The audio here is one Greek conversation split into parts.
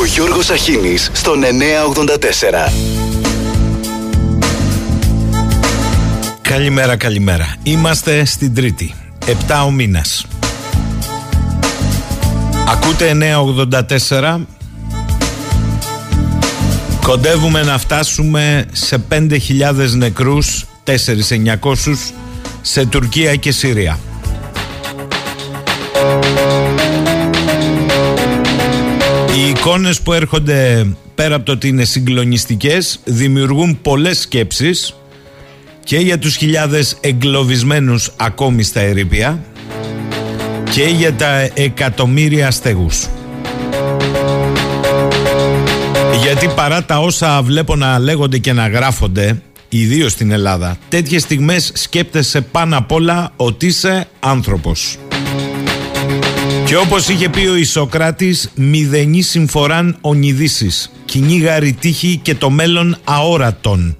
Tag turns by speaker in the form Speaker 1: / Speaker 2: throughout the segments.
Speaker 1: Ο Γιώργος Αχίνης στον 984.
Speaker 2: Καλημέρα, καλημέρα. Είμαστε στην Τρίτη. 7 ο μήνας. Ακούτε 984. Κοντεύουμε να φτάσουμε σε 5.000 νεκρούς, 4.900 σε Τουρκία και Συρία. Οι εικόνες που έρχονται πέρα από το ότι είναι συγκλονιστικές δημιουργούν πολλές σκέψεις και για τους χιλιάδες εγκλωβισμένους ακόμη στα ερήπια και για τα εκατομμύρια αστεγούς. Γιατί παρά τα όσα βλέπω να λέγονται και να γράφονται, ιδίως στην Ελλάδα, τέτοιες στιγμές σκέπτεσαι πάνω απ' όλα ότι είσαι άνθρωπος. Και όπως είχε πει ο Ισοκράτης, μηδενή συμφοράν ονειδήσεις, κυνήγαρη τύχη και το μέλλον αόρατον.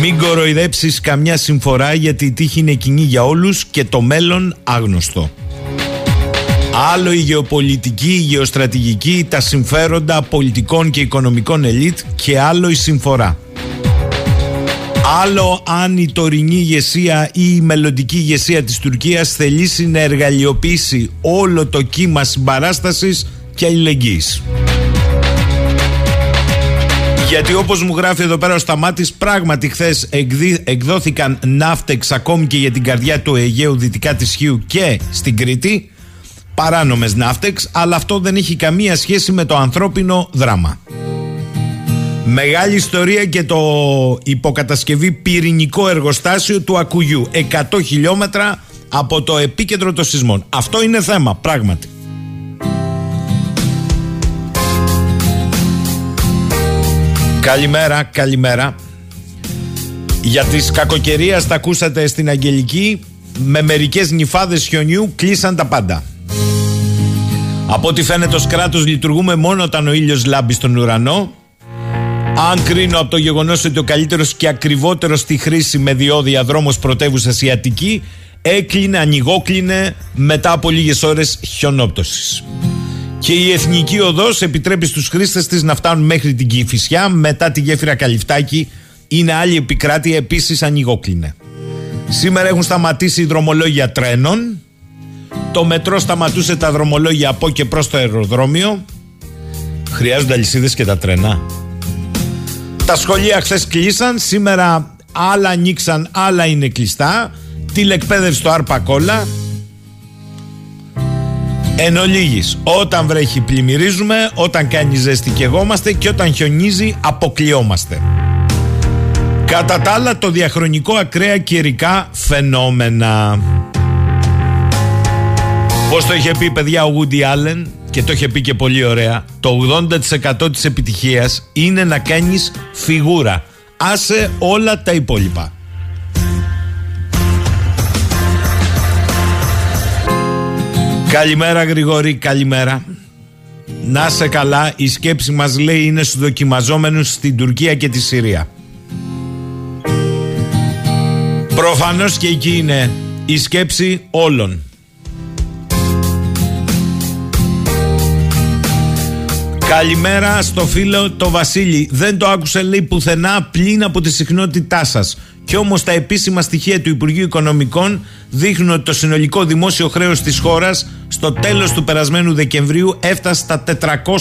Speaker 2: Μην κοροϊδέψεις καμιά συμφορά γιατί η τύχη είναι κοινή για όλους και το μέλλον άγνωστο. Άλλο η γεωπολιτική, η γεωστρατηγική, τα συμφέροντα πολιτικών και οικονομικών ελίτ και άλλο η συμφορά. Άλλο αν η τωρινή ηγεσία ή η μελλοντική ηγεσία της Τουρκίας θελήσει να εργαλειοποιήσει όλο το κύμα συμπαράστασης και αλληλεγγύης. Γιατί όπως μου γράφει εδώ πέρα ο Σταμάτης πράγματι χθες εκδόθηκαν ναύτεξ ακόμη και για την καρδιά του Αιγαίου δυτικά της Χίου και στην Κρήτη παράνομες ναύτεξ αλλά αυτό δεν έχει καμία σχέση με το ανθρώπινο δράμα. Μεγάλη ιστορία και το υποκατασκευή πυρηνικό εργοστάσιο του Ακουγιού 100 χιλιόμετρα από το επίκεντρο των σεισμών. Αυτό είναι θέμα πράγματι. Καλημέρα, καλημέρα. Για τις κακοκαιρία τα ακούσατε στην Αγγελική με μερικές νυφάδες χιονιού κλείσαν τα πάντα. Από ό,τι φαίνεται ως κράτος λειτουργούμε μόνο όταν ο ήλιος λάμπει στον ουρανό. Αν κρίνω από το γεγονός ότι ο καλύτερος και ακριβότερος στη χρήση με διόδια δρόμος πρωτεύουσα Αττική έκλεινε, ανοιγόκλεινε μετά από λίγες ώρες χιονόπτωσης. Και η Εθνική Οδός επιτρέπει στους χρήστες της να φτάνουν μέχρι την Κηφισιά μετά τη γέφυρα Καλυφτάκη είναι άλλη επικράτεια επίσης ανοιγόκλινε. Σήμερα έχουν σταματήσει οι δρομολόγια τρένων. Το μετρό σταματούσε τα δρομολόγια από και προς το αεροδρόμιο. Χρειάζονται αλυσίδες και τα τρένα. Τα σχολεία χθες κλείσαν. Σήμερα άλλα ανοίξαν, άλλα είναι κλειστά. Τηλεκπαίδευση στο Άρπα Κόλλα. Εν ολίγης, όταν βρέχει πλημμυρίζουμε, όταν κάνει ζέστη καιγόμαστε και όταν χιονίζει αποκλειόμαστε. Κατά τα άλλα το διαχρονικό ακραία καιρικά φαινόμενα. Πώς το είχε πει παιδιά ο Woody Allen; Και το είχε πει και πολύ ωραία Το 80% της επιτυχίας είναι να κάνεις φιγούρα Άσε όλα τα υπόλοιπα Καλημέρα Γρηγόρη, καλημέρα. Να σε καλά, η σκέψη μας λέει είναι στους δοκιμαζόμενους στην Τουρκία και τη Συρία. Προφανώς και εκεί είναι η σκέψη όλων. Καλημέρα στο φίλο το Βασίλη. Δεν το άκουσε λέει πουθενά πλην από τη συχνότητά σας. Και όμως τα επίσημα στοιχεία του Υπουργείου Οικονομικών δείχνουν ότι το συνολικό δημόσιο χρέος της χώρας στο τέλος του περασμένου Δεκεμβρίου έφτασε στα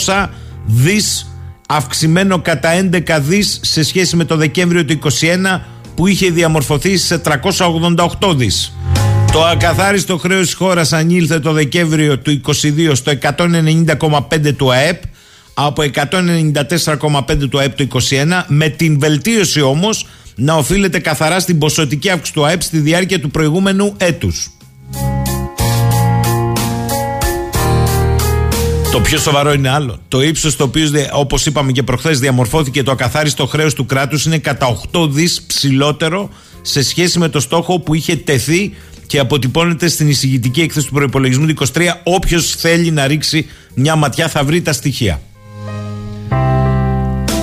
Speaker 2: 400 δις αυξημένο κατά 11 δις σε σχέση με το Δεκέμβριο του 2021 που είχε διαμορφωθεί σε 388 δις. Το ακαθάριστο χρέος της χώρας ανήλθε το Δεκέμβριο του 2022 στο 190,5 του ΑΕΠ από 194,5 του ΑΕΠ το 2021 με την βελτίωση όμως να οφείλεται καθαρά στην ποσοτική αύξηση του ΑΕΠ στη διάρκεια του προηγούμενου έτους. Το πιο σοβαρό είναι άλλο. Το ύψος το οποίος, όπως είπαμε και προχθές, διαμορφώθηκε το ακαθάριστο χρέος του κράτους είναι κατά 8 δις ψηλότερο σε σχέση με το στόχο που είχε τεθεί και αποτυπώνεται στην εισηγητική έκθεση του προπολογισμού του 23. Όποιος θέλει να ρίξει μια ματιά θα βρει τα στοιχεία.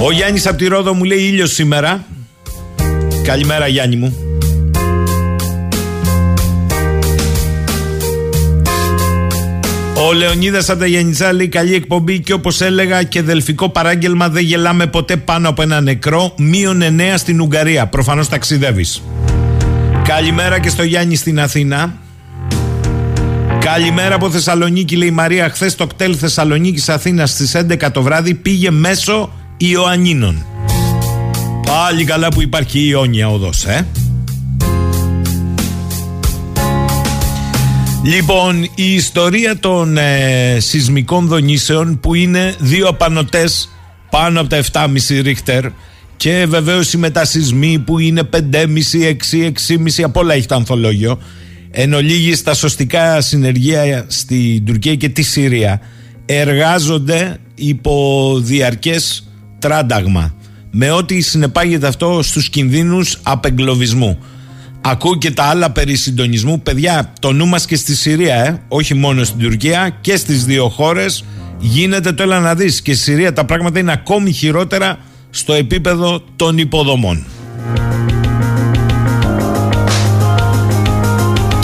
Speaker 2: Ο Γιάννης από τη Ρόδο μου λέει ήλιος σήμερα. Καλημέρα Γιάννη μου. Ο Λεωνίδας από τα Γεννητσά λέει καλή εκπομπή και όπως έλεγα και δελφικό παράγγελμα δεν γελάμε ποτέ πάνω από ένα νεκρό. Μείον 9 στην Ουγγαρία. Προφανώς ταξιδεύεις. Καλημέρα και στο Γιάννη στην Αθήνα. Καλημέρα από Θεσσαλονίκη, λέει η Μαρία. Χθες το κτέλ Θεσσαλονίκη Αθήνα στις 11 το βράδυ πήγε μέσω Ιωαννίνων. Πάλι καλά που υπάρχει η Ιόνια οδός, ε. Λοιπόν, η ιστορία των ε, σεισμικών δονήσεων που είναι δύο απανοτές πάνω από τα 7,5 ρίχτερ και βεβαίως οι μετασυσμοί που είναι 5,5, 6, 6,5 από όλα έχει το ανθολόγιο εν ολίγης στα σωστικά συνεργεία στην Τουρκία και τη Συρία εργάζονται υπό διαρκές τράνταγμα με ό,τι συνεπάγεται αυτό στους κινδύνους απεγκλωβισμού. Ακούω και τα άλλα περί συντονισμού. Παιδιά, το νου μας και στη Συρία, ε, όχι μόνο στην Τουρκία και στις δύο χώρες γίνεται το έλα να δεις. Και στη Συρία τα πράγματα είναι ακόμη χειρότερα στο επίπεδο των υποδομών.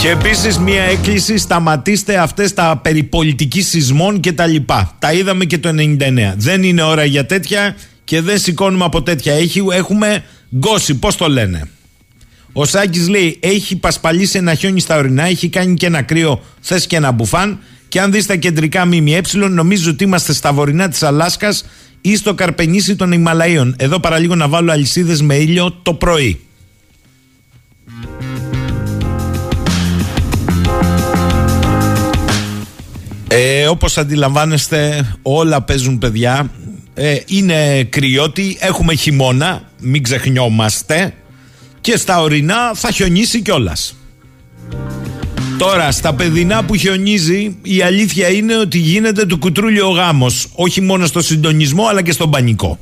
Speaker 2: Και επίσης μία έκκληση σταματήστε αυτές τα περί πολιτικής σεισμών και τα λοιπά. Τα είδαμε και το 99. Δεν είναι ώρα για τέτοια και δεν σηκώνουμε από τέτοια. Έχουμε γκώσει, πώς το λένε. Ο Σάκης λέει έχει πασπαλίσει ένα χιόνι στα ορεινά, έχει κάνει και ένα κρύο, θες και ένα μπουφάν και αν δεις τα κεντρικά ΜΜΕ νομίζω ότι είμαστε στα βορεινά της Αλάσκας ή στο καρπενήσι των Ιμαλαίων. Εδώ παραλίγο να βάλω αλυσίδες με ήλιο το πρωί. Ε, όπως αντιλαμβάνεστε όλα παίζουν παιδιά ε, είναι κρυότη, έχουμε χειμώνα μην ξεχνιόμαστε και στα ορεινά θα χιονίσει κιόλας. Τώρα, στα παιδινά που χιονίζει, η αλήθεια είναι ότι γίνεται του κουτρούλιο ο γάμος. Όχι μόνο στο συντονισμό, αλλά και στον πανικό.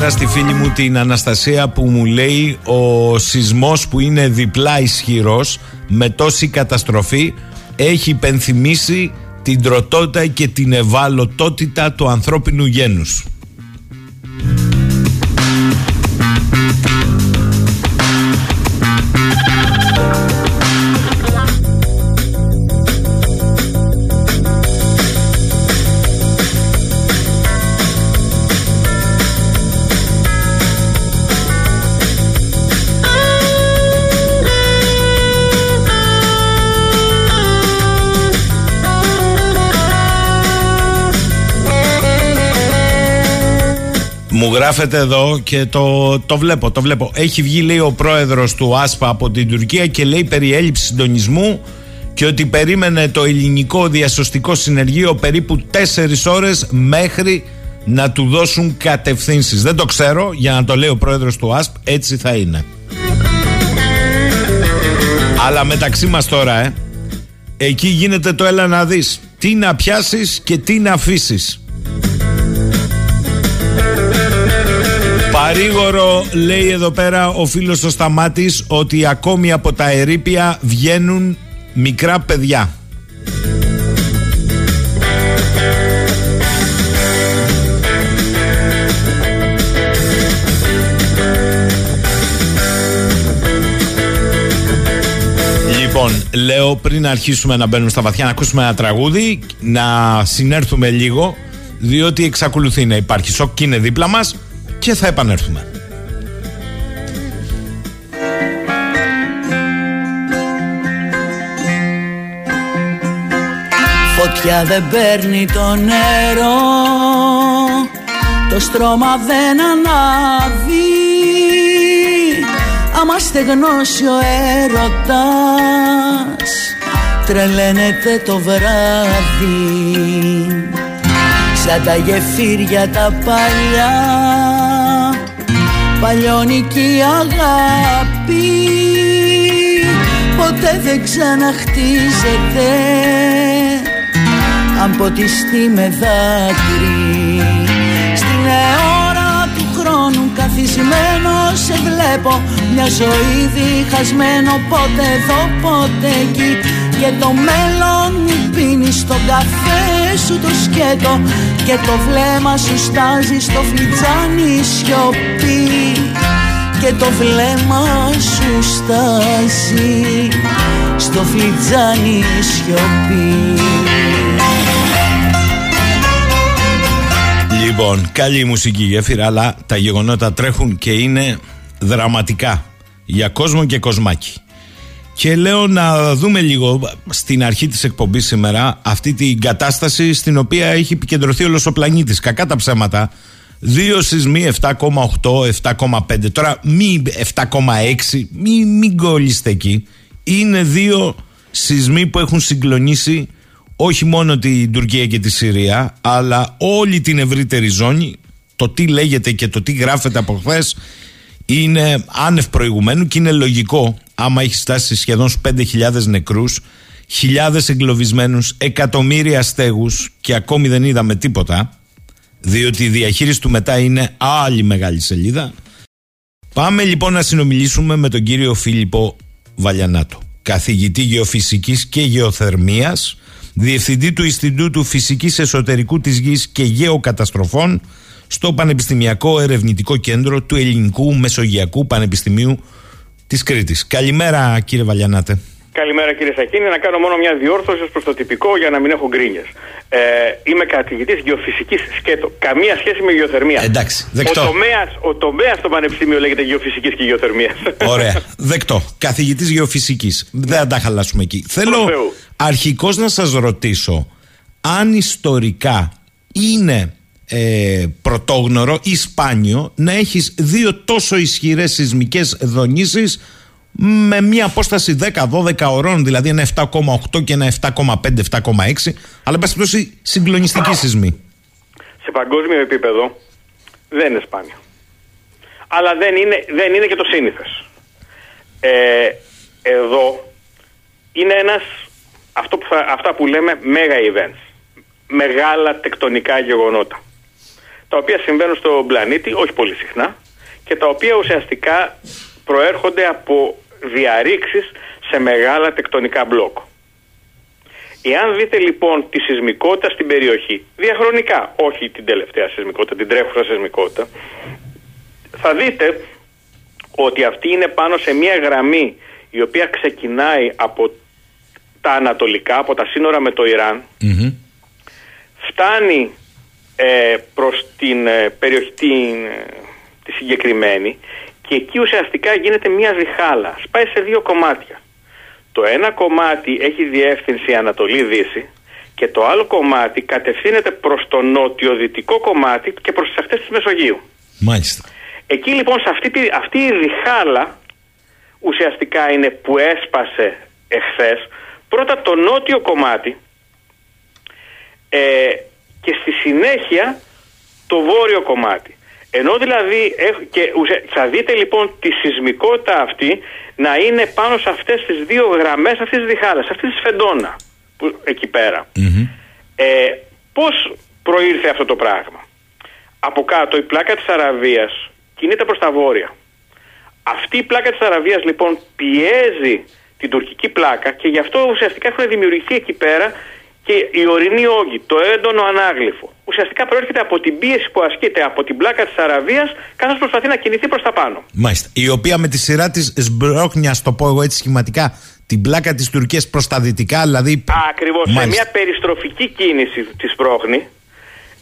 Speaker 2: Καλημέρα στη φίλη μου την Αναστασία που μου λέει ο σεισμός που είναι διπλά ισχυρός με τόση καταστροφή έχει υπενθυμίσει την τροτότητα και την ευαλωτότητα του ανθρώπινου γένους. Μου γράφετε εδώ και το, το βλέπω, το βλέπω. Έχει βγει λέει ο πρόεδρος του ΑΣΠΑ από την Τουρκία και λέει περί έλλειψης συντονισμού και ότι περίμενε το ελληνικό διασωστικό συνεργείο περίπου 4 ώρες μέχρι να του δώσουν κατευθύνσεις. Δεν το ξέρω, για να το λέει ο πρόεδρος του ΑΣΠ, έτσι θα είναι. Αλλά μεταξύ μας τώρα, ε, εκεί γίνεται το έλα να δεις. Τι να πιάσεις και τι να αφήσεις. Παρήγορο λέει εδώ πέρα ο φίλος ο Σταμάτης ότι ακόμη από τα ερήπια βγαίνουν μικρά παιδιά. Λοιπόν, λέω πριν αρχίσουμε να μπαίνουμε στα βαθιά να ακούσουμε ένα τραγούδι, να συνέρθουμε λίγο, διότι εξακολουθεί να υπάρχει σοκ και είναι δίπλα μας και θα επανέλθουμε.
Speaker 3: Φωτιά δεν παίρνει το νερό Το στρώμα δεν ανάβει Άμα στεγνώσει ο έρωτας Τρελαίνεται το βράδυ Σαν τα γεφύρια τα παλιά. Παλιώνικη αγάπη. Ποτέ δεν ξαναχτίζεται. Αν ποτιστεί με δάκρυ. Στην αιώρα του χρόνου Μεθυσμένο σε βλέπω. Μια ζωή διχασμένο Πότε εδώ πότε εκεί. Και το μέλλον πίνει στον καφέ σου το σκέτο Και το βλέμμα σου στάζει στο φλιτζάνι σιωπή Και το βλέμμα σου στάζει στο φλιτζάνι σιωπή
Speaker 2: Λοιπόν, καλή μουσική γέφυρα, αλλά τα γεγονότα τρέχουν και είναι δραματικά για κόσμο και κοσμάκι. Και λέω να δούμε λίγο στην αρχή της εκπομπής σήμερα αυτή την κατάσταση στην οποία έχει επικεντρωθεί όλος ο πλανήτης. Κακά τα ψέματα. Δύο σεισμοί 7,8, 7,5. Τώρα μη 7,6, μη, μην κολλήστε εκεί. Είναι δύο σεισμοί που έχουν συγκλονίσει όχι μόνο την Τουρκία και τη Συρία, αλλά όλη την ευρύτερη ζώνη. Το τι λέγεται και το τι γράφεται από χθες είναι άνευ προηγουμένου και είναι λογικό άμα έχεις φτάσει σχεδόν 5.000 νεκρούς, χιλιάδες εγκλωβισμένους, εκατομμύρια στέγους και ακόμη δεν είδαμε τίποτα, διότι η διαχείριση του μετά είναι άλλη μεγάλη σελίδα. Πάμε λοιπόν να συνομιλήσουμε με τον κύριο Φίλιππο Βαλιανάτο, καθηγητή γεωφυσικής και γεωθερμίας, Διευθυντή του Ινστιτούτου Φυσικής Εσωτερικού της Γης και Γεωκαταστροφών στο Πανεπιστημιακό Ερευνητικό Κέντρο του Ελληνικού Μεσογειακού Πανεπιστημίου της Κρήτης. Καλημέρα κύριε Βαλιανάτε.
Speaker 4: Καλημέρα κύριε Σακίνη. Να κάνω μόνο μια διόρθωση προς το τυπικό για να μην έχω γκρίνιες. Ε, είμαι καθηγητής γεωφυσικής σκέτο. Καμία σχέση με γεωθερμία.
Speaker 2: Εντάξει, δεκτό.
Speaker 4: Ο τομέας ο τομέας στο Πανεπιστήμιο λέγεται γεωφυσικής και γεωθερμίας.
Speaker 2: Ωραία. Δεκτό. Καθηγητής γεωφυσικής. Δεν θα τα χαλάσουμε εκεί. Θέλω αρχικώς να σας ρωτήσω αν ιστορικά είναι ε, πρωτόγνωρο ή σπάνιο να έχεις δύο τόσο ισχυρές σεισμικές δονήσεις με μια απόσταση 10-12 ωρών, δηλαδή ένα 7,8 και ένα 7,5-7,6, αλλά πάση πτώση συγκλονιστική σεισμή.
Speaker 4: Σε παγκόσμιο επίπεδο δεν είναι σπάνιο. Αλλά δεν είναι, δεν είναι και το σύνηθες. Ε, εδώ είναι ένας, αυτό που αυτά που λέμε mega events. Μεγάλα τεκτονικά γεγονότα. Τα οποία συμβαίνουν στον πλανήτη, όχι πολύ συχνά, και τα οποία ουσιαστικά προέρχονται από διαρρήξεις σε μεγάλα τεκτονικά μπλοκ. Εάν δείτε λοιπόν τη σεισμικότητα στην περιοχή, διαχρονικά, όχι την τελευταία σεισμικότητα, την τρέχουσα σεισμικότητα, θα δείτε ότι αυτή είναι πάνω σε μια γραμμή η οποία ξεκινάει από τα ανατολικά, από τα σύνορα με το ιραν φτάνει ε, προς την ε, περιοχή την, ε, τη συγκεκριμένη και εκεί ουσιαστικά γίνεται μια διχάλα. Σπάει σε δύο κομμάτια. Το ένα κομμάτι έχει διεύθυνση Ανατολή-Δύση και το άλλο κομμάτι κατευθύνεται προς το νότιο-δυτικό κομμάτι και προς τις ακτές της Μεσογείου.
Speaker 2: Μάλιστα.
Speaker 4: Εκεί λοιπόν σε αυτή, αυτή η διχάλα ουσιαστικά είναι που έσπασε εχθές πρώτα το νότιο κομμάτι ε, και στη συνέχεια το βόρειο κομμάτι. Ενώ δηλαδή και θα δείτε λοιπόν τη σεισμικότητα αυτή να είναι πάνω σε αυτές τις δύο γραμμές αυτής της διχάλας, αυτής της φεντόνα που, εκεί πέρα. Ε, πώς προήρθε αυτό το πράγμα; Από κάτω η πλάκα της Αραβίας κινείται προς τα βόρεια. Αυτή η πλάκα της Αραβίας λοιπόν πιέζει την τουρκική πλάκα και γι' αυτό ουσιαστικά έχουν δημιουργηθεί εκεί πέρα και η ορεινή όγκη, το έντονο ανάγλυφο, ουσιαστικά προέρχεται από την πίεση που ασκείται από την πλάκα της Αραβίας, καθώς προσπαθεί να κινηθεί προς τα πάνω.
Speaker 2: Μάλιστα. Η οποία με τη σειρά της σμπρώχνει, ας το πω εγώ έτσι σχηματικά, την πλάκα της Τουρκίας προς τα δυτικά, δηλαδή.
Speaker 4: Ακριβώς. Σε μια περιστροφική κίνηση της σπρώχνει,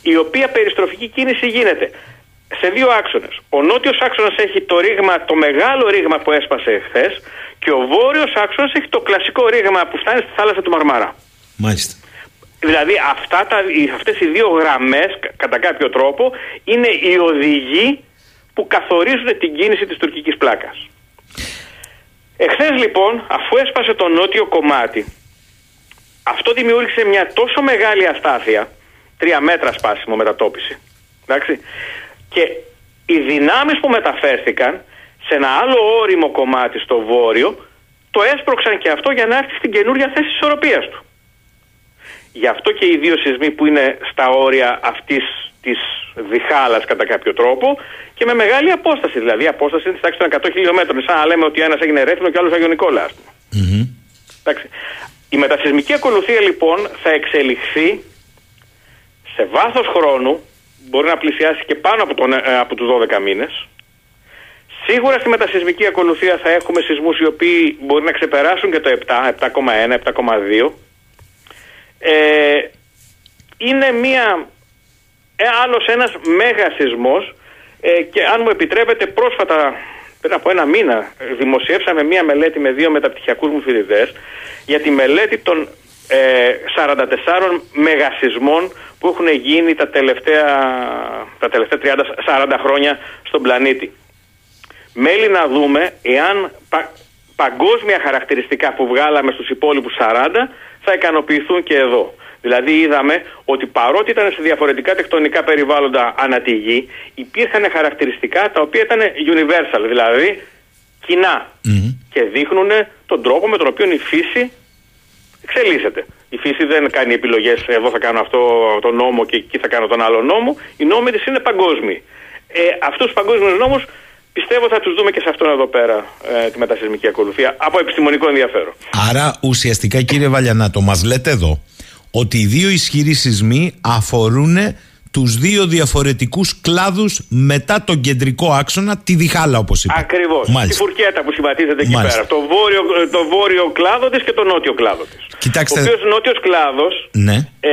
Speaker 4: η οποία περιστροφική κίνηση γίνεται σε δύο άξονες. Ο νότιος άξονας έχει το ρήγμα, το μεγάλο ρήγμα που έσπασε εχθές, και ο βόρειος άξονας έχει το κλασικό ρήγμα που φτάνει στη θάλασσα του Μαρμαρά.
Speaker 2: Μάλιστα.
Speaker 4: Δηλαδή αυτά τα, αυτές οι δύο γραμμές κατά κάποιο τρόπο είναι οι οδηγοί που καθορίζουν την κίνηση της τουρκικής πλάκας. Εχθές λοιπόν αφού έσπασε το νότιο κομμάτι αυτό δημιούργησε μια τόσο μεγάλη αστάθεια τρία μέτρα σπάσιμο μετατόπιση εντάξει, και οι δυνάμεις που μεταφέρθηκαν σε ένα άλλο όριμο κομμάτι στο βόρειο το έσπρωξαν και αυτό για να έρθει στην καινούρια θέση της ισορροπίας του. Γι' αυτό και οι δύο σεισμοί που είναι στα όρια αυτής της διχάλας κατά κάποιο τρόπο και με μεγάλη απόσταση. Δηλαδή, η απόσταση είναι στη τάξης των 100 χιλιόμετρων. Σαν να λέμε ότι ένας έγινε Ρέθινο και άλλος Αγιο Νικόλα, α πούμε. Εντάξει. Η μετασυσμική ακολουθία λοιπόν θα εξελιχθεί σε βάθος χρόνου, μπορεί να πλησιάσει και πάνω από, τον, ε, από τους 12 μήνες. Σίγουρα στη μετασυσμική ακολουθία θα έχουμε σεισμούς οι οποίοι μπορεί να ξεπεράσουν και το 7, 7,1, 7,2. Ε, είναι μία, ε, άλλος ένας μέγα σεισμός ε, και αν μου επιτρέπετε πρόσφατα πριν από ένα μήνα δημοσιεύσαμε μία μελέτη με δύο μεταπτυχιακούς μου φοιτητές για τη μελέτη των ε, 44 μεγασυσμών που έχουν γίνει τα τελευταία, τα τελευταία 30-40 χρόνια στον πλανήτη. Μέλη να δούμε εάν πα, παγκόσμια χαρακτηριστικά που βγάλαμε στους υπόλοιπους 40 θα ικανοποιηθούν και εδώ. Δηλαδή είδαμε ότι παρότι ήταν σε διαφορετικά τεκτονικά περιβάλλοντα ανά τη γη, υπήρχαν χαρακτηριστικά τα οποία ήταν universal, δηλαδή Και δείχνουν τον τρόπο με τον οποίο η φύση εξελίσσεται. Η φύση δεν κάνει επιλογές. Εδώ θα κάνω αυτό το νόμο και εκεί θα κάνω τον άλλο νόμο. Οι νόμοι της είναι παγκόσμιοι. Ε, Αυτού του παγκόσμιου νόμου πιστεύω θα τους δούμε και σε αυτόν εδώ πέρα ε, τη μετασυσμική ακολουθία από επιστημονικό ενδιαφέρον.
Speaker 2: Άρα ουσιαστικά κύριε Βαλιανάτο, μας λέτε εδώ ότι οι δύο ισχυροί σεισμοί αφορούν τους δύο διαφορετικούς κλάδους μετά τον κεντρικό άξονα, τη διχάλα όπως είπα.
Speaker 4: Ακριβώς, τη φουρκέτα που σχηματίζεται εκεί πέρα. Το βόρειο, το βόρειο κλάδο της και το νότιο κλάδο της.
Speaker 2: Κοιτάξτε...
Speaker 4: Ο οποίος νότιος κλάδος
Speaker 2: ναι.
Speaker 4: ε,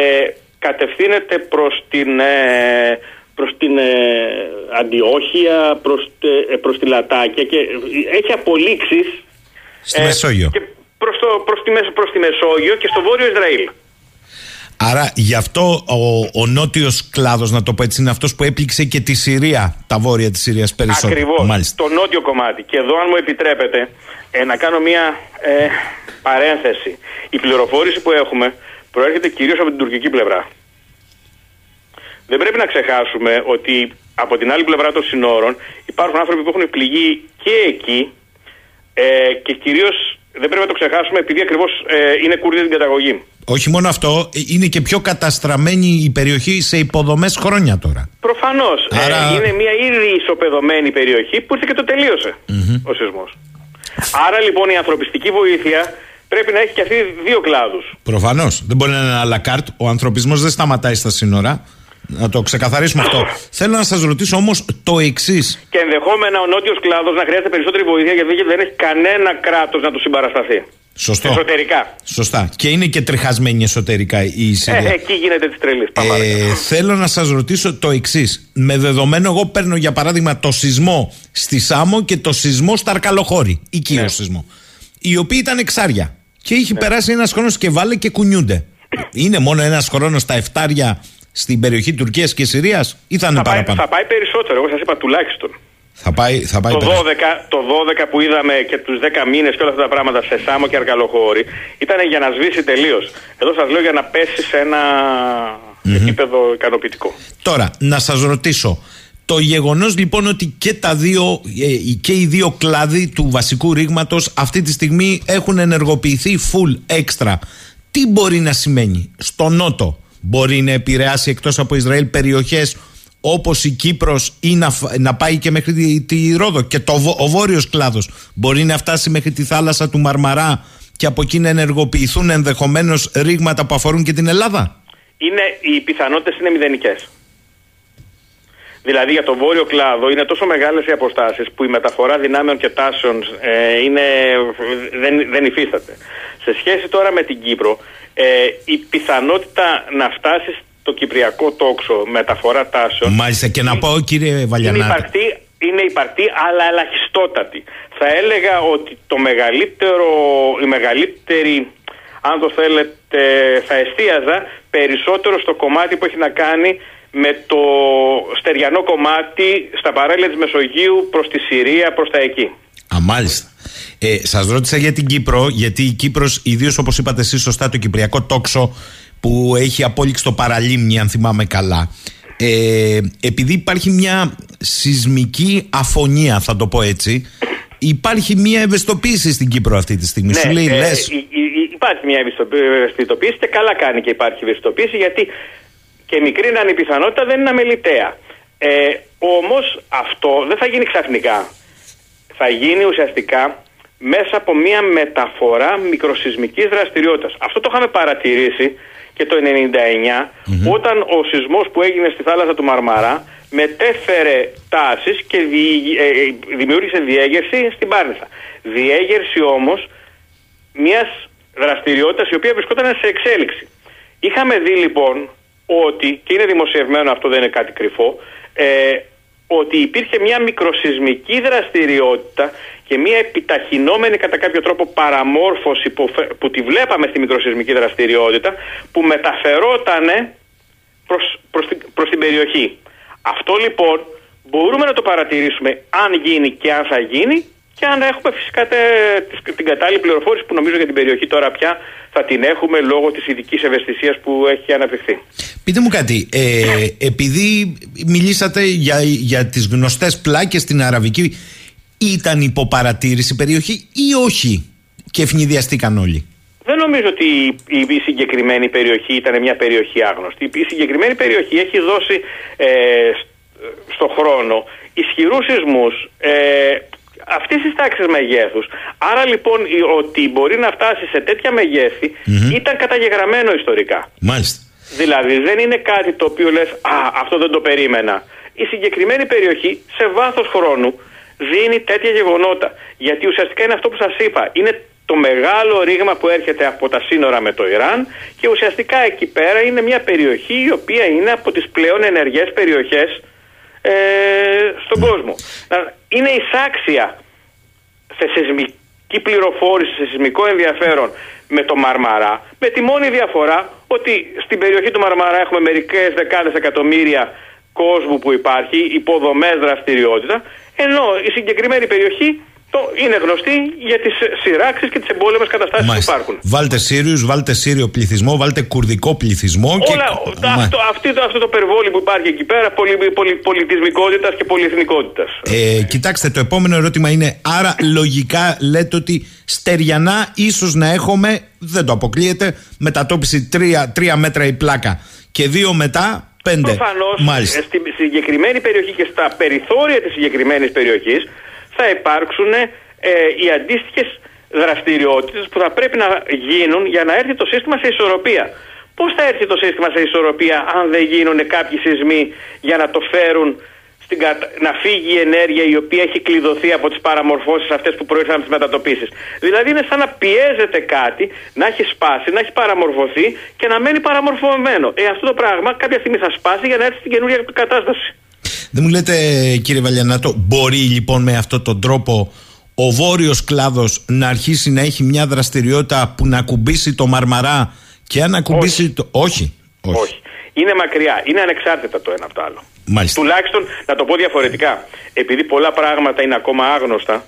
Speaker 4: κατευθύνεται προς την... Ε, προς την ε, Αντιόχεια, προς, ε, προς τη Λατάκια και έχει απολύξεις
Speaker 2: στη Μεσόγειο.
Speaker 4: Και προς, το, προς, τη, προς τη Μεσόγειο και στο βόρειο Ισραήλ.
Speaker 2: Άρα γι' αυτό ο, ο νότιος κλάδος, να το πω έτσι, είναι αυτός που έπληξε και τη Συρία, τα βόρεια της Συρίας περισσότερο.
Speaker 4: Ακριβώς. Το νότιο κομμάτι. Και εδώ, αν μου επιτρέπετε, ε, να κάνω μία ε, παρένθεση. Η πληροφόρηση που έχουμε προέρχεται κυρίως από την τουρκική πλευρά. Δεν πρέπει να ξεχάσουμε ότι από την άλλη πλευρά των συνόρων υπάρχουν άνθρωποι που έχουν πληγεί και εκεί ε, και κυρίως δεν πρέπει να το ξεχάσουμε επειδή ακριβώς ε, είναι Κούρδοι την καταγωγή.
Speaker 2: Όχι μόνο αυτό, ε, είναι και πιο καταστραμμένη η περιοχή σε υποδομές χρόνια τώρα.
Speaker 4: Προφανώς. Ε, Άρα... είναι μια ήδη ισοπεδωμένη περιοχή που ήρθε και το τελείωσε mm-hmm. ο σεισμός. Άρα λοιπόν η ανθρωπιστική βοήθεια πρέπει να έχει και αυτή δύο κλάδους.
Speaker 2: Προφανώς. Δεν μπορεί να είναι ένα λακάρτ. Ο ανθρωπισμός δεν σταματάει στα σύνορα. Να το ξεκαθαρίσουμε αυτό. Θέλω να σας ρωτήσω όμως το εξής.
Speaker 4: Και ενδεχόμενα ο νότιος κλάδος να χρειάζεται περισσότερη βοήθεια γιατί δεν έχει κανένα κράτος να του συμπαρασταθεί.
Speaker 2: Σωστό.
Speaker 4: Εσωτερικά.
Speaker 2: Σωστά. Και είναι και τριχασμένη εσωτερικά η Συρία.
Speaker 4: Ε, εκεί γίνεται της τρελής.
Speaker 2: Ε, θέλω να σας ρωτήσω το εξής. Με δεδομένο, εγώ παίρνω για παράδειγμα το σεισμό στη Σάμο και το σεισμό στα Αρκαλοχώρη. Οικείο ναι. σεισμό. Οι οποίοι ήταν εξάρια. Και είχε ναι. περάσει ένας χρόνος και βάλε και κουνιούνται. Είναι μόνο ένας χρόνος στα εφτάρια στην περιοχή Τουρκίας και Συρίας ή θα είναι θα παραπάνω;
Speaker 4: Πάει, θα πάει περισσότερο. Εγώ σας είπα τουλάχιστον.
Speaker 2: Θα πάει, θα πάει
Speaker 4: το, 12, το 12 που είδαμε και τους 10 μήνες και όλα αυτά τα πράγματα σε Σάμο και Αρκαλοχώρη ήταν για να σβήσει τελείως. Εδώ σας λέω για να πέσει σε ένα επίπεδο ικανοποιητικό.
Speaker 2: Τώρα, να σας ρωτήσω. Το γεγονός λοιπόν ότι και, τα δύο, ε, και οι δύο κλάδοι του βασικού ρήγματος αυτή τη στιγμή έχουν ενεργοποιηθεί full extra. Τι μπορεί να σημαίνει; Στο Νότο, μπορεί να επηρεάσει εκτός από Ισραήλ περιοχές όπως η Κύπρος ή να, να πάει και μέχρι τη, τη Ρόδο και το, ο βόρειος κλάδος μπορεί να φτάσει μέχρι τη θάλασσα του Μαρμαρά και από εκεί να ενεργοποιηθούν ενδεχομένως ρήγματα που αφορούν και την Ελλάδα.
Speaker 4: Είναι, οι πιθανότητες είναι μηδενικές. Δηλαδή για το βόρειο κλάδο είναι τόσο μεγάλες οι αποστάσεις που η μεταφορά δυνάμεων και τάσεων ε, είναι, δεν, δεν υφίσταται. Σε σχέση τώρα με την Κύπρο, ε, η πιθανότητα να φτάσει το κυπριακό τόξο μεταφορά τάσεων.
Speaker 2: Μάλιστα και να πω κύριε Βαλιανάτη.
Speaker 4: Είναι υπαρκτή, είναι υπαρκτή αλλά ελαχιστότατη. Θα έλεγα ότι το μεγαλύτερο, η μεγαλύτερη αν το θέλετε θα εστίαζα περισσότερο στο κομμάτι που έχει να κάνει με το στεριανό κομμάτι στα παράλια της Μεσογείου προς τη Συρία, προς τα εκεί.
Speaker 2: Α, μάλιστα. Ε, σας ρώτησα για την Κύπρο, γιατί η Κύπρος, ιδίως όπως είπατε εσείς σωστά, το κυπριακό τόξο που έχει απόλυξει το παραλίμνη, αν θυμάμαι καλά. Ε, επειδή υπάρχει μια σεισμική αφωνία, θα το πω έτσι, υπάρχει μια ευαισθητοποίηση στην Κύπρο αυτή τη στιγμή.
Speaker 4: Ναι,
Speaker 2: Σου λέει,
Speaker 4: ε, λες... Υπάρχει μια ευαισθητοποίηση και καλά κάνει και υπάρχει ευαισθητοποίηση γιατί και μικρή να είναι η πιθανότητα δεν είναι αμεληταία. Ε, όμως αυτό δεν θα γίνει ξαφνικά. Θα γίνει ουσιαστικά μέσα από μια μεταφορά μικροσυσμικής δραστηριότητας. Αυτό το είχαμε παρατηρήσει και το 1999 όταν ο σεισμός που έγινε στη θάλασσα του Μαρμαρά μετέφερε τάσεις και ε, ε, δημιούργησε διέγερση στην Πάρνηθα. Διέγερση όμως μιας δραστηριότητας η οποία βρισκόταν σε εξέλιξη. Είχαμε δει λοιπόν ότι, και είναι δημοσιευμένο αυτό δεν είναι κάτι κρυφό, ε, ότι υπήρχε μια μικροσυσμική δραστηριότητα και μια επιταχυνόμενη κατά κάποιο τρόπο παραμόρφωση που, που τη βλέπαμε στη μικροσυσμική δραστηριότητα που μεταφερότανε προς, προς, την, προς την περιοχή. Αυτό λοιπόν μπορούμε να το παρατηρήσουμε αν γίνει και αν θα γίνει και αν έχουμε φυσικά την κατάλληλη πληροφόρηση που νομίζω για την περιοχή τώρα πια θα την έχουμε λόγω της ειδικής ευαισθησίας που έχει αναπτυχθεί.
Speaker 2: Πείτε μου κάτι, ε, επειδή μιλήσατε για, για τις γνωστές πλάκες στην Αραβική, ήταν υποπαρατήρηση η περιοχή ή όχι και ευνηδιαστήκαν όλοι;
Speaker 4: Δεν νομίζω ότι η συγκεκριμένη περιοχή ήταν μια περιοχή άγνωστη. Η συγκεκριμένη περιοχή έχει δώσει ε, στο χρόνο ισχυρούς σεισμούς ε, αυτής της τάξης μεγέθους. Άρα λοιπόν ότι μπορεί να φτάσει σε τέτοια ήταν καταγεγραμμένο ιστορικά.
Speaker 2: Μάλιστα.
Speaker 4: Δηλαδή δεν είναι κάτι το οποίο λες Α, αυτό δεν το περίμενα. Η συγκεκριμένη περιοχή σε βάθος χρόνου δίνει τέτοια γεγονότα. Γιατί ουσιαστικά είναι αυτό που σας είπα. Είναι το μεγάλο ρήγμα που έρχεται από τα σύνορα με το Ιράν και ουσιαστικά εκεί πέρα είναι μια περιοχή η οποία είναι από τις πλέον ενεργές περιοχές ε, στον κόσμο. Είναι εισάξια σε σεισμική πληροφόρηση, σε σεισμικό ενδιαφέρον με το Μαρμαρά, με τη μόνη διαφορά ότι στην περιοχή του Μαρμαρά έχουμε μερικές δεκάδες εκατομμύρια κόσμου που υπάρχει, υποδομές δραστηριότητα, ενώ η συγκεκριμένη περιοχή είναι γνωστή για τις σειράξεις και τις εμπόλεμες καταστάσεις που υπάρχουν.
Speaker 2: Βάλτε Σύριους, βάλτε Σύριο πληθυσμό, βάλτε κουρδικό πληθυσμό.
Speaker 4: Όλα, και... αυτό, αυτό, αυτό το περιβόλι που υπάρχει εκεί πέρα πολυ, πολυ, πολιτισμικότητας και πολυεθνικότητας.
Speaker 2: Ε, κοιτάξτε, το επόμενο ερώτημα είναι, άρα λογικά λέτε ότι στεριανά ίσως να έχουμε, δεν το αποκλείεται, μετατόπιση τρία, τρία μέτρα η πλάκα και δύο μετά πέντε.
Speaker 4: Προφανώς ε, στη συγκεκριμένη περιοχή και στα περιθώρια της συγκεκριμένης περιοχής θα υπάρξουν ε, οι αντίστοιχες δραστηριότητες που θα πρέπει να γίνουν για να έρθει το σύστημα σε ισορροπία. Πώς θα έρθει το σύστημα σε ισορροπία αν δεν γίνουν κάποιοι σεισμοί για να το φέρουν στην να φύγει η ενέργεια η οποία έχει κλειδωθεί από τις παραμορφώσεις αυτές που προήρθαν από τις μετατοπίσεις. Δηλαδή είναι σαν να πιέζεται κάτι, να έχει σπάσει, να έχει παραμορφωθεί και να μένει παραμορφωμένο. Ε, αυτό το πράγμα κάποια στιγμή θα σπάσει για να έρθει στην καινούργια κατάσταση.
Speaker 2: Δεν μου λέτε κύριε Βαλιανάτο, μπορεί λοιπόν με αυτόν τον τρόπο ο βόρειος κλάδος να αρχίσει να έχει μια δραστηριότητα που να κουμπίσει το Μαρμαρά και αν ακουμπήσει
Speaker 4: όχι.
Speaker 2: το... Όχι.
Speaker 4: όχι. Όχι. Είναι μακριά. Είναι ανεξάρτητα το ένα από το άλλο.
Speaker 2: Μάλιστα.
Speaker 4: Τουλάχιστον να το πω διαφορετικά. Επειδή πολλά πράγματα είναι ακόμα άγνωστα,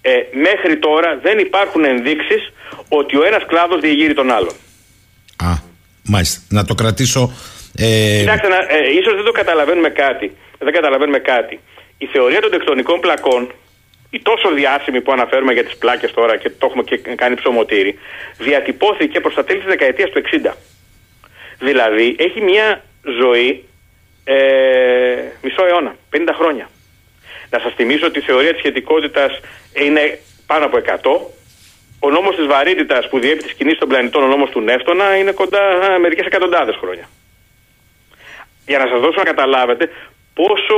Speaker 4: ε, μέχρι τώρα δεν υπάρχουν ενδείξεις ότι ο ένας κλάδος διεγείρει τον άλλον.
Speaker 2: Α, μάλιστα. Να το κρατήσω...
Speaker 4: Ε... Κοιτάξτε, ε, ίσως δεν το καταλαβαίνουμε κάτι δεν καταλαβαίνουμε κάτι. Η θεωρία των τεκτονικών πλακών, η τόσο διάσημη που αναφέρουμε για τις πλάκες τώρα και το έχουμε και κάνει ψωμοτήρι, διατυπώθηκε προς τα τέλη της δεκαετίας του 60. Δηλαδή έχει μια ζωή ε, μισό αιώνα, 50 χρόνια. Να σας θυμίσω ότι η θεωρία της σχετικότητας είναι πάνω από 100. Ο νόμος της βαρύτητας που διέπει τις κινήσεις των πλανητών, ο νόμος του Νεύτωνα, είναι κοντά μερικές εκατοντάδες χρόνια. Για να σας δώσω να καταλάβετε πόσο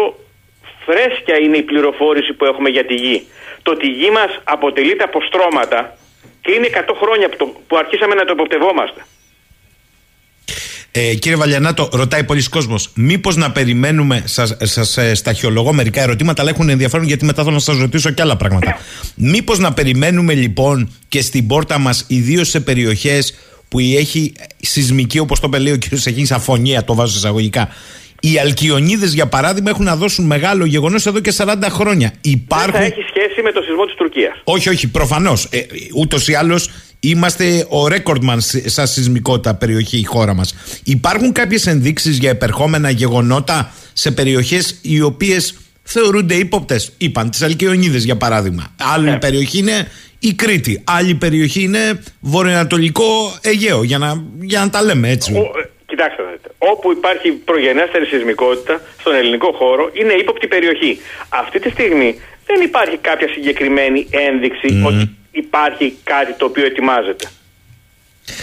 Speaker 4: φρέσκια είναι η πληροφόρηση που έχουμε για τη γη. Το ότι η γη μας αποτελείται από στρώματα και είναι 100 χρόνια που, αρχίσαμε να το υποπτευόμαστε.
Speaker 2: Ε, κύριε Βαλιανάτο, ρωτάει πολλοί κόσμος, μήπως να περιμένουμε, σας σας, ε, σταχυολογώ μερικά ερωτήματα, αλλά έχουν ενδιαφέρον γιατί μετά θέλω να σας ρωτήσω και άλλα πράγματα. Μήπως να περιμένουμε λοιπόν και στην πόρτα μας, ιδίως σε περιοχές που έχει σεισμική, όπως το λέει ο κ. Σεχίνης, αφωνία, το βάζω εισαγωγικά, οι Αλκιονίδες, για παράδειγμα, έχουν να δώσουν μεγάλο γεγονός εδώ και 40 χρόνια.
Speaker 4: Υπάρχουν... Δεν θα έχει σχέση με το σεισμό της Τουρκίας.
Speaker 2: Όχι, όχι, προφανώς. Ε, Ούτως ή άλλως είμαστε ο ρέκορντμαν σαν σεισμικότητα περιοχή η χώρα μας. Υπάρχουν κάποιες ενδείξεις για επερχόμενα γεγονότα σε περιοχές οι οποίες θεωρούνται ύποπτες. Είπαν τις Αλκιονίδες, για παράδειγμα. Άλλη ναι. περιοχή είναι η Κρήτη. Άλλη περιοχή είναι βορειοανατολικό Αιγαίο, για να, για να τα λέμε έτσι.
Speaker 4: Ο, Κοιτάξτε, όπου υπάρχει προγενέστερη σεισμικότητα στον ελληνικό χώρο είναι ύποπτη περιοχή. Αυτή τη στιγμή δεν υπάρχει κάποια συγκεκριμένη ένδειξη ότι υπάρχει κάτι το οποίο ετοιμάζεται.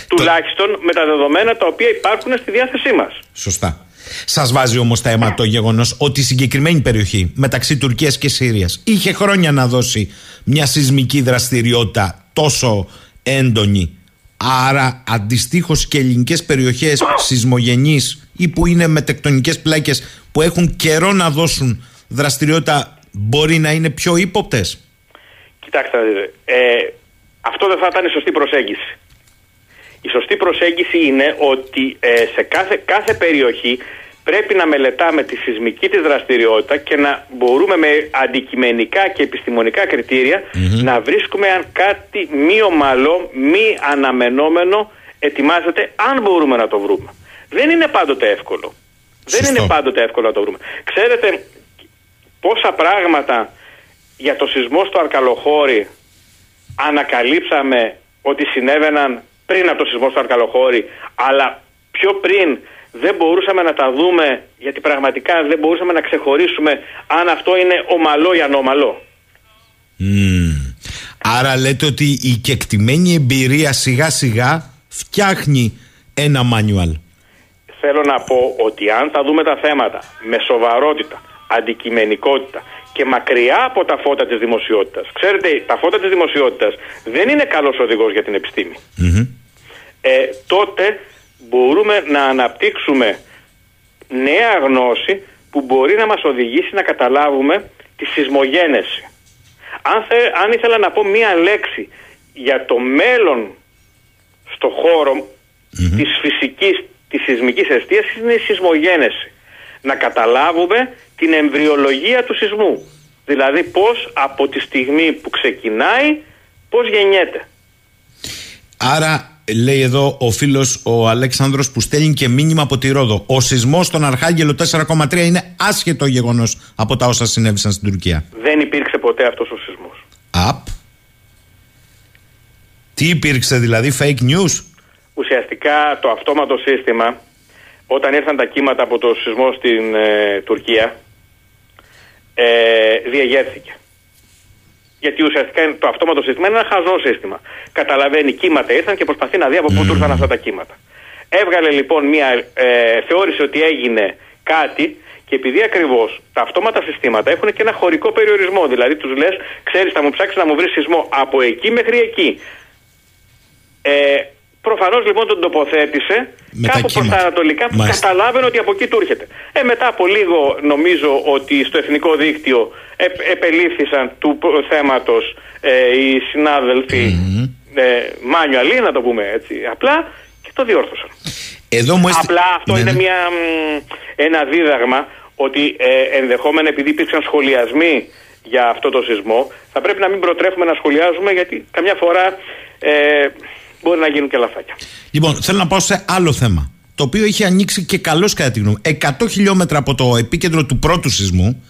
Speaker 4: Τουλάχιστον με τα δεδομένα τα οποία υπάρχουν στη διάθεσή μας.
Speaker 2: Σωστά. Σας βάζει όμως τα αίμα το γεγονός ότι η συγκεκριμένη περιοχή μεταξύ Τουρκίας και Συρίας είχε χρόνια να δώσει μια σεισμική δραστηριότητα τόσο έντονη. Άρα αντιστοίχως και ελληνικές περιοχές σεισμογενείς ή που είναι με τεκτονικέ πλάκες που έχουν καιρό να δώσουν δραστηριότητα μπορεί να είναι πιο ύποπτες;
Speaker 4: Κοιτάξτε, ε, αυτό δεν θα ήταν η σωστή προσέγγιση. Η σωστή προσέγγιση είναι ότι ε, σε κάθε, κάθε περιοχή πρέπει να μελετάμε τη σεισμική της δραστηριότητα και να μπορούμε με αντικειμενικά και επιστημονικά να βρίσκουμε αν κάτι μη ομαλό, μη αναμενόμενο ετοιμάζεται, αν μπορούμε να το βρούμε. Δεν είναι πάντοτε εύκολο. Δεν είναι πάντοτε εύκολο να το βρούμε. Ξέρετε πόσα πράγματα για το σεισμό στο Αρκαλοχώρι ανακαλύψαμε ότι συνέβαιναν πριν από το σεισμό στο Αρκαλοχώρι, αλλά πιο πριν δεν μπορούσαμε να τα δούμε, γιατί πραγματικά δεν μπορούσαμε να ξεχωρίσουμε αν αυτό είναι ομαλό ή ανώμαλο.
Speaker 2: Άρα λέτε ότι η κεκτημένη εμπειρία σιγά σιγά φτιάχνει ένα μάνιουαλ.
Speaker 4: Θέλω να πω ότι αν θα δούμε τα θέματα με σοβαρότητα, αντικειμενικότητα και μακριά από τα φώτα της δημοσιότητας. Ξέρετε, τα φώτα της δημοσιότητας δεν είναι καλός οδηγός για την επιστημη Ε, τότε μπορούμε να αναπτύξουμε νέα γνώση που μπορεί να μας οδηγήσει να καταλάβουμε τη σεισμογένεση. Αν, θε, αν ήθελα να πω μία λέξη για το μέλλον στο χώρο mm-hmm. της φυσικής, της σεισμικής αιστείας είναι η σεισμογένεση. Να καταλάβουμε την εμβριολογία του σεισμού. Δηλαδή πώς από τη στιγμή που ξεκινάει, πώς γεννιέται.
Speaker 2: Άρα λέει εδώ ο φίλος ο Αλέξανδρος που στέλνει και μήνυμα από τη Ρόδο. Ο σεισμός στον Αρχάγγελο 4,3 είναι άσχετο γεγονός από τα όσα συνέβησαν στην Τουρκία.
Speaker 4: Δεν υπήρξε ποτέ αυτός ο σεισμός.
Speaker 2: Απ. Τι υπήρξε δηλαδή, fake news;
Speaker 4: Ουσιαστικά το αυτόματο σύστημα, όταν ήρθαν τα κύματα από το σεισμό στην ε, Τουρκία, ε, διεγέρθηκε. Γιατί ουσιαστικά το αυτόματο σύστημα είναι ένα χαζό σύστημα. Καταλαβαίνει κύματα ήρθαν και προσπαθεί να δει από πού του ήρθαν αυτά τα κύματα. Έβγαλε λοιπόν μια. Ε, θεώρησε ότι έγινε κάτι και επειδή ακριβώς τα αυτόματα συστήματα έχουν και ένα χωρικό περιορισμό. Δηλαδή τους λες, ξέρεις, θα μου ψάξεις να μου βρεις σεισμό από εκεί μέχρι εκεί. Ε, Προφανώς λοιπόν τον τοποθέτησε με κάπου προς τα ανατολικά που καταλάβαινε ότι από εκεί του έρχεται. Ε, μετά από λίγο νομίζω ότι στο εθνικό δίκτυο ε, επελήφθησαν του θέματος ε, οι συνάδελφοι mm-hmm. ε, να το πούμε έτσι απλά, και το διόρθωσαν.
Speaker 2: Εδώ μου
Speaker 4: Απλά αυτό ναι, είναι ναι. μια, ένα δίδαγμα ότι ε, ενδεχόμενα επειδή υπήρξαν σχολιασμοί για αυτό το σεισμό θα πρέπει να μην προτρέχουμε να σχολιάζουμε γιατί καμιά φορά ε, μπορεί να γίνουν και λαθάκια.
Speaker 2: Λοιπόν, θέλω να πάω σε άλλο θέμα. Το οποίο είχε ανοίξει και καλώς κατά τη γνώμη. 100 χιλιόμετρα από το επίκεντρο του πρώτου σεισμού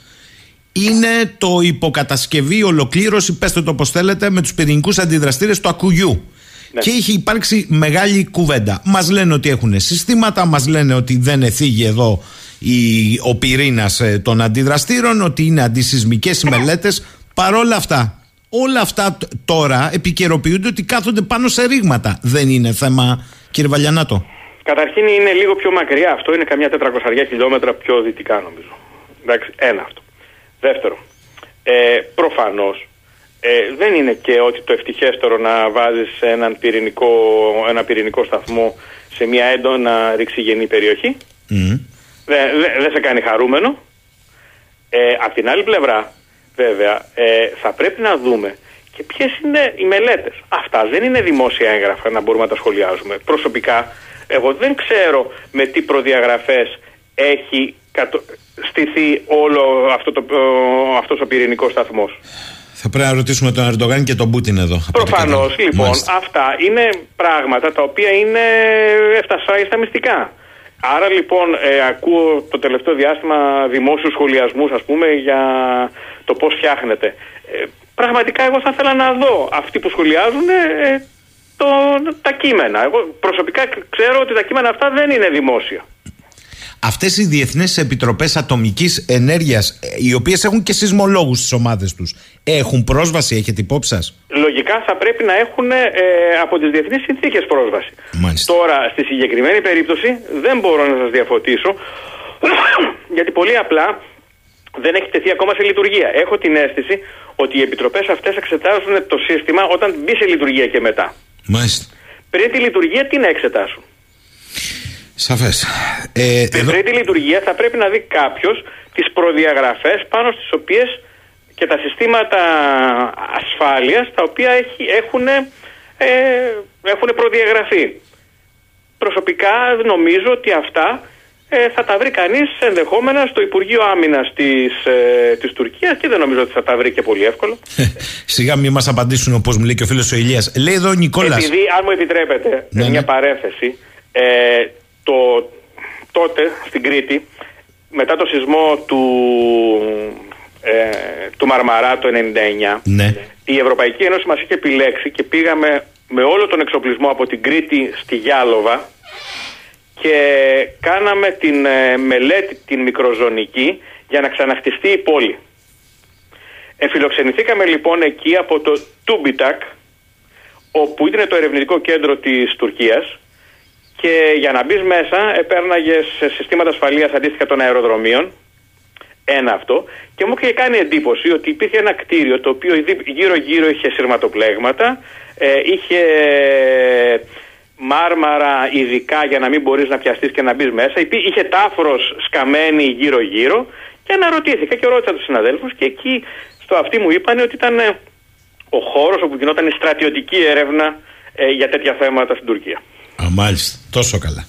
Speaker 2: είναι το υποκατασκευή, ολοκλήρωση, πέστε το όπως θέλετε, με τους πυρηνικούς αντιδραστήρες του Ακουγιού. Ναι. Και είχε υπάρξει μεγάλη κουβέντα. Μας λένε ότι έχουν συστήματα, μας λένε ότι δεν εφήγει εδώ η, ο πυρήνας ε, των αντιδραστήρων, ότι είναι αντισυσμικές οι μελέτες. Παρόλα αυτά, όλα αυτά τώρα επικαιροποιούνται ότι κάθονται πάνω σε ρήγματα. Δεν είναι θέμα, κύριε Βαλιανάτο.
Speaker 4: Καταρχήν είναι λίγο πιο μακριά αυτό, είναι καμιά 400 χιλιόμετρα πιο δυτικά νομίζω. Εντάξει, ένα αυτό. Δεύτερο, ε, προφανώς ε, δεν είναι και ότι το ευτυχέστερο να βάζεις έναν πυρηνικό, ένα πυρηνικό σταθμό σε μια έντονα ρηξιγενή περιοχή. Mm. Δεν δε, σε κάνει χαρούμενο. Ε, απ' την άλλη πλευρά, βέβαια, ε, θα πρέπει να δούμε και ποιες είναι οι μελέτες. Αυτά δεν είναι δημόσια έγγραφα να μπορούμε να τα σχολιάζουμε. Προσωπικά, εγώ δεν ξέρω με τι προδιαγραφές έχει στηθεί όλο αυτό το, αυτός ο πυρηνικός σταθμός.
Speaker 2: Θα πρέπει να ρωτήσουμε τον Ερντογάν και τον Πούτιν εδώ.
Speaker 4: Προφανώς, λοιπόν, αυτά είναι πράγματα τα οποία είναι εφτασφάγιστα στα μυστικά. Άρα λοιπόν ε, ακούω το τελευταίο διάστημα δημόσιους σχολιασμούς ας πούμε για το πώς φτιάχνεται. Ε, πραγματικά εγώ θα ήθελα να δω αυτοί που σχολιάζουν ε, το, τα κείμενα. Εγώ προσωπικά ξέρω ότι τα κείμενα αυτά δεν είναι δημόσια.
Speaker 2: Αυτές οι διεθνέ επιτροπές ατομικής ενέργειας, οι οποίες έχουν και σεισμολόγους στις ομάδες τους, έχουν πρόσβαση, έχετε υπόψη σας;
Speaker 4: Λογικά θα πρέπει να έχουν ε, από τις διεθνείς συνθήκες πρόσβαση.
Speaker 2: Μάλιστα.
Speaker 4: Τώρα, στη συγκεκριμένη περίπτωση, δεν μπορώ να σας διαφωτίσω, γιατί πολύ απλά δεν έχει τεθεί ακόμα σε λειτουργία. Έχω την αίσθηση ότι οι επιτροπές αυτές εξετάζουν το σύστημα όταν μπει σε λειτουργία και μετά.
Speaker 2: Μάλιστα.
Speaker 4: Πριν τη λειτουργία, τι να εξετάσουν;
Speaker 2: Σαφές. Ε,
Speaker 4: Πριν τη λειτουργία θα πρέπει να δει κάποιος τις προδιαγραφές πάνω στις οποίες και τα συστήματα ασφάλειας τα οποία έχει, έχουν, ε, έχουν προδιαγραφεί. Προσωπικά νομίζω ότι αυτά ε, θα τα βρει κανείς ενδεχόμενα στο Υπουργείο Άμυνας της, ε, της Τουρκίας και δεν νομίζω ότι θα τα βρει και πολύ εύκολο.
Speaker 2: Σιγά μην μας απαντήσουν όπως μου λέει και ο φίλος ο Ηλίας. Λέει εδώ ο Νικόλας.
Speaker 4: Επειδή, αν μου επιτρέπετε,
Speaker 2: Ναι,
Speaker 4: μια
Speaker 2: ναι.
Speaker 4: παρέθεση, ε, το, τότε στην Κρήτη, μετά το σεισμό του, ε, του Μαρμαρά το 99,
Speaker 2: Ναι.
Speaker 4: η Ευρωπαϊκή Ένωση μας είχε επιλέξει και πήγαμε με όλο τον εξοπλισμό από την Κρήτη στη Γιάλοβα και κάναμε την ε, μελέτη την μικροζωνική για να ξαναχτιστεί η πόλη. Εφιλοξενηθήκαμε λοιπόν εκεί από το Τούμπιτακ όπου ήταν το ερευνητικό κέντρο της Τουρκίας και για να μπεις μέσα επέρναγες σε συστήματα ασφαλείας αντίστοιχα των αεροδρομίων. Ένα αυτό. Και μου είχε κάνει εντύπωση ότι υπήρχε ένα κτίριο το οποίο γύρω γύρω είχε σειρματοπλέγματα ε, είχε μάρμαρα ειδικά για να μην μπορείς να πιαστείς και να μπεις μέσα. Υπή- είχε τάφρος σκαμμένη γύρω γύρω και αναρωτήθηκα και ρώτησα τους συναδέλφους και εκεί στο αυτή μου είπαν ότι ήταν ε, ο χώρος όπου γινόταν η στρατιωτική έρευνα ε, για τέτοια θέματα στην Τουρκία.
Speaker 2: Α, μάλιστα. Τόσο καλά.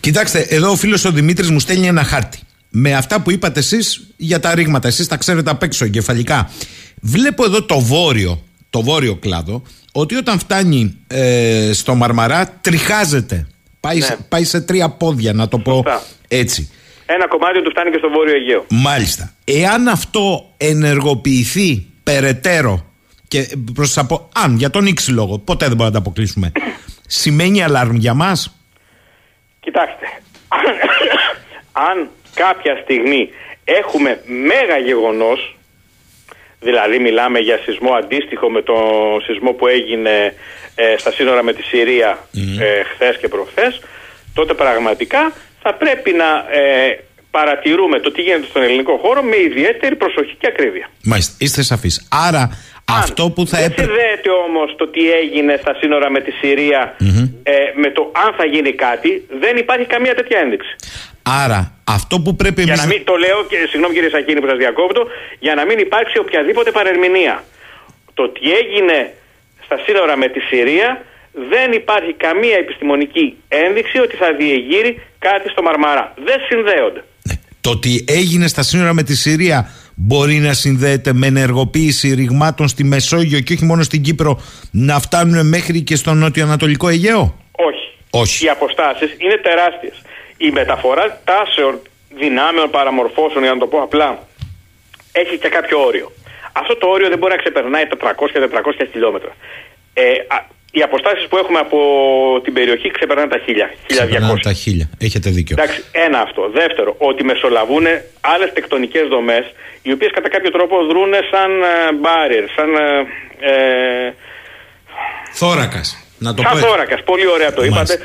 Speaker 2: Κοιτάξτε, εδώ ο φίλος ο Δημήτρης μου στέλνει ένα χάρτη. Με αυτά που είπατε εσείς για τα ρήγματα, εσείς τα ξέρετε απ' έξω εγκεφαλικά. Βλέπω εδώ το βόρειο, το βόρειο κλάδο, ότι όταν φτάνει ε, στο Μαρμαρά τριχάζεται. Πάει,
Speaker 4: Ναι.
Speaker 2: σε, πάει σε τρία πόδια, να το πω
Speaker 4: Σωστά.
Speaker 2: έτσι.
Speaker 4: Ένα κομμάτι του φτάνει και στο Βόρειο Αιγαίο.
Speaker 2: Μάλιστα. Εάν αυτό ενεργοποιηθεί περαιτέρω και προς απο... αν για τον X λόγο, ποτέ δεν μπορούμε να τα αποκλείσουμε, σημαίνει αλάρμ για μας;
Speaker 4: Κοιτάξτε, αν κάποια στιγμή έχουμε μέγα γεγονός, δηλαδή μιλάμε για σεισμό αντίστοιχο με τον σεισμό που έγινε ε, στα σύνορα με τη Συρία ε, χθες και προχθές, τότε πραγματικά θα πρέπει να ε, παρατηρούμε το τι γίνεται στον ελληνικό χώρο με ιδιαίτερη προσοχή και ακρίβεια.
Speaker 2: Μάλιστα, είστε σαφείς. Άρα αυτό που θα
Speaker 4: δεν
Speaker 2: έπρεπε...
Speaker 4: συνδέεται όμως το τι έγινε στα σύνορα με τη συρια ε, με το αν θα γίνει κάτι, δεν υπάρχει καμία τέτοια ένδειξη.
Speaker 2: Άρα αυτό που πρέπει
Speaker 4: Για
Speaker 2: εμείς...
Speaker 4: να μην, το λέω και συγγνώμη κύριε Σακίνη που σας διακόπτω, για να μην υπάρξει οποιαδήποτε παρερμηνία. Το τι έγινε στα σύνορα με τη Συρία δεν υπάρχει καμία επιστημονική ένδειξη ότι θα διεγείρει κάτι στο Μαρμαρά. Δεν συνδέονται.
Speaker 2: Ναι. Το ότι έγινε στα σύνορα με τη Συρία μπορεί να συνδέεται με ενεργοποίηση ρηγμάτων στη Μεσόγειο και όχι μόνο στην Κύπρο να φτάνουν μέχρι και στο νότιο-ανατολικό Αιγαίο;
Speaker 4: Όχι.
Speaker 2: Όχι.
Speaker 4: Οι αποστάσεις είναι τεράστιες. Η μεταφορά τάσεων δυνάμεων παραμορφώσεων, για να το πω απλά, έχει και κάποιο όριο. Αυτό το όριο δεν μπορεί να ξεπερνάει τα 300-400 χιλιόμετρα. Ε, α, οι αποστάσεις που έχουμε από την περιοχή ξεπερνάνε τα 1000, 1200.
Speaker 2: Ξεπερνάνε τα χίλια. Έχετε δίκιο.
Speaker 4: Εντάξει, ένα αυτό. Δεύτερο, ότι μεσολαβούν άλλες τεκτονικές δομές, οι οποίες κατά κάποιο τρόπο δρούν σαν μπάριερ, σαν. Ε, ε,
Speaker 2: Θώρακας. Να το
Speaker 4: σαν
Speaker 2: πω έτσι.
Speaker 4: θώρακας. Πολύ ωραία το
Speaker 2: Μάλιστα.
Speaker 4: είπατε.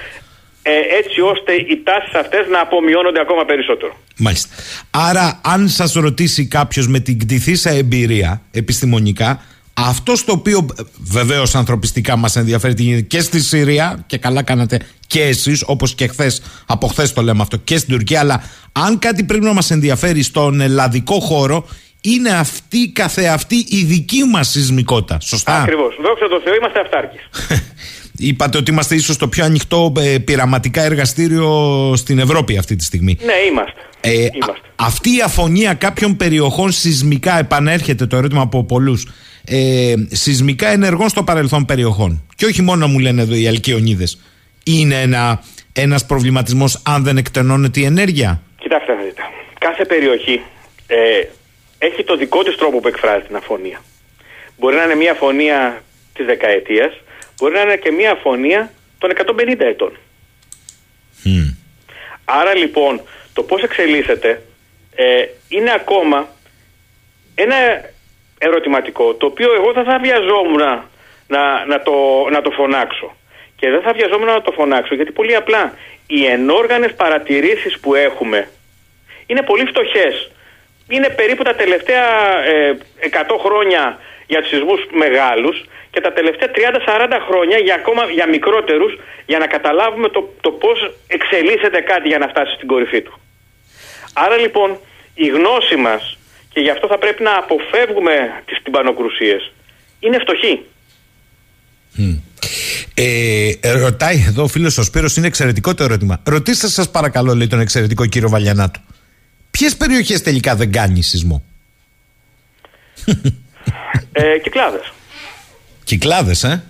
Speaker 4: Ε, έτσι ώστε οι τάσεις αυτές να απομειώνονται ακόμα περισσότερο.
Speaker 2: Μάλιστα. Άρα, αν σας ρωτήσει κάποιος με την κτηθήσα εμπειρία επιστημονικά, αυτό το οποίο βεβαίως ανθρωπιστικά μας ενδιαφέρει τι γίνεται και στη Συρία, και καλά κάνατε και εσείς, όπως και χθες, από χθες το λέμε αυτό, και στην Τουρκία, αλλά αν κάτι πρέπει να μας ενδιαφέρει στον ελλαδικό χώρο, είναι αυτή καθεαυτή η δική μας σεισμικότητα. Σωστά;
Speaker 4: Ακριβώς. Δόξα τω Θεώ, είμαστε αυτάρκη.
Speaker 2: Είπατε ότι είμαστε ίσως το πιο ανοιχτό ε, πειραματικά εργαστήριο στην Ευρώπη αυτή τη στιγμή.
Speaker 4: ναι, είμαστε.
Speaker 2: Ε,
Speaker 4: είμαστε.
Speaker 2: α- αυτή η αφωνία κάποιων περιοχών σεισμικά επανέρχεται το ερώτημα από πολλούς. Ε, σεισμικά ενεργών στο παρελθόν περιοχών. Και όχι μόνο μου λένε εδώ οι Αλκιονίδες. Είναι ένα, ένας προβληματισμός αν δεν εκτενώνεται η ενέργεια;
Speaker 4: Κοιτάξτε να δείτε. Κάθε περιοχή ε, έχει το δικό της τρόπο που εκφράζει την αφωνία. Μπορεί να είναι μια αφωνία της δεκαετίας, μπορεί να είναι και μια αφωνία των 150 ετών. Άρα λοιπόν το πώς εξελίσσεται ε, είναι ακόμα ένα ερωτηματικό το οποίο εγώ δεν θα βιαζόμουν να, να, το, να το φωνάξω. Και δεν θα βιαζόμουν να το φωνάξω γιατί πολύ απλά οι ενόργανες παρατηρήσεις που έχουμε είναι πολύ φτωχές. Είναι περίπου τα τελευταία ε, 100 χρόνια για τους σεισμούς μεγάλους και τα τελευταία 30-40 χρόνια για ακόμα για μικρότερους για να καταλάβουμε το, το πώς εξελίσσεται κάτι για να φτάσει στην κορυφή του. Άρα λοιπόν η γνώση μας και γι' αυτό θα πρέπει να αποφεύγουμε τις τυμπανοκρουσίες είναι φτωχή.
Speaker 2: Ε, ρωτάει εδώ ο φίλος ο Σπύρος, είναι εξαιρετικό το ερώτημα. Ρωτήστε σας παρακαλώ, λέει τον εξαιρετικό κύριο Βαλιανάτου. Ποιες περιοχές τελικά δεν κάνει σεισμό,
Speaker 4: Ε, κυκλάδες.
Speaker 2: Κυκλάδες, ε;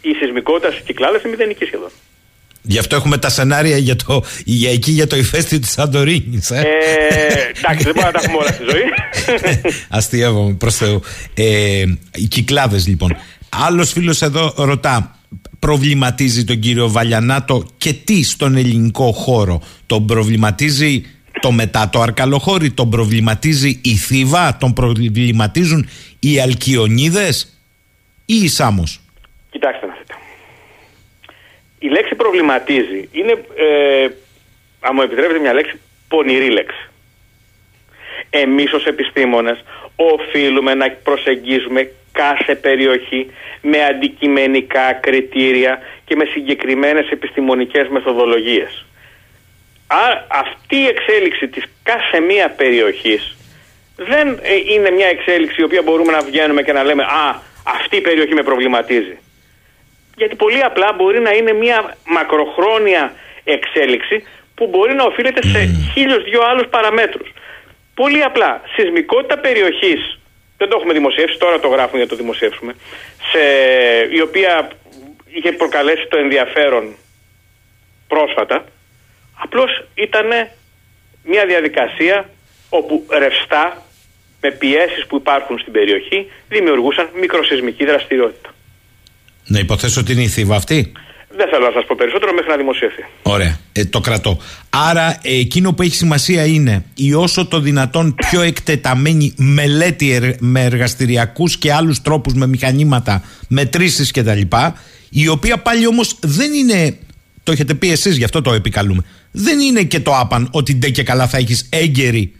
Speaker 4: Η σεισμικότητα στις κυκλάδες είναι μηδενική σχεδόν.
Speaker 2: Γι' αυτό έχουμε τα σενάρια για, το, για εκεί για το ηφαίστειο της Σαντορίνης. Ε.
Speaker 4: Ε, εντάξει, δεν μπορούμε να τα έχουμε όλα στη ζωή.
Speaker 2: Αστείευομαι, προς Θεού. Ε, οι κυκλάδες λοιπόν. Άλλος φίλος εδώ ρωτά, προβληματίζει τον κύριο Βαλιανάτο και τι στον ελληνικό χώρο; Τον προβληματίζει το μετά το αρκαλοχώρι, τον προβληματίζει η Θήβα, τον προβληματίζουν οι Αλκιονίδες ή η Σάμος;
Speaker 4: Κοιτάξτε να δείτε. Η λέξη προβληματίζει είναι, ε, αν μου επιτρέπετε μια λέξη, πονηρή λέξη. Εμείς ως επιστήμονες οφείλουμε να προσεγγίζουμε κάθε περιοχή με αντικειμενικά κριτήρια και με συγκεκριμένες επιστημονικές μεθοδολογίες. Α, αυτή η εξέλιξη της κάθε μία περιοχής δεν ε, είναι μια εξέλιξη η οποία μπορούμε να βγαίνουμε και να λέμε «Α, αυτή η περιοχή με προβληματίζει». Γιατί πολύ απλά μπορεί να είναι μια μακροχρόνια εξέλιξη που μπορεί να οφείλεται σε χίλιους δυο άλλους παραμέτρους. Πολύ απλά, σεισμικότητα περιοχής, δεν το έχουμε δημοσιεύσει, τώρα το γράφουμε για να το δημοσιεύσουμε, σε, η οποία είχε προκαλέσει το ενδιαφέρον πρόσφατα, απλώς ήταν μια διαδικασία όπου ρευστά με πιέσεις που υπάρχουν στην περιοχή δημιουργούσαν μικροσυσμική δραστηριότητα.
Speaker 2: Να υποθέσω ότι είναι η Θήβα αυτή;
Speaker 4: Δεν θέλω να σας πω περισσότερο μέχρι να δημοσιευθεί.
Speaker 2: Ωραία, ε, το κρατώ. Άρα ε, εκείνο που έχει σημασία είναι η όσο το δυνατόν πιο εκτεταμένη μελέτη ερ- με εργαστηριακούς και άλλους τρόπους με μηχανήματα, μετρήσεις κτλ. Η οποία πάλι όμως δεν είναι, το έχετε πει εσείς γι' αυτό το επικαλούμε, δεν είναι και το άπαν ότι ντε και καλά θα έχεις έγκαιρη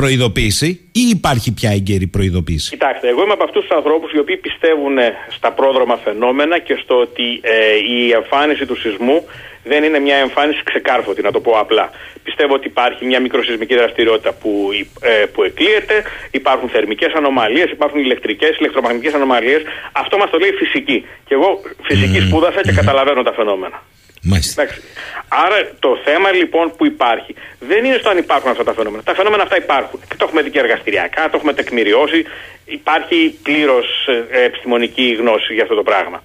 Speaker 2: προειδοποίηση ή υπάρχει πια έγκαιρη προειδοποίηση;
Speaker 4: Κοιτάξτε, εγώ είμαι από αυτούς τους ανθρώπους οι οποίοι πιστεύουν ε, στα πρόδρομα φαινόμενα και στο ότι ε, η εμφάνιση του σεισμού δεν είναι μια εμφάνιση ξεκάρφωτη, να το πω απλά. Πιστεύω ότι υπάρχει μια μικροσυσμική δραστηριότητα που, ε, που εκλείεται, υπάρχουν θερμικές ανομαλίες, υπάρχουν ηλεκτρικές, ηλεκτρομαγνητικές ανομαλίες. Αυτό μας το λέει η φυσική. Και εγώ φυσική σπούδασα και καταλαβαίνω τα φαινόμενα.
Speaker 2: Μάλιστα.
Speaker 4: Εντάξει. Άρα το θέμα λοιπόν που υπάρχει δεν είναι στο αν υπάρχουν αυτά τα φαινόμενα. Τα φαινόμενα αυτά υπάρχουν. Και το έχουμε δει και εργαστηριακά, το έχουμε τεκμηριώσει. Υπάρχει πλήρως επιστημονική γνώση για αυτό το πράγμα.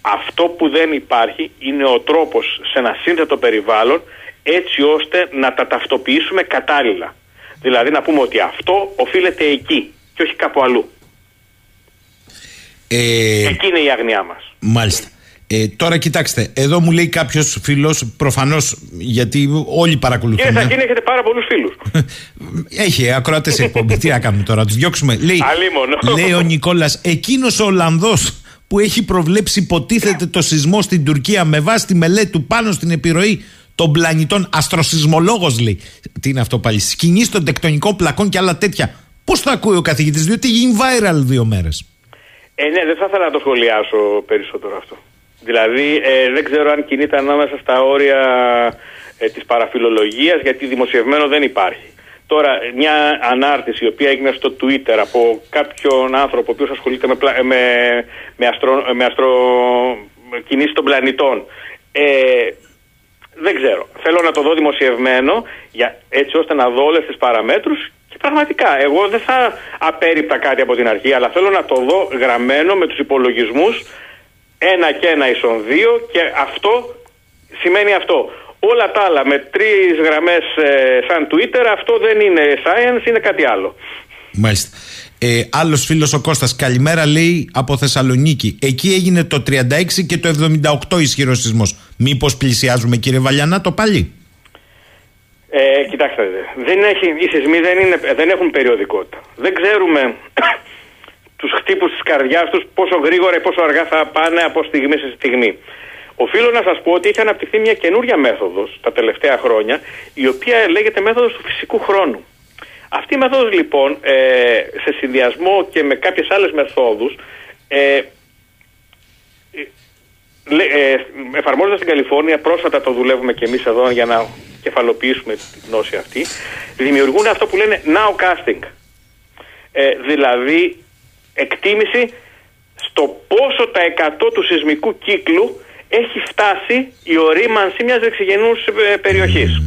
Speaker 4: Αυτό που δεν υπάρχει είναι ο τρόπος σε ένα σύνθετο περιβάλλον έτσι ώστε να τα ταυτοποιήσουμε κατάλληλα. Δηλαδή να πούμε ότι αυτό οφείλεται εκεί και όχι κάπου αλλού.
Speaker 2: Ε,
Speaker 4: Εκεί είναι η αγνιά μας.
Speaker 2: Μάλιστα. Ε, τώρα κοιτάξτε, εδώ μου λέει κάποιος φίλος, προφανώς γιατί όλοι
Speaker 4: Κύριε
Speaker 2: παρακολουθούν.
Speaker 4: Σαχίνη, έχετε πάρα πολλούς φίλους.
Speaker 2: Έχει ακροατέ εκπομπή. Τι να κάνουμε τώρα, τους διώξουμε. Λέει,
Speaker 4: Αλίμονο.
Speaker 2: λέει ο Νικόλας, εκείνος ο Ολλανδός που έχει προβλέψει υποτίθεται το σεισμό στην Τουρκία με βάση τη μελέτη του πάνω στην επιρροή των πλανητών. Αστροσυσμολόγο λέει. Τι είναι αυτό πάλι. Σκηνή των τεκτονικών πλακών και άλλα τέτοια. Πώς το ακούει ο καθηγητής, διότι έχει γίνει viral δύο μέρες.
Speaker 4: Ε, ναι, δεν θα ήθελα να το σχολιάσω περισσότερο αυτό. Δηλαδή, ε, δεν ξέρω αν κινείται ανάμεσα στα όρια ε, της παραφιλολογίας, γιατί δημοσιευμένο δεν υπάρχει. Τώρα, μια ανάρτηση η οποία έγινε στο Twitter από κάποιον άνθρωπο ο οποίος ασχολείται με, πλα- με, με, αστρο, με αστρο, με κινήσεις των πλανητών. Ε, δεν ξέρω. Θέλω να το δω δημοσιευμένο για, έτσι ώστε να δω όλες τις παραμέτρους και πραγματικά εγώ δεν θα απέριπτα κάτι από την αρχή, αλλά θέλω να το δω γραμμένο με τους υπολογισμούς ένα και ένα ίσον δύο και αυτό σημαίνει αυτό. Όλα τα άλλα με τρεις γραμμές σαν Twitter αυτό δεν είναι science, είναι κάτι άλλο.
Speaker 2: Μάλιστα. Ε, Άλλος φίλος ο Κώστας, καλημέρα λέει από Θεσσαλονίκη. Εκεί έγινε το 36 και το 78 ισχυρός σεισμός. Μήπως πλησιάζουμε, κύριε Βαλιανά, το πάλι;
Speaker 4: Ε, κοιτάξτε, δεν έχει, οι σεισμοί δεν, είναι, δεν έχουν περιοδικότητα. Δεν ξέρουμε τους χτύπους της καρδιάς τους πόσο γρήγορα ή πόσο αργά θα πάνε από στιγμή σε στιγμή. Οφείλω να σας πω ότι έχει αναπτυχθεί μια καινούρια μέθοδος τα τελευταία χρόνια, η οποία λέγεται μέθοδος του φυσικού χρόνου. Αυτή η μέθοδος λοιπόν ε, σε συνδυασμό και με κάποιες άλλες μεθόδους ε, ε, ε, εφαρμόζοντας στην Καλιφόρνια, πρόσφατα το δουλεύουμε και εμείς εδώ για να κεφαλοποιήσουμε τη γνώση αυτή, δημιουργούν αυτό που λένε nowcasting. Ε, δηλαδή εκτίμηση στο πόσο τα 100 του σεισμικού κύκλου έχει φτάσει η ορίμανση μιας δεξιγενούς ε, περιοχής.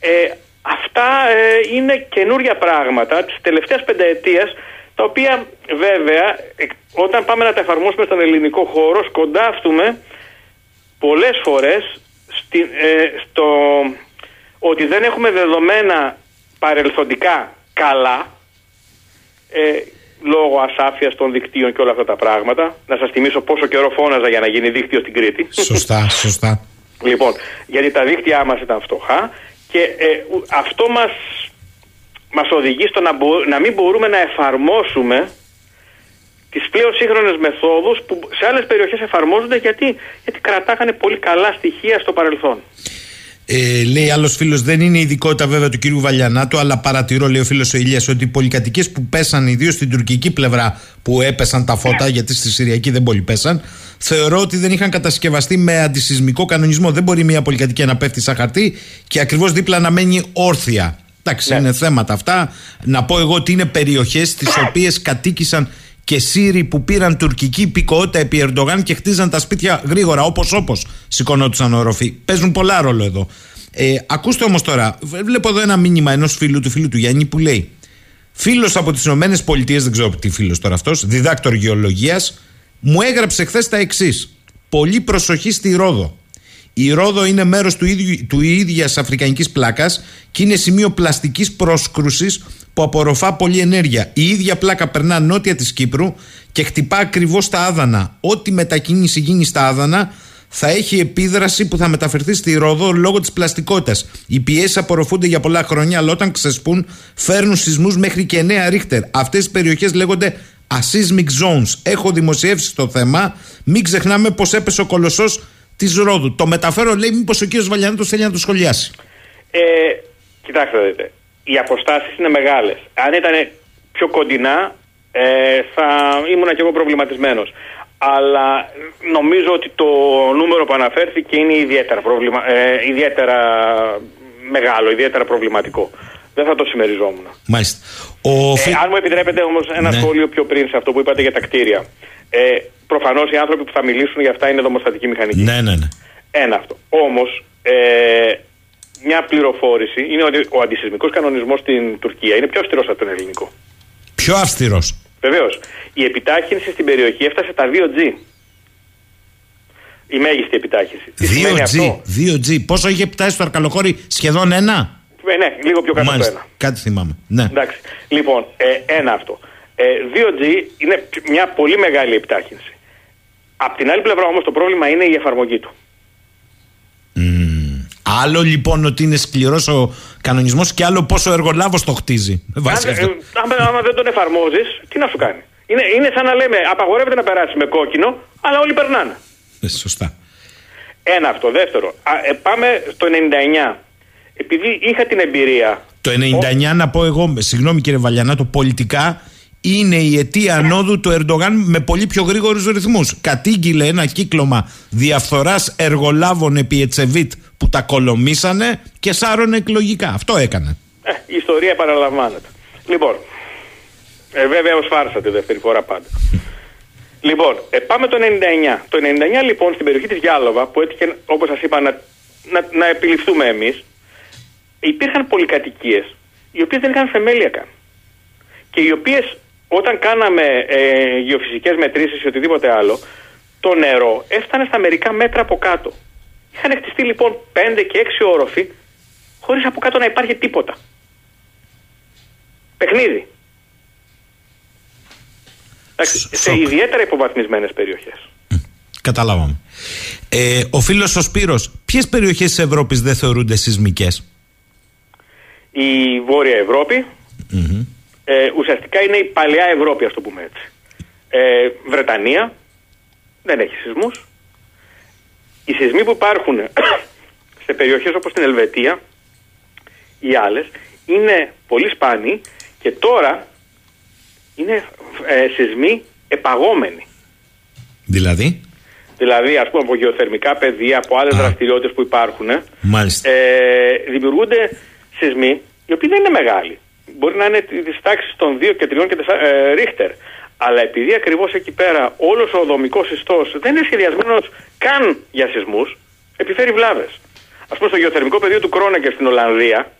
Speaker 4: Ε, Αυτά ε, είναι καινούρια πράγματα της τελευταίας πενταετίας τα οποία βέβαια όταν πάμε να τα εφαρμόσουμε στον ελληνικό χώρο σκοντάφτουμε πολλές φορές στη, ε, στο ότι δεν έχουμε δεδομένα παρελθοντικά καλά ε, λόγω ασάφειας των δικτύων και όλα αυτά τα πράγματα. Να σας θυμίσω πόσο καιρό φώναζα για να γίνει δίκτυο στην Κρήτη.
Speaker 2: Σωστά, σωστά.
Speaker 4: λοιπόν, γιατί τα δίκτυά μας ήταν φτωχά και ε, αυτό μας, μας οδηγεί στο να, να μην μπορούμε να εφαρμόσουμε τις πλέον σύγχρονες μεθόδους που σε άλλες περιοχές εφαρμόζονται γιατί, γιατί κρατάγανε πολύ καλά στοιχεία στο παρελθόν.
Speaker 2: Ε, λέει άλλος φίλος, δεν είναι ειδικότητα βέβαια του κύριου Βαλιανάτου, αλλά παρατηρώ, λέει ο φίλος ο Ηλίας, ότι οι πολυκατοικίες που πέσαν, ιδίως στην τουρκική πλευρά που έπεσαν τα φώτα, ναι. γιατί στη Συριακή δεν πολύ πέσαν, θεωρώ ότι δεν είχαν κατασκευαστεί με αντισυσμικό κανονισμό. Δεν μπορεί μια πολυκατοικία να πέφτει σαν χαρτί και ακριβώς δίπλα να μένει όρθια. Εντάξει, ναι. είναι θέματα αυτά. Να πω εγώ ότι είναι περιοχές τι οποίες κατοίκησαν και Σύριοι που πήραν τουρκική υπηκότητα επί Ερντογάν και χτίζαν τα σπίτια γρήγορα, όπως όπως σηκωνόντουσαν οροφή. Παίζουν πολλά ρόλο εδώ. Ε, ακούστε όμως τώρα, βλέπω εδώ ένα μήνυμα ενός φίλου του φίλου του Γιάννη που λέει Φίλος από τις ΗΠΑ, δεν ξέρω τι φίλος τώρα αυτός, διδάκτορ γεωλογίας, μου έγραψε χθες τα εξής. Πολύ προσοχή στη Ρόδο. Η Ρόδο είναι μέρος του, ίδιου, του ίδιας αφρικανικής πλάκας και είναι σημείο πλαστικής πρόσκρουσης που απορροφά πολλή ενέργεια. Η ίδια πλάκα περνά νότια της Κύπρου και χτυπά ακριβώς στα Άδανα. Ό,τι μετακίνηση γίνει στα Άδανα θα έχει επίδραση που θα μεταφερθεί στη Ρόδο λόγω της πλαστικότητας. Οι πιέσεις απορροφούνται για πολλά χρόνια, αλλά όταν ξεσπούν φέρνουν σεισμούς μέχρι και 9 ρίχτερ. Αυτές οι περιοχές λέγονται Asysmic Zones. Έχω δημοσιεύσει το θέμα. Μην ξεχνάμε πως έπεσε ο κολοσσός της Ρόδου. Το μεταφέρω, λέει, μήπως ο κύριος Βαλιανάτο θέλει να το σχολιάσει.
Speaker 4: Ε, κοιτάξτε, δείτε. Οι αποστάσεις είναι μεγάλες. Αν ήταν πιο κοντινά, ε, θα ήμουν και εγώ προβληματισμένος. Αλλά νομίζω ότι το νούμερο που αναφέρθηκε είναι ιδιαίτερα, προβλημα... ε, ιδιαίτερα μεγάλο, ιδιαίτερα προβληματικό. Δεν θα το συμμεριζόμουν.
Speaker 2: Μάλιστα.
Speaker 4: Ο... Ε, αν μου επιτρέπετε όμως ένα ναι. σχόλιο πιο πριν σε αυτό που είπατε για τα κτίρια. Ε, Προφανώς οι άνθρωποι που θα μιλήσουν για αυτά είναι δομοστατική μηχανική.
Speaker 2: Ναι, ναι, ναι.
Speaker 4: Ένα αυτό. Όμως, ε, μια πληροφόρηση είναι ότι ο αντισυσμικός κανονισμός στην Τουρκία είναι πιο αυστηρός από τον ελληνικό.
Speaker 2: Πιο αυστηρός.
Speaker 4: Βεβαίως. Η επιτάχυνση στην περιοχή έφτασε τα 2G. Η μέγιστη επιτάχυνση.
Speaker 2: 2G. 2G. Πόσο είχε φτάσει στο Αρκαλοχώρι, σχεδόν ένα;
Speaker 4: Ε, ναι, λίγο πιο κάτω από ένα.
Speaker 2: Κάτι θυμάμαι. Ναι.
Speaker 4: Εντάξει. Λοιπόν, ε, ένα αυτό. Ε, 2G είναι μια πολύ μεγάλη επιτάχυνση. Απ' την άλλη πλευρά όμως το πρόβλημα είναι η εφαρμογή του.
Speaker 2: Άλλο λοιπόν ότι είναι σκληρός ο κανονισμός και άλλο πόσο εργολάβος το χτίζει.
Speaker 4: Αν, ε, άμα δεν τον εφαρμόζεις, τι να σου κάνει. Είναι, είναι σαν να λέμε απαγορεύεται να περάσει με κόκκινο, αλλά όλοι περνάνε.
Speaker 2: Ε, σωστά.
Speaker 4: Ένα αυτό. Δεύτερο, α, ε, πάμε στο 99 επειδή είχα την εμπειρία.
Speaker 2: Το 99 να πω εγώ, συγγνώμη κύριε Βαλιανάτο, πολιτικά είναι η αιτία ανόδου του Ερντογάν με πολύ πιο γρήγορους ρυθμούς. Κατήγγειλε ένα κύκλωμα διαφθοράς εργολάβων επί Ετσεβίτ που τα κολομήσανε και σάρωνε εκλογικά. Αυτό έκανε.
Speaker 4: Ε, η ιστορία επαναλαμβάνεται. Λοιπόν, ε, βέβαια ω φάρσα τη δεύτερη φορά πάντα. λοιπόν, ε, πάμε το 99. Το 99 λοιπόν στην περιοχή της Γιάλοβα που έτυχε όπως σας είπα να, να, να επιληφθούμε εμείς υπήρχαν πολυκατοικίες οι οποίες δεν είχαν θεμέλια καν. Και οι οποίες όταν κάναμε ε, γεωφυσικές μετρήσεις ή οτιδήποτε άλλο, το νερό έφτανε στα μερικά μέτρα από κάτω. Είχαν χτιστεί λοιπόν 5 και 6 όροφοι, χωρίς από κάτω να υπάρχει τίποτα. Παιχνίδι. Εντάξει, σε ιδιαίτερα υποβαθμισμένες περιοχές.
Speaker 2: Καταλάβαμε. Ε, ο φίλος ο Σπύρος, ποιες περιοχές της Ευρώπης δεν θεωρούνται σεισμικές;
Speaker 4: Η Βόρεια Ευρώπη, ε, ουσιαστικά είναι η παλαιά Ευρώπη, ας το πούμε έτσι. Ε, Βρετανία, δεν έχει σεισμούς. Οι σεισμοί που υπάρχουν σε περιοχές όπως την Ελβετία ή άλλες είναι πολύ σπάνιοι και τώρα είναι ε, σεισμοί επαγόμενοι.
Speaker 2: Δηλαδή;
Speaker 4: Δηλαδή, ας πούμε, από γεωθερμικά πεδία, από άλλες
Speaker 2: Α.
Speaker 4: δραστηριότητες που υπάρχουν,
Speaker 2: Μάλιστα.
Speaker 4: ε, δημιουργούνται σεισμοί οι οποίοι δεν είναι μεγάλοι. Μπορεί να είναι τη τάξη των 2 και 3 και 4 ε, ρίχτερ. Αλλά επειδή ακριβώς εκεί πέρα όλος ο δομικός ιστό δεν είναι σχεδιασμένος καν για σεισμούς, επιφέρει βλάβες. Α πούμε, στο γεωθερμικό πεδίο του Κρόνεγκερ στην Ολλανδία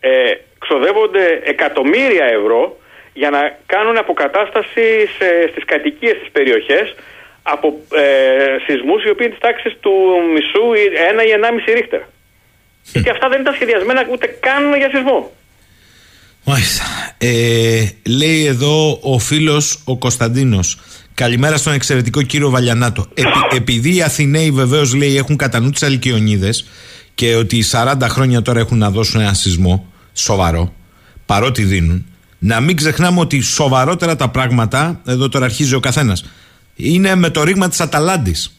Speaker 4: ε, ξοδεύονται εκατομμύρια ευρώ για να κάνουν αποκατάσταση σε, στις κατοικίες στις περιοχές από ε, σεισμούς οι οποίοι είναι της τάξης του μισού ή ένα ή ενάμιση ρίχτερ. Γιατί αυτά δεν ήταν σχεδιασμένα ούτε καν για σεισμό.
Speaker 2: Μάλιστα. Ε, λέει εδώ ο φίλος ο Κωνσταντίνος. Καλημέρα στον εξαιρετικό κύριο Βαλιανάτο. Επει- επειδή οι Αθηναίοι βεβαίως λέει έχουν κατά νου τις Αλκιονίδες και ότι 40 χρόνια τώρα έχουν να δώσουν ένα σεισμό σοβαρό, παρότι δίνουν, να μην ξεχνάμε ότι σοβαρότερα τα πράγματα, εδώ τώρα αρχίζει ο καθένας, είναι με το ρήγμα της Αταλάντης.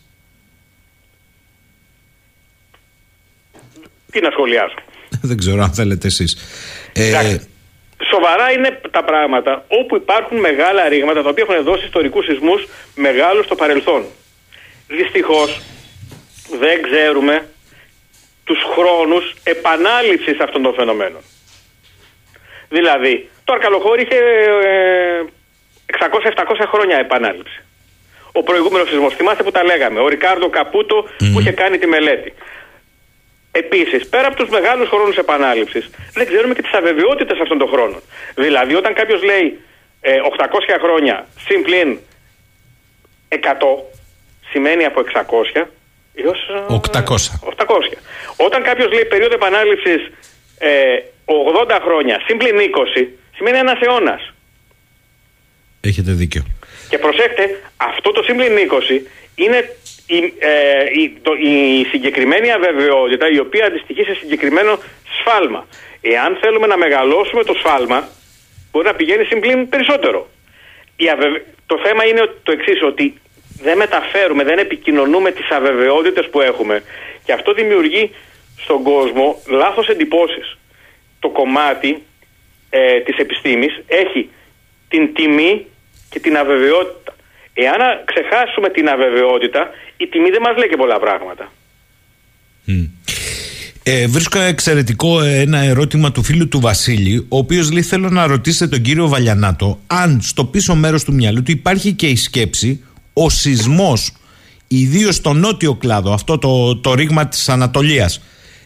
Speaker 4: Τι να σχολιάσω.
Speaker 2: Δεν ξέρω αν θέλετε εσείς. Ε,
Speaker 4: Εντάξει. Σοβαρά είναι τα πράγματα όπου υπάρχουν μεγάλα ρήγματα τα οποία έχουν δώσει ιστορικούς σεισμούς μεγάλους στο παρελθόν. Δυστυχώς δεν ξέρουμε τους χρόνους επανάληψης αυτών των φαινομένων. Δηλαδή, το Αρκαλοχώρι είχε ε, 600-700 χρόνια επανάληψη. Ο προηγούμενος σεισμός, θυμάστε που τα λέγαμε, ο Ρικάρντο Καπούτο που είχε κάνει τη μελέτη. Επίσης, πέρα από τους μεγάλους χρόνους επανάληψης, δεν ξέρουμε και τις αβεβαιότητες αυτών των χρόνων. Δηλαδή, όταν κάποιος λέει ε, 800 χρόνια συμπλήν 100, σημαίνει από 600 έως ε,
Speaker 2: 800.
Speaker 4: 800. Όταν κάποιος λέει περίοδο επανάληψης ε, 80 χρόνια συμπλήν 20, σημαίνει ένας αιώνας.
Speaker 2: έχετε δίκιο.
Speaker 4: Και προσέξτε, αυτό το σύμπλην 20 είναι η, ε, η, το, η συγκεκριμένη αβεβαιότητα η οποία αντιστοιχεί σε συγκεκριμένο σφάλμα. Εάν θέλουμε να μεγαλώσουμε το σφάλμα, μπορεί να πηγαίνει συμπλήν περισσότερο. Η αβεβαι... Το θέμα είναι ότι- το εξής, ότι δεν μεταφέρουμε, δεν επικοινωνούμε τις αβεβαιότητες που έχουμε. Και αυτό δημιουργεί στον κόσμο λάθος εντυπώσεις. Το κομμάτι ε, της επιστήμης έχει την τιμή και την αβεβαιότητα. Εάν α- ξεχάσουμε την αβεβαιότητα, η τιμή δεν μας λέει και πολλά πράγματα.
Speaker 2: Ε, βρίσκω εξαιρετικό ε, ένα ερώτημα του φίλου του Βασίλη, ο οποίος λέει: Θέλω να ρωτήσετε τον κύριο Βαλιανάτο αν στο πίσω μέρος του μυαλού του υπάρχει και η σκέψη ο σεισμός, ιδίως στο νότιο κλάδο, αυτό το, το ρήγμα της Ανατολίας,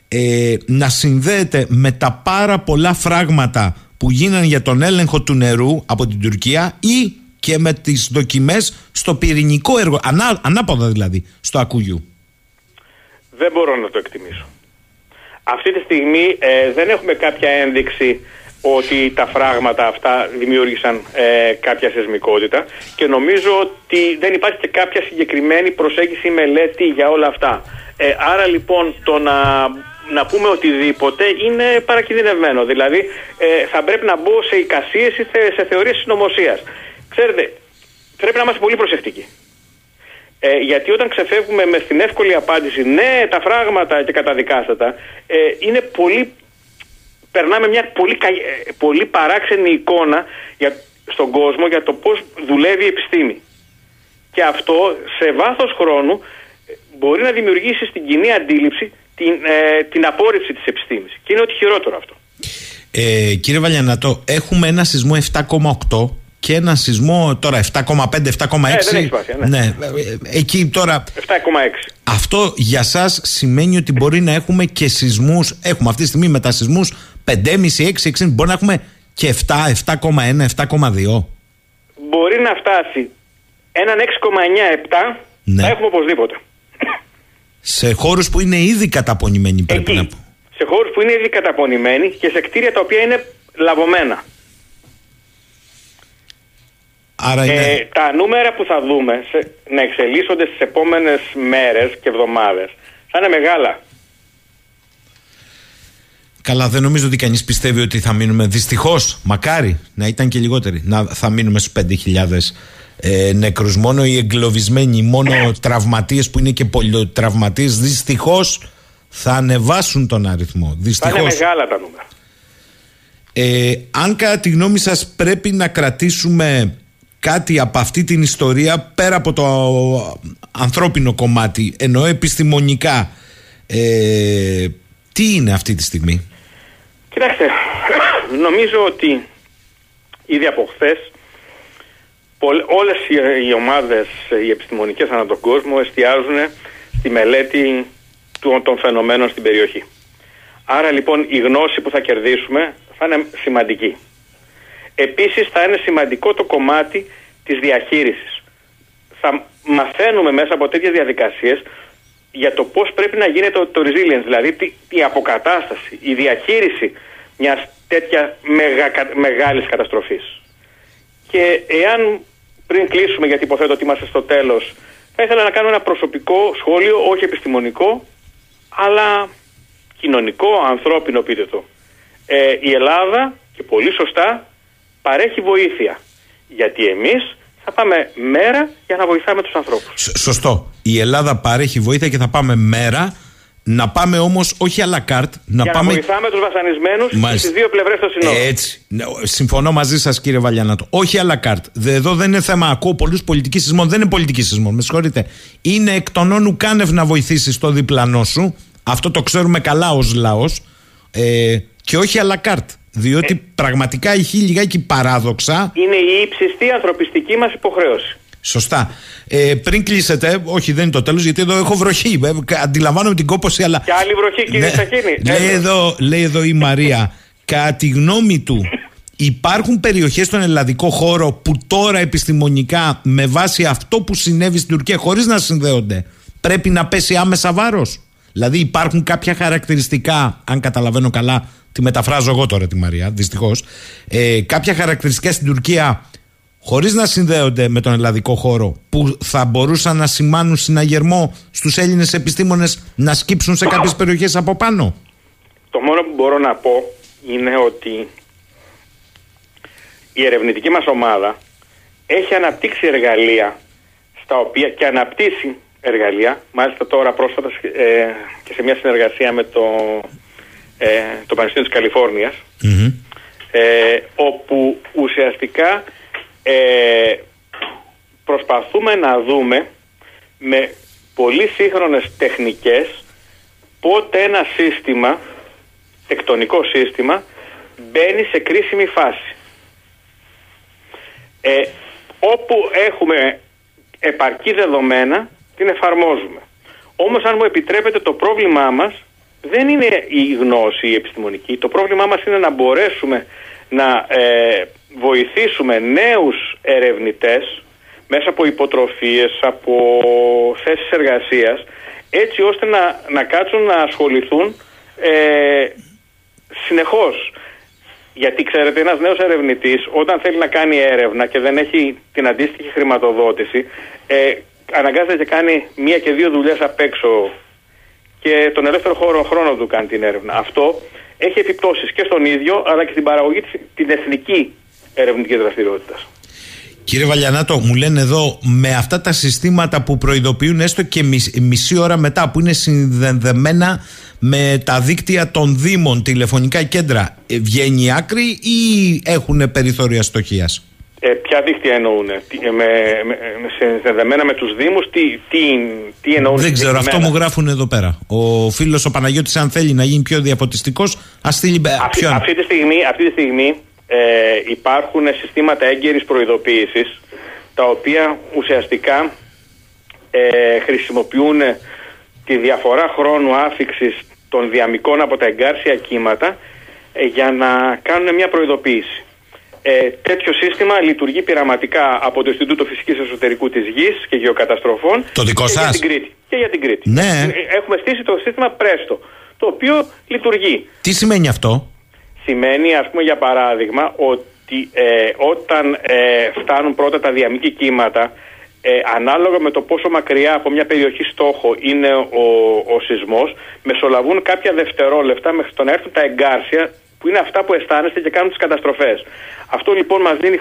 Speaker 2: ε, να συνδέεται με τα πάρα πολλά φράγματα που γίνανε για τον έλεγχο του νερού από την Τουρκία ή και με τις δοκιμές στο πυρηνικό έργο, ανά, ανάποδα δηλαδή, στο Ακούγιου.
Speaker 4: Δεν μπορώ να το εκτιμήσω. Αυτή τη στιγμή ε, δεν έχουμε κάποια ένδειξη ότι τα φράγματα αυτά δημιούργησαν ε, κάποια σεσμικότητα και νομίζω ότι δεν υπάρχει και κάποια συγκεκριμένη προσέγγιση ή μελέτη για όλα αυτά. Ε, άρα λοιπόν το να, να πούμε οτιδήποτε είναι παρακινδυνευμένο. Δηλαδή ε, θα πρέπει να μπω σε εικασίες ή θε- σε θεωρίες συνωμοσίας. Ξέρετε, πρέπει να είμαστε πολύ προσεκτικοί. Ε, γιατί όταν ξεφεύγουμε με στην εύκολη απάντηση ναι τα φράγματα και καταδικάστατα ε, είναι πολύ περνάμε μια πολύ, κα- ε, πολύ παράξενη εικόνα για, στον κόσμο για το πώς δουλεύει η επιστήμη. Και αυτό σε βάθος χρόνου ε, μπορεί να δημιουργήσει στην κοινή αντίληψη την, ε, την απόρριψη της επιστήμης. Και είναι ότι χειρότερο αυτό.
Speaker 2: Ε, κύριε Βαλιανατό, έχουμε ένα σεισμό 7,8 και ένα σεισμό τώρα 7,5-7,6.
Speaker 4: Ε, δεν έχει σημασία, ναι.
Speaker 2: ε, ε, εκεί τώρα
Speaker 4: 7,6
Speaker 2: αυτό για σας σημαίνει ότι μπορεί να έχουμε και σεισμούς Έχουμε αυτή τη στιγμή με τα σεισμούς 5,5, 6, 6 Μπορεί να έχουμε και 7, 7,1, 7,2
Speaker 4: μπορεί να φτάσει έναν 6,9-7
Speaker 2: Ναι.
Speaker 4: θα έχουμε οπωσδήποτε
Speaker 2: Σε χώρους που είναι ήδη καταπονημένοι πρέπει
Speaker 4: Εκεί,
Speaker 2: να πω
Speaker 4: σε χώρους που είναι ήδη καταπονημένοι και σε κτίρια τα οποία είναι λαβωμένα.
Speaker 2: Άρα είναι...
Speaker 4: Ε, τα νούμερα που θα δούμε σε, να εξελίσσονται στις επόμενες μέρες και εβδομάδες θα είναι μεγάλα.
Speaker 2: Καλά, δεν νομίζω ότι κανείς πιστεύει ότι θα μείνουμε. Δυστυχώς, μακάρι να ήταν και λιγότεροι. Να, θα μείνουμε στους 5.000 ε, νεκρούς. Μόνο οι εγκλωβισμένοι, μόνο τραυματίες που είναι και πολυτραυματίες, δυστυχώς θα ανεβάσουν τον αριθμό. Δυστυχώς.
Speaker 4: Θα είναι μεγάλα τα νούμερα.
Speaker 2: Ε, αν κατά τη γνώμη σας πρέπει να κρατήσουμε κάτι από αυτή την ιστορία πέρα από το ανθρώπινο κομμάτι ενώ επιστημονικά ε, τι είναι αυτή τη στιγμή;
Speaker 4: Κοιτάξτε, νομίζω ότι ήδη από χθες όλες οι ομάδες οι επιστημονικές ανά τον κόσμο εστιάζουν στη μελέτη των φαινομένων στην περιοχή. Άρα λοιπόν η γνώση που θα κερδίσουμε θα είναι σημαντική. Επίσης θα είναι σημαντικό το κομμάτι της διαχείρισης. Θα μαθαίνουμε μέσα από τέτοιες διαδικασίες για το πώς πρέπει να γίνεται το, το resilience, δηλαδή η αποκατάσταση, η διαχείριση μιας τέτοια μεγα, μεγάλης καταστροφής. Και εάν πριν κλείσουμε, γιατί υποθέτω ότι είμαστε στο τέλος, θα ήθελα να κάνω ένα προσωπικό σχόλιο, όχι επιστημονικό, αλλά κοινωνικό, ανθρώπινο πείτε το. Ε, η Ελλάδα, και πολύ σωστά, παρέχει βοήθεια. Γιατί εμείς θα πάμε μέρα για να βοηθάμε τους ανθρώπους.
Speaker 2: Σωστό. Η Ελλάδα παρέχει βοήθεια και θα πάμε μέρα να πάμε όμως όχι à la carte. Να
Speaker 4: Για
Speaker 2: πάμε...
Speaker 4: να βοηθάμε τους βασανισμένους στις δύο πλευρές των συνόρων.
Speaker 2: Έτσι. Ναι, συμφωνώ μαζί σας, κύριε Βαλιανάτο. Όχι à la carte. Εδώ δεν είναι θέμα. Ακούω πολλούς πολιτικοί σεισμών. Δεν είναι πολιτική σεισμών. Με συγχωρείτε. Είναι εκ των όνου κάνευ να βοηθήσεις το διπλανό σου. Αυτό το ξέρουμε καλά ως λαός. Ε, και όχι à la carte. Διότι ε. πραγματικά έχει λιγάκι παράδοξα.
Speaker 4: Είναι η ύψιστη ανθρωπιστική μας υποχρέωση.
Speaker 2: Σωστά. Ε, πριν κλείσετε, όχι δεν είναι το τέλος, γιατί εδώ έχω βροχή. Ε, αντιλαμβάνομαι την κόποση, αλλά.
Speaker 4: Και άλλη βροχή, κύριε ναι, Σαχίνη.
Speaker 2: Λέει εδώ, λέει εδώ η Μαρία, κατά τη γνώμη του, υπάρχουν περιοχές στον ελλαδικό χώρο που τώρα επιστημονικά, με βάση αυτό που συνέβη στην Τουρκία, χωρίς να συνδέονται, πρέπει να πέσει άμεσα βάρος; Δηλαδή υπάρχουν κάποια χαρακτηριστικά, αν καταλαβαίνω καλά, τη μεταφράζω εγώ τώρα τη Μαρία, δυστυχώς. Ε, κάποια χαρακτηριστικά στην Τουρκία χωρίς να συνδέονται με τον ελλαδικό χώρο που θα μπορούσαν να σημάνουν συναγερμό στους Έλληνες επιστήμονες να σκύψουν σε κάποιες περιοχές από πάνω;
Speaker 4: Το μόνο που μπορώ να πω είναι ότι η ερευνητική μας ομάδα έχει αναπτύξει εργαλεία στα οποία και αναπτύσσει εργαλεία, μάλιστα τώρα πρόσφατα ε, και σε μια συνεργασία με το, ε, το Πανεπιστήμιο της καλιφορνιας ε, όπου ουσιαστικά ε, προσπαθούμε να δούμε με πολύ σύγχρονες τεχνικές πότε ένα σύστημα, τεκτονικό σύστημα, μπαίνει σε κρίσιμη φάση. Ε, όπου έχουμε επαρκή δεδομένα, την εφαρμόζουμε. Όμως αν μου επιτρέπετε το πρόβλημά μας δεν είναι η γνώση η επιστημονική. Το πρόβλημά μας είναι να μπορέσουμε να ε, βοηθήσουμε νέους ερευνητές μέσα από υποτροφίες, από θέσεις εργασίας έτσι ώστε να, να κάτσουν να ασχοληθούν ε, συνεχώς. Γιατί ξέρετε ένας νέος ερευνητής όταν θέλει να κάνει έρευνα και δεν έχει την αντίστοιχη χρηματοδότηση ε, αναγκάζεται και κάνει μία και δύο δουλειές απ' έξω και τον ελεύθερο χώρο, χρόνο του κάνει την έρευνα. Αυτό έχει επιπτώσεις και στον ίδιο αλλά και στην παραγωγή την εθνική ερευνητική δραστηριότητας.
Speaker 2: Κύριε Βαλιανάτο, μου λένε εδώ με αυτά τα συστήματα που προειδοποιούν έστω και μισή ώρα μετά που είναι συνδεδεμένα με τα δίκτυα των Δήμων, τηλεφωνικά κέντρα, ε, βγαίνει η άκρη ή έχουν περιθώρια στοχείας;
Speaker 4: Ε, ποια δίκτυα εννοούν, ε, με, με, με, συνδεδεμένα με τους Δήμους, τι, τι, τι εννοούν.
Speaker 2: Δεν ξέρω, αυτό μου γράφουν εδώ πέρα. Ο φίλος ο Παναγιώτης αν θέλει να γίνει πιο διαφωτιστικός, ας στείλει
Speaker 4: αυτή, αυτή, τη στιγμή, αυτή τη στιγμή ε, υπάρχουν συστήματα έγκαιρης προειδοποίησης τα οποία ουσιαστικά ε, χρησιμοποιούν τη διαφορά χρόνου άφηξης των διαμικών από τα εγκάρσια κύματα ε, για να κάνουν μια προειδοποίηση. Ε, τέτοιο σύστημα λειτουργεί πειραματικά από το Ινστιτούτο Φυσικής Εσωτερικού της Γης και Γεωκαταστροφών
Speaker 2: το δικό
Speaker 4: και,
Speaker 2: σας;
Speaker 4: Για την Κρήτη, και για την Κρήτη.
Speaker 2: Ναι.
Speaker 4: Ε, έχουμε στήσει το σύστημα Presto, το οποίο λειτουργεί.
Speaker 2: Τι σημαίνει αυτό;
Speaker 4: σημαίνει ας πούμε για παράδειγμα ότι ότι ε, όταν ε, φτάνουν πρώτα τα διαμήκη κύματα, ε, ανάλογα με το πόσο μακριά από μια περιοχή στόχο είναι ο, ο σεισμός, μεσολαβούν κάποια δευτερόλεπτα μέχρι το να έρθουν τα εγκάρσια που είναι αυτά που αισθάνεστε και κάνουν τις καταστροφές. Αυτό λοιπόν μας δίνει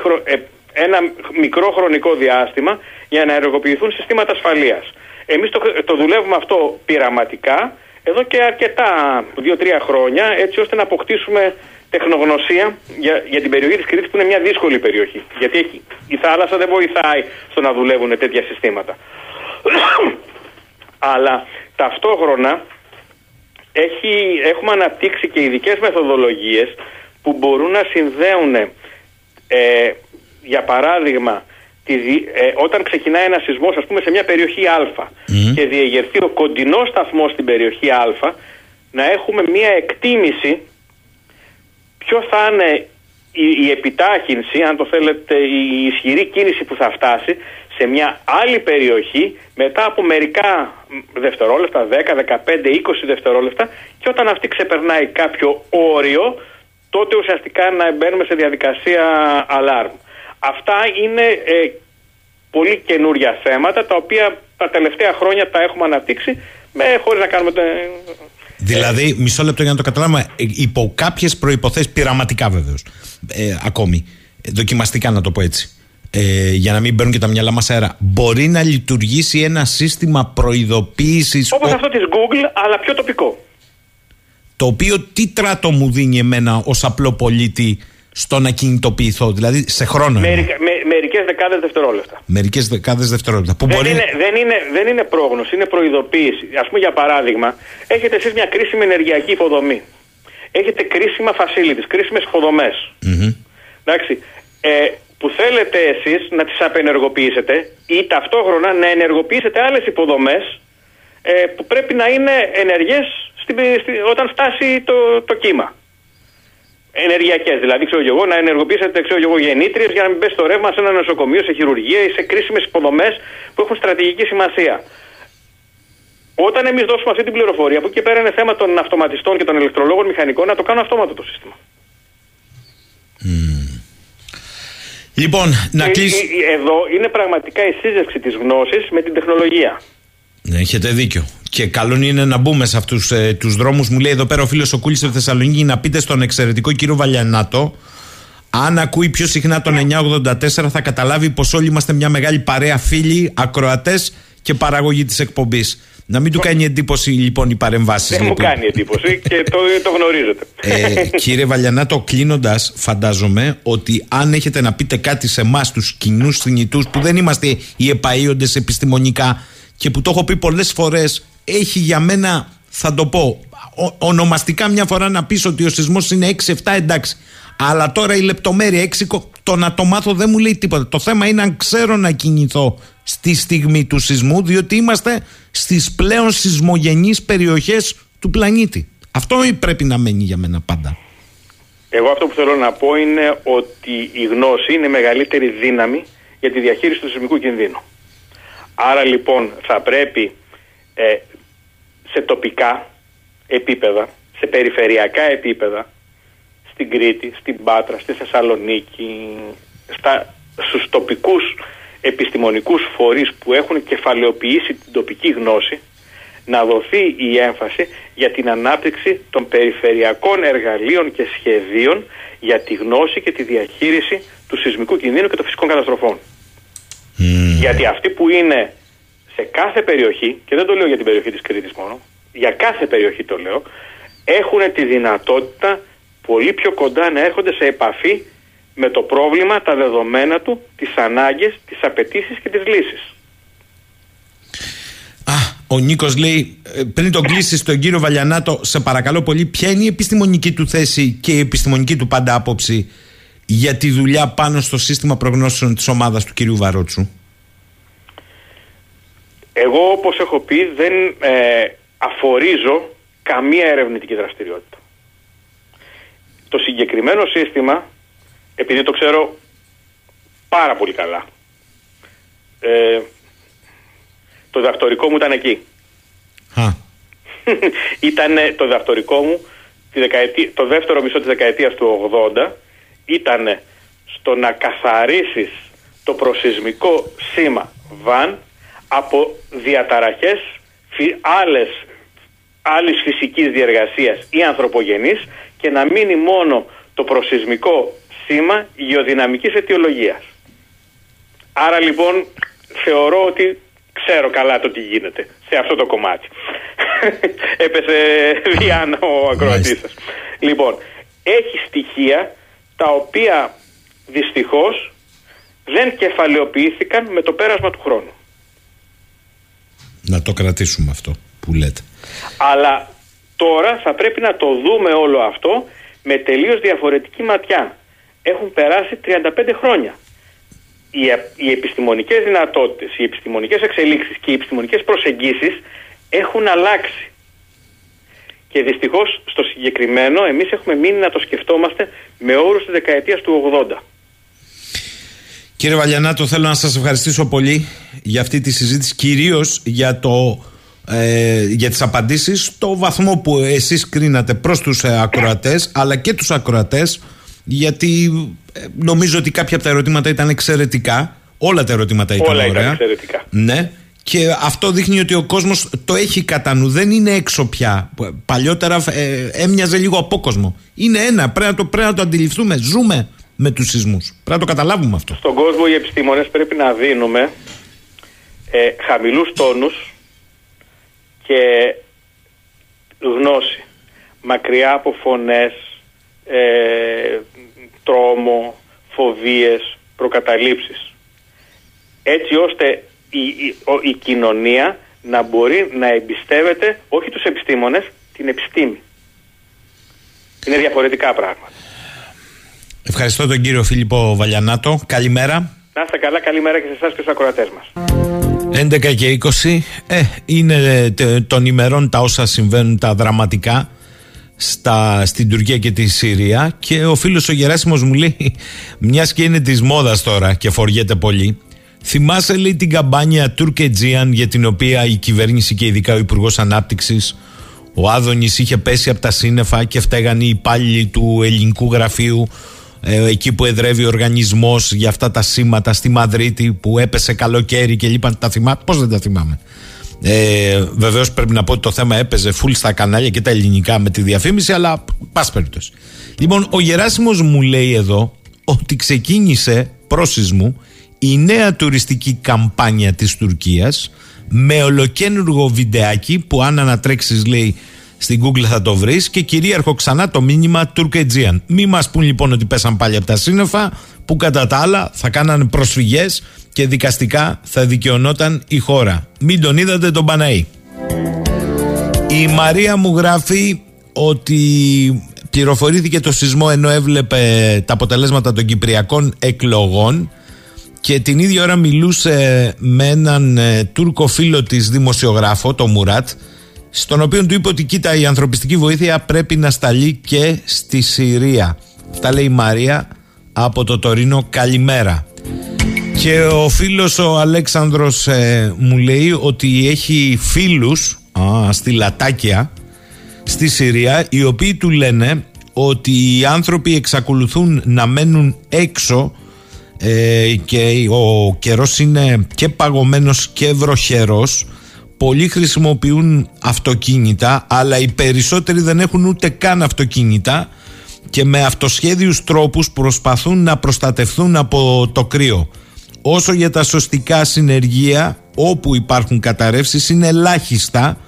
Speaker 4: ένα μικρό χρονικό διάστημα για να ενεργοποιηθούν συστήματα ασφαλείας. Εμείς το, το δουλεύουμε αυτό πειραματικά εδώ και αρκετά, δύο-τρία χρόνια, έτσι ώστε να αποκτήσουμε τεχνογνωσία για, για την περιοχή της Κρήτης που είναι μια δύσκολη περιοχή. Γιατί έχει, η θάλασσα δεν βοηθάει στο να δουλεύουν τέτοια συστήματα. Αλλά ταυτόχρονα έχει, έχουμε αναπτύξει και ειδικές μεθοδολογίες που μπορούν να συνδέουν, ε, για παράδειγμα, τη, ε, όταν ξεκινάει ένα σεισμός, ας πούμε, σε μια περιοχή Α και διεγερθεί ο κοντινός σταθμός στην περιοχή Α, να έχουμε μια εκτίμηση ποιο θα είναι η, επιτάχυνση, αν το θέλετε, η ισχυρή κίνηση που θα φτάσει σε μια άλλη περιοχή μετά από μερικά δευτερόλεπτα, 10, 15, 20 δευτερόλεπτα και όταν αυτή ξεπερνάει κάποιο όριο, τότε ουσιαστικά να μπαίνουμε σε διαδικασία alarm. Αυτά είναι ε, πολύ καινούρια θέματα τα οποία τα τελευταία χρόνια τα έχουμε αναπτύξει με, χωρίς να κάνουμε...
Speaker 2: Δηλαδή, μισό λεπτό για να το καταλάβουμε, ε, υπό κάποιες προποθέσει, πειραματικά βεβαίως, ε, ακόμη, δοκιμαστικά να το πω έτσι, ε, για να μην μπαίνουν και τα μυαλά μας αέρα, μπορεί να λειτουργήσει ένα σύστημα προειδοποίησης.
Speaker 4: Όπως ο... αυτό της Google, αλλά πιο τοπικό.
Speaker 2: Το οποίο τι τράτο μου δίνει εμένα ως απλό πολίτη στο να κινητοποιηθώ, δηλαδή σε χρόνο.
Speaker 4: Με, με, Μερικές δεκάδες δευτερόλεπτα.
Speaker 2: Μερικές δεκάδες δευτερόλεπτα.
Speaker 4: Που δεν, μπορεί... είναι, δεν, είναι, δεν είναι πρόγνωση, είναι προειδοποίηση. Α πούμε, για παράδειγμα, έχετε εσείς μια κρίσιμη ενεργειακή υποδομή. Έχετε κρίσιμα facilities, κρίσιμες υποδομές. Mm-hmm. Εντάξει. Ε, που θέλετε εσείς να τις απενεργοποιήσετε ή ταυτόχρονα να ενεργοποιήσετε άλλες υποδομές ε, που πρέπει να είναι ενεργές όταν φτάσει το, το κύμα ενεργειακές. Δηλαδή, ξέρω εγώ, να ενεργοποιήσετε ξέρω εγώ, γεννήτριες για να μην πέσει το ρεύμα σε ένα νοσοκομείο, σε χειρουργία ή σε κρίσιμες υποδομές που έχουν στρατηγική σημασία. Όταν εμείς δώσουμε αυτή την πληροφορία, που εκεί πέρα είναι θέμα των αυτοματιστών και των ηλεκτρολόγων μηχανικών, να το κάνουν αυτόματο το σύστημα.
Speaker 2: Λοιπόν, να κλείσει.
Speaker 4: Εδώ είναι πραγματικά η σύζευξη της γνώσης με την τεχνολογία.
Speaker 2: Ναι, έχετε δίκιο. Και καλό είναι να μπούμε σε αυτούς ε, τους δρόμους. Μου λέει εδώ πέρα ο φίλος ο Κούλης στη Θεσσαλονίκη να πείτε στον εξαιρετικό κύριο Βαλιανάτο. Αν ακούει πιο συχνά τον 984, θα καταλάβει πως όλοι είμαστε μια μεγάλη παρέα φίλοι, ακροατές και παραγωγή της εκπομπής. Να μην του κάνει εντύπωση λοιπόν οι παρεμβάσεις.
Speaker 4: Δεν
Speaker 2: λοιπόν.
Speaker 4: μου κάνει εντύπωση και το, το γνωρίζετε.
Speaker 2: Ε, κύριε Βαλιανάτο, κλείνοντας, φαντάζομαι ότι αν έχετε να πείτε κάτι σε εμάς, τους κοινούς θνητούς, που δεν είμαστε οι επαείοντε επιστημονικά και που το έχω πει πολλές φορές, έχει για μένα, θα το πω, ονομαστικά μια φορά να πεις ότι ο σεισμός είναι 6-7, εντάξει. Αλλά τώρα η λεπτομέρεια 6, το να το μάθω δεν μου λέει τίποτα. Το θέμα είναι αν ξέρω να κινηθώ στη στιγμή του σεισμού, διότι είμαστε στις πλέον σεισμογενείς περιοχές του πλανήτη. Αυτό πρέπει να μένει για μένα πάντα.
Speaker 4: Εγώ αυτό που θέλω να πω είναι ότι η γνώση είναι μεγαλύτερη δύναμη για τη διαχείριση του σεισμικού κινδύνου. Άρα λοιπόν θα πρέπει ε, σε τοπικά επίπεδα, σε περιφερειακά επίπεδα, στην Κρήτη, στην Πάτρα, στη Θεσσαλονίκη, στα, στους τοπικούς επιστημονικούς φορείς που έχουν κεφαλαιοποιήσει την τοπική γνώση, να δοθεί η έμφαση για την ανάπτυξη των περιφερειακών εργαλείων και σχεδίων για τη γνώση και τη διαχείριση του σεισμικού κινδύνου και των φυσικών καταστροφών. Γιατί αυτοί που είναι σε κάθε περιοχή, και δεν το λέω για την περιοχή της Κρήτης μόνο, για κάθε περιοχή το λέω, έχουν τη δυνατότητα πολύ πιο κοντά να έρχονται σε επαφή με το πρόβλημα, τα δεδομένα του, τις ανάγκες, τις απαιτήσεις και τις λύσεις.
Speaker 2: Α, ο Νίκος λέει, ε, πριν τον κλείσεις τον κύριο Βαλιανάτο, σε παρακαλώ πολύ, ποια είναι η επιστημονική του θέση και η επιστημονική του πάντα άποψη για τη δουλειά πάνω στο σύστημα προγνώσεων της ομάδας του κύριου Βαρότσου;
Speaker 4: Εγώ όπως έχω πει δεν ε, αφορίζω καμία ερευνητική δραστηριότητα. Το συγκεκριμένο σύστημα, επειδή το ξέρω πάρα πολύ καλά, ε, το δακτορικό μου ήταν εκεί. ήταν το δακτορικό μου τη δεκαετία, το δεύτερο μισό της δεκαετίας του 80 ήταν στο να καθαρίσεις το προσυσμικό σήμα βαν από διαταραχές φυ, άλλες, άλλης φυσικής διεργασίας ή ανθρωπογενής και να μείνει μόνο το προσυσμικό σήμα γεωδυναμικής αιτιολογίας. Άρα λοιπόν θεωρώ ότι ξέρω καλά το τι γίνεται σε αυτό το κομμάτι. Έπεσε διάνα ο ακροατής σας. Λοιπόν, έχει στοιχεία τα οποία δυστυχώς δεν κεφαλαιοποιήθηκαν με το πέρασμα του χρόνου.
Speaker 2: Να το κρατήσουμε αυτό που λέτε.
Speaker 4: Αλλά τώρα θα πρέπει να το δούμε όλο αυτό με τελείως διαφορετική ματιά. Έχουν περάσει 35 χρόνια. Οι, οι επιστημονικές δυνατότητες, οι επιστημονικές εξελίξεις και οι επιστημονικές προσεγγίσεις έχουν αλλάξει. Και δυστυχώς στο συγκεκριμένο εμείς έχουμε μείνει να το σκεφτόμαστε με όρους της δεκαετίας του 80.
Speaker 2: Κύριε Βαλιανάτο, θέλω να σας ευχαριστήσω πολύ για αυτή τη συζήτηση, κυρίως για, το, ε, για τις απαντήσεις στο βαθμό που εσείς κρίνατε προς τους ε, ακροατές, αλλά και τους ακροατές, γιατί ε, νομίζω ότι κάποια από τα ερωτήματα ήταν εξαιρετικά. Όλα τα ερωτήματα ήταν
Speaker 4: Όλα
Speaker 2: ωραία.
Speaker 4: ήταν εξαιρετικά.
Speaker 2: Ναι. Και αυτό δείχνει ότι ο κόσμος το έχει κατά νου. Δεν είναι έξω πια. Παλιότερα ε, έμοιαζε λίγο απόκοσμο. Είναι ένα. Πρέπει να το, πρέπει να το αντιληφθούμε. Ζούμε με τους σεισμούς. Πρέπει να το καταλάβουμε αυτό.
Speaker 4: Στον κόσμο οι επιστήμονες πρέπει να δίνουμε ε, χαμηλούς τόνους και γνώση. Μακριά από φωνές, ε, τρόμο, φοβίες, προκαταλήψεις. Έτσι ώστε η, η, ο- η κοινωνία να μπορεί να εμπιστεύεται όχι τους επιστήμονες, την επιστήμη. Είναι διαφορετικά πράγματα.
Speaker 2: Ευχαριστώ τον κύριο Φίλιππο Βαλιανάτο. Καλημέρα.
Speaker 4: Να είστε καλά, καλημέρα και σε εσάς και στους ακροατές μας.
Speaker 2: 11 και 20 ε, είναι ε, τε- των ημερών τα όσα συμβαίνουν τα δραματικά στα, στην Τουρκία και τη Συρία και ο φίλος ο Γεράσιμος μου λέει μιας και είναι της μόδας τώρα και φοριέται πολύ θυμάσαι λέει την καμπάνια Τουρκετζίαν για την οποία η κυβέρνηση και ειδικά ο Υπουργός Ανάπτυξης ο Άδωνης είχε πέσει από τα σύννεφα και φταίγαν οι υπάλληλοι του ελληνικού γραφείου ε, εκεί που εδρεύει ο οργανισμός για αυτά τα σήματα στη Μαδρίτη που έπεσε καλοκαίρι και λείπαν τα θυμάται. Πώς δεν τα θυμάμαι. Ε, Βεβαίως πρέπει να πω ότι το θέμα έπαιζε full στα κανάλια και τα ελληνικά με τη διαφήμιση, αλλά πας περιπτώσει. Λοιπόν, ο Γεράσιμος μου λέει εδώ ότι ξεκίνησε πρόσυσμου η νέα τουριστική καμπάνια της Τουρκίας με ολοκένουργο βιντεάκι που αν ανατρέξεις λέει στην Google θα το βρεις και κυρίαρχο ξανά το μήνυμα Τουρκετζίαν. Μη μας πούν λοιπόν ότι πέσαν πάλι από τα σύννεφα που κατά τα άλλα θα κάνανε προσφυγές και δικαστικά θα δικαιωνόταν η χώρα. Μην τον είδατε τον Παναή. Η Μαρία μου γράφει ότι πληροφορήθηκε το σεισμό ενώ έβλεπε τα αποτελέσματα των κυπριακών εκλογών και την ίδια ώρα μιλούσε με έναν ε, Τούρκο φίλο της δημοσιογράφο, το Μουράτ, στον οποίο του είπε ότι κοίτα η ανθρωπιστική βοήθεια πρέπει να σταλεί και στη Συρία. Αυτά λέει η Μαρία από το Τωρίνο καλημέρα. Και ο φίλος ο Αλέξανδρος ε, μου λέει ότι έχει φίλους α, στη Λατάκια στη Συρία οι οποίοι του λένε ότι οι άνθρωποι εξακολουθούν να μένουν έξω ε, και ο καιρός είναι και παγωμένος και βροχερός. Πολλοί χρησιμοποιούν αυτοκίνητα αλλά οι περισσότεροι δεν έχουν ούτε καν αυτοκίνητα και με αυτοσχέδιους τρόπους προσπαθούν να προστατευθούν από το κρύο όσο για τα σωστικά συνεργεία όπου υπάρχουν καταρρεύσεις είναι ελάχιστα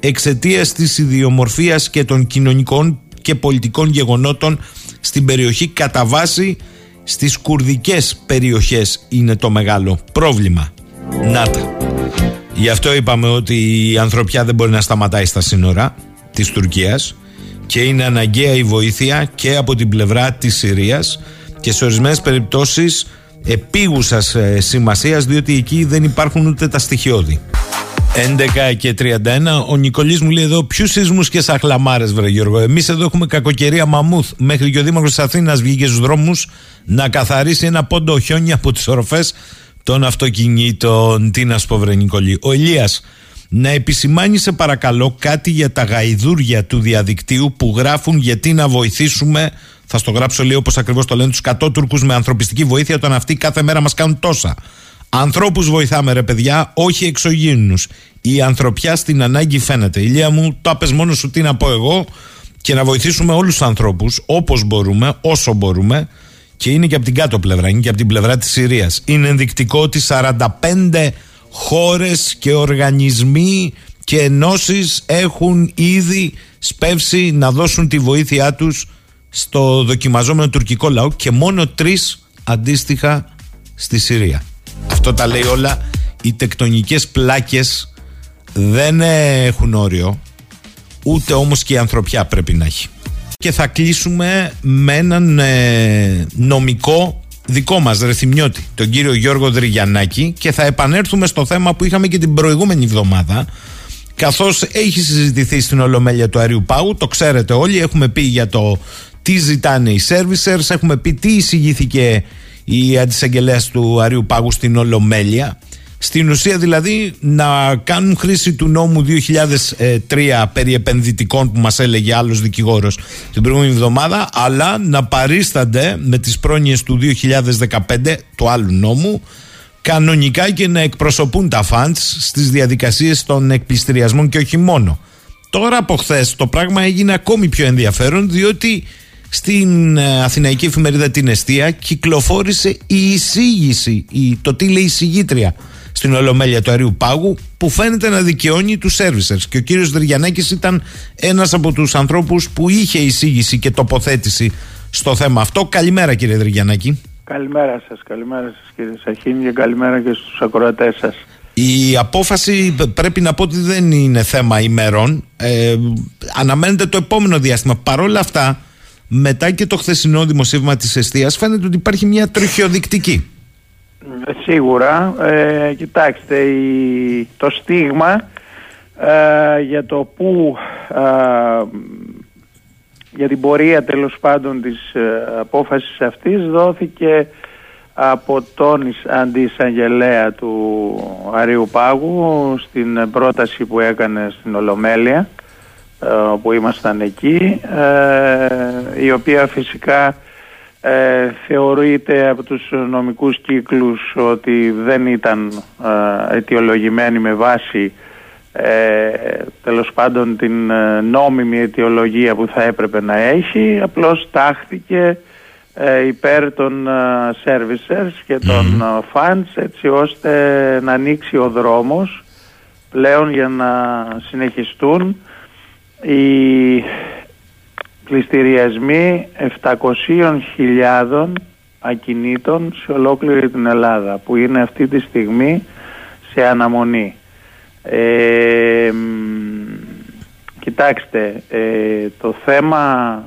Speaker 2: εξαιτίας της ιδιομορφίας και των κοινωνικών και πολιτικών γεγονότων στην περιοχή κατά βάση στις κουρδικές περιοχές είναι το μεγάλο πρόβλημα. Νάτα. Γι' αυτό είπαμε ότι η ανθρωπιά δεν μπορεί να σταματάει στα σύνορα της Τουρκίας και είναι αναγκαία η βοήθεια και από την πλευρά της Συρίας και σε ορισμένες περιπτώσεις επίγουσας ε, σημασίας διότι εκεί δεν υπάρχουν ούτε τα στοιχειώδη. 11 και 31. Ο Νικολής μου λέει εδώ: Ποιους σεισμούς και σαχλαμάρες, βρε Γιώργο. Εμείς εδώ έχουμε κακοκαιρία μαμούθ. Μέχρι και ο Δήμαρχος της Αθήνας βγήκε στους δρόμους να καθαρίσει ένα πόντο χιόνι από τις οροφέ των αυτοκινήτων. Τι να σου πω, βρε Νικολή. Ο Ηλίας. να επισημάνεις σε παρακαλώ κάτι για τα γαϊδούρια του διαδικτύου που γράφουν γιατί να βοηθήσουμε θα στο γράψω λίγο όπως ακριβώς το λένε τους κατώτουρκους με ανθρωπιστική βοήθεια όταν αυτοί κάθε μέρα μας κάνουν τόσα Ανθρώπους βοηθάμε ρε παιδιά, όχι εξωγήινους. Η ανθρωπιά στην ανάγκη φαίνεται. Ηλία μου, το άπες μόνος σου τι να πω εγώ και να βοηθήσουμε όλους τους ανθρώπους όπως μπορούμε, όσο μπορούμε και είναι και από την κάτω πλευρά, είναι και από την πλευρά της Συρίας. Είναι ενδεικτικό ότι 45 χώρες και οργανισμοί και ενώσεις έχουν ήδη σπεύσει να δώσουν τη βοήθειά τους στο δοκιμαζόμενο τουρκικό λαό και μόνο τρεις αντίστοιχα στη Συρία. Αυτό τα λέει όλα. Οι τεκτονικές πλάκες δεν έχουν όριο, ούτε όμως και η ανθρωπιά πρέπει να έχει. Και θα κλείσουμε με έναν ε, νομικό δικό μας ρεθιμιώτη, τον κύριο Γιώργο Δρυγιαννάκη και θα επανέλθουμε στο θέμα που είχαμε και την προηγούμενη εβδομάδα καθώς έχει συζητηθεί στην Ολομέλεια του Αριού Πάγου, το ξέρετε όλοι, έχουμε πει για το τι ζητάνε οι servicers, έχουμε πει τι εισηγήθηκε η αντισαγγελέας του Αριού Πάγου στην Ολομέλεια. Στην ουσία δηλαδή να κάνουν χρήση του νόμου 2003 περί επενδυτικών που μας έλεγε άλλος δικηγόρος την προηγούμενη εβδομάδα αλλά να παρίστανται με τις πρόνοιες του 2015 του άλλου νόμου κανονικά και να εκπροσωπούν τα φαντς στις διαδικασίες των εκπληστηριασμών και όχι μόνο. Τώρα από χθες το πράγμα έγινε ακόμη πιο ενδιαφέρον διότι στην ε, Αθηναϊκή εφημερίδα Την Εστία κυκλοφόρησε η εισήγηση, η, το τι λέει η συγγήτρια στην Ολομέλεια του Αριού Πάγου που φαίνεται να δικαιώνει τους servicers και ο κύριος Δρυγιαννάκης ήταν ένας από τους ανθρώπους που είχε εισήγηση και τοποθέτηση στο θέμα αυτό. Καλημέρα κύριε Δρυγιαννάκη.
Speaker 5: Καλημέρα σας, καλημέρα σας κύριε Σαχίνη και καλημέρα και στους ακροατές σας.
Speaker 2: Η απόφαση πρέπει να πω ότι δεν είναι θέμα ημερών. Ε, αναμένεται το επόμενο διάστημα. Παρόλα αυτά, μετά και το χθεσινό δημοσίευμα της εστίας φαίνεται ότι υπάρχει μια τριχιοδεικτική.
Speaker 5: Ε, σίγουρα. Ε, κοιτάξτε, η, το στίγμα ε, για το που για την πορεία τέλος πάντων της απόφασης αυτής δόθηκε από τον αντισαγγελέα του Αρίου Πάγου στην πρόταση που έκανε στην Ολομέλεια ε, που ήμασταν εκεί ε, η οποία φυσικά ε, θεωρείται από τους νομικούς κύκλους ότι δεν ήταν αιτιολογημένη με βάση ε, τέλος πάντων την νόμιμη αιτιολογία που θα έπρεπε να έχει απλώς τάχθηκε υπέρ των servicers και των fans έτσι ώστε να ανοίξει ο δρόμος πλέον για να συνεχιστούν οι πληστηριασμοί 700.000 ακινήτων σε ολόκληρη την Ελλάδα που είναι αυτή τη στιγμή σε αναμονή. Ε, κοιτάξτε, ε, το θέμα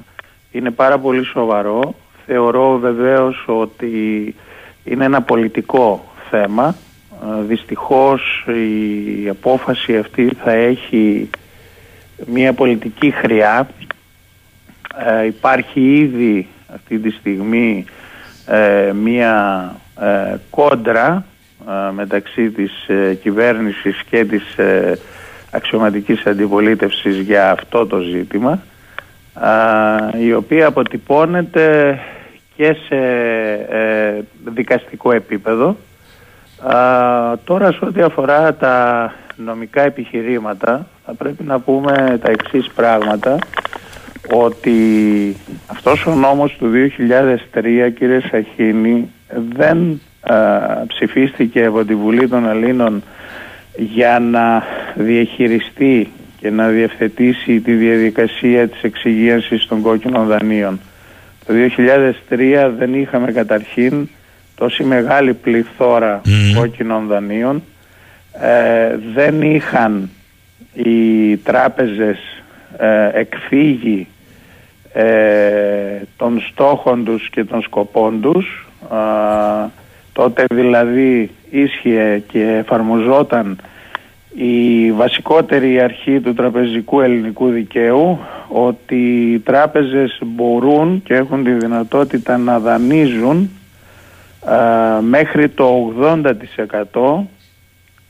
Speaker 5: είναι πάρα πολύ σοβαρό. Θεωρώ βεβαίως ότι είναι ένα πολιτικό θέμα. Ε, δυστυχώς η απόφαση αυτή θα έχει μια πολιτική χρειά. Ε, υπάρχει ήδη αυτή τη στιγμή ε, μια ε, κόντρα μεταξύ της κυβέρνησης και της αξιωματικής αντιπολίτευσης για αυτό το ζήτημα η οποία αποτυπώνεται και σε δικαστικό επίπεδο τώρα σε ό,τι αφορά τα νομικά επιχειρήματα θα πρέπει να πούμε τα εξής πράγματα ότι αυτός ο νόμος του 2003 κύριε Σαχίνη δεν ψηφίστηκε από τη Βουλή των Ελλήνων για να διαχειριστεί και να διευθετήσει τη διαδικασία της εξυγίανσης των κόκκινων δανείων. Το 2003 δεν είχαμε καταρχήν τόση μεγάλη πληθώρα κόκκινων δανείων ε, δεν είχαν οι τράπεζες ε, εκφύγει ε, των στόχων τους και των σκοπών τους τότε δηλαδή ίσχυε και εφαρμοζόταν η βασικότερη αρχή του τραπεζικού ελληνικού δικαίου ότι οι τράπεζες μπορούν και έχουν τη δυνατότητα να δανείζουν μέχρι το 80%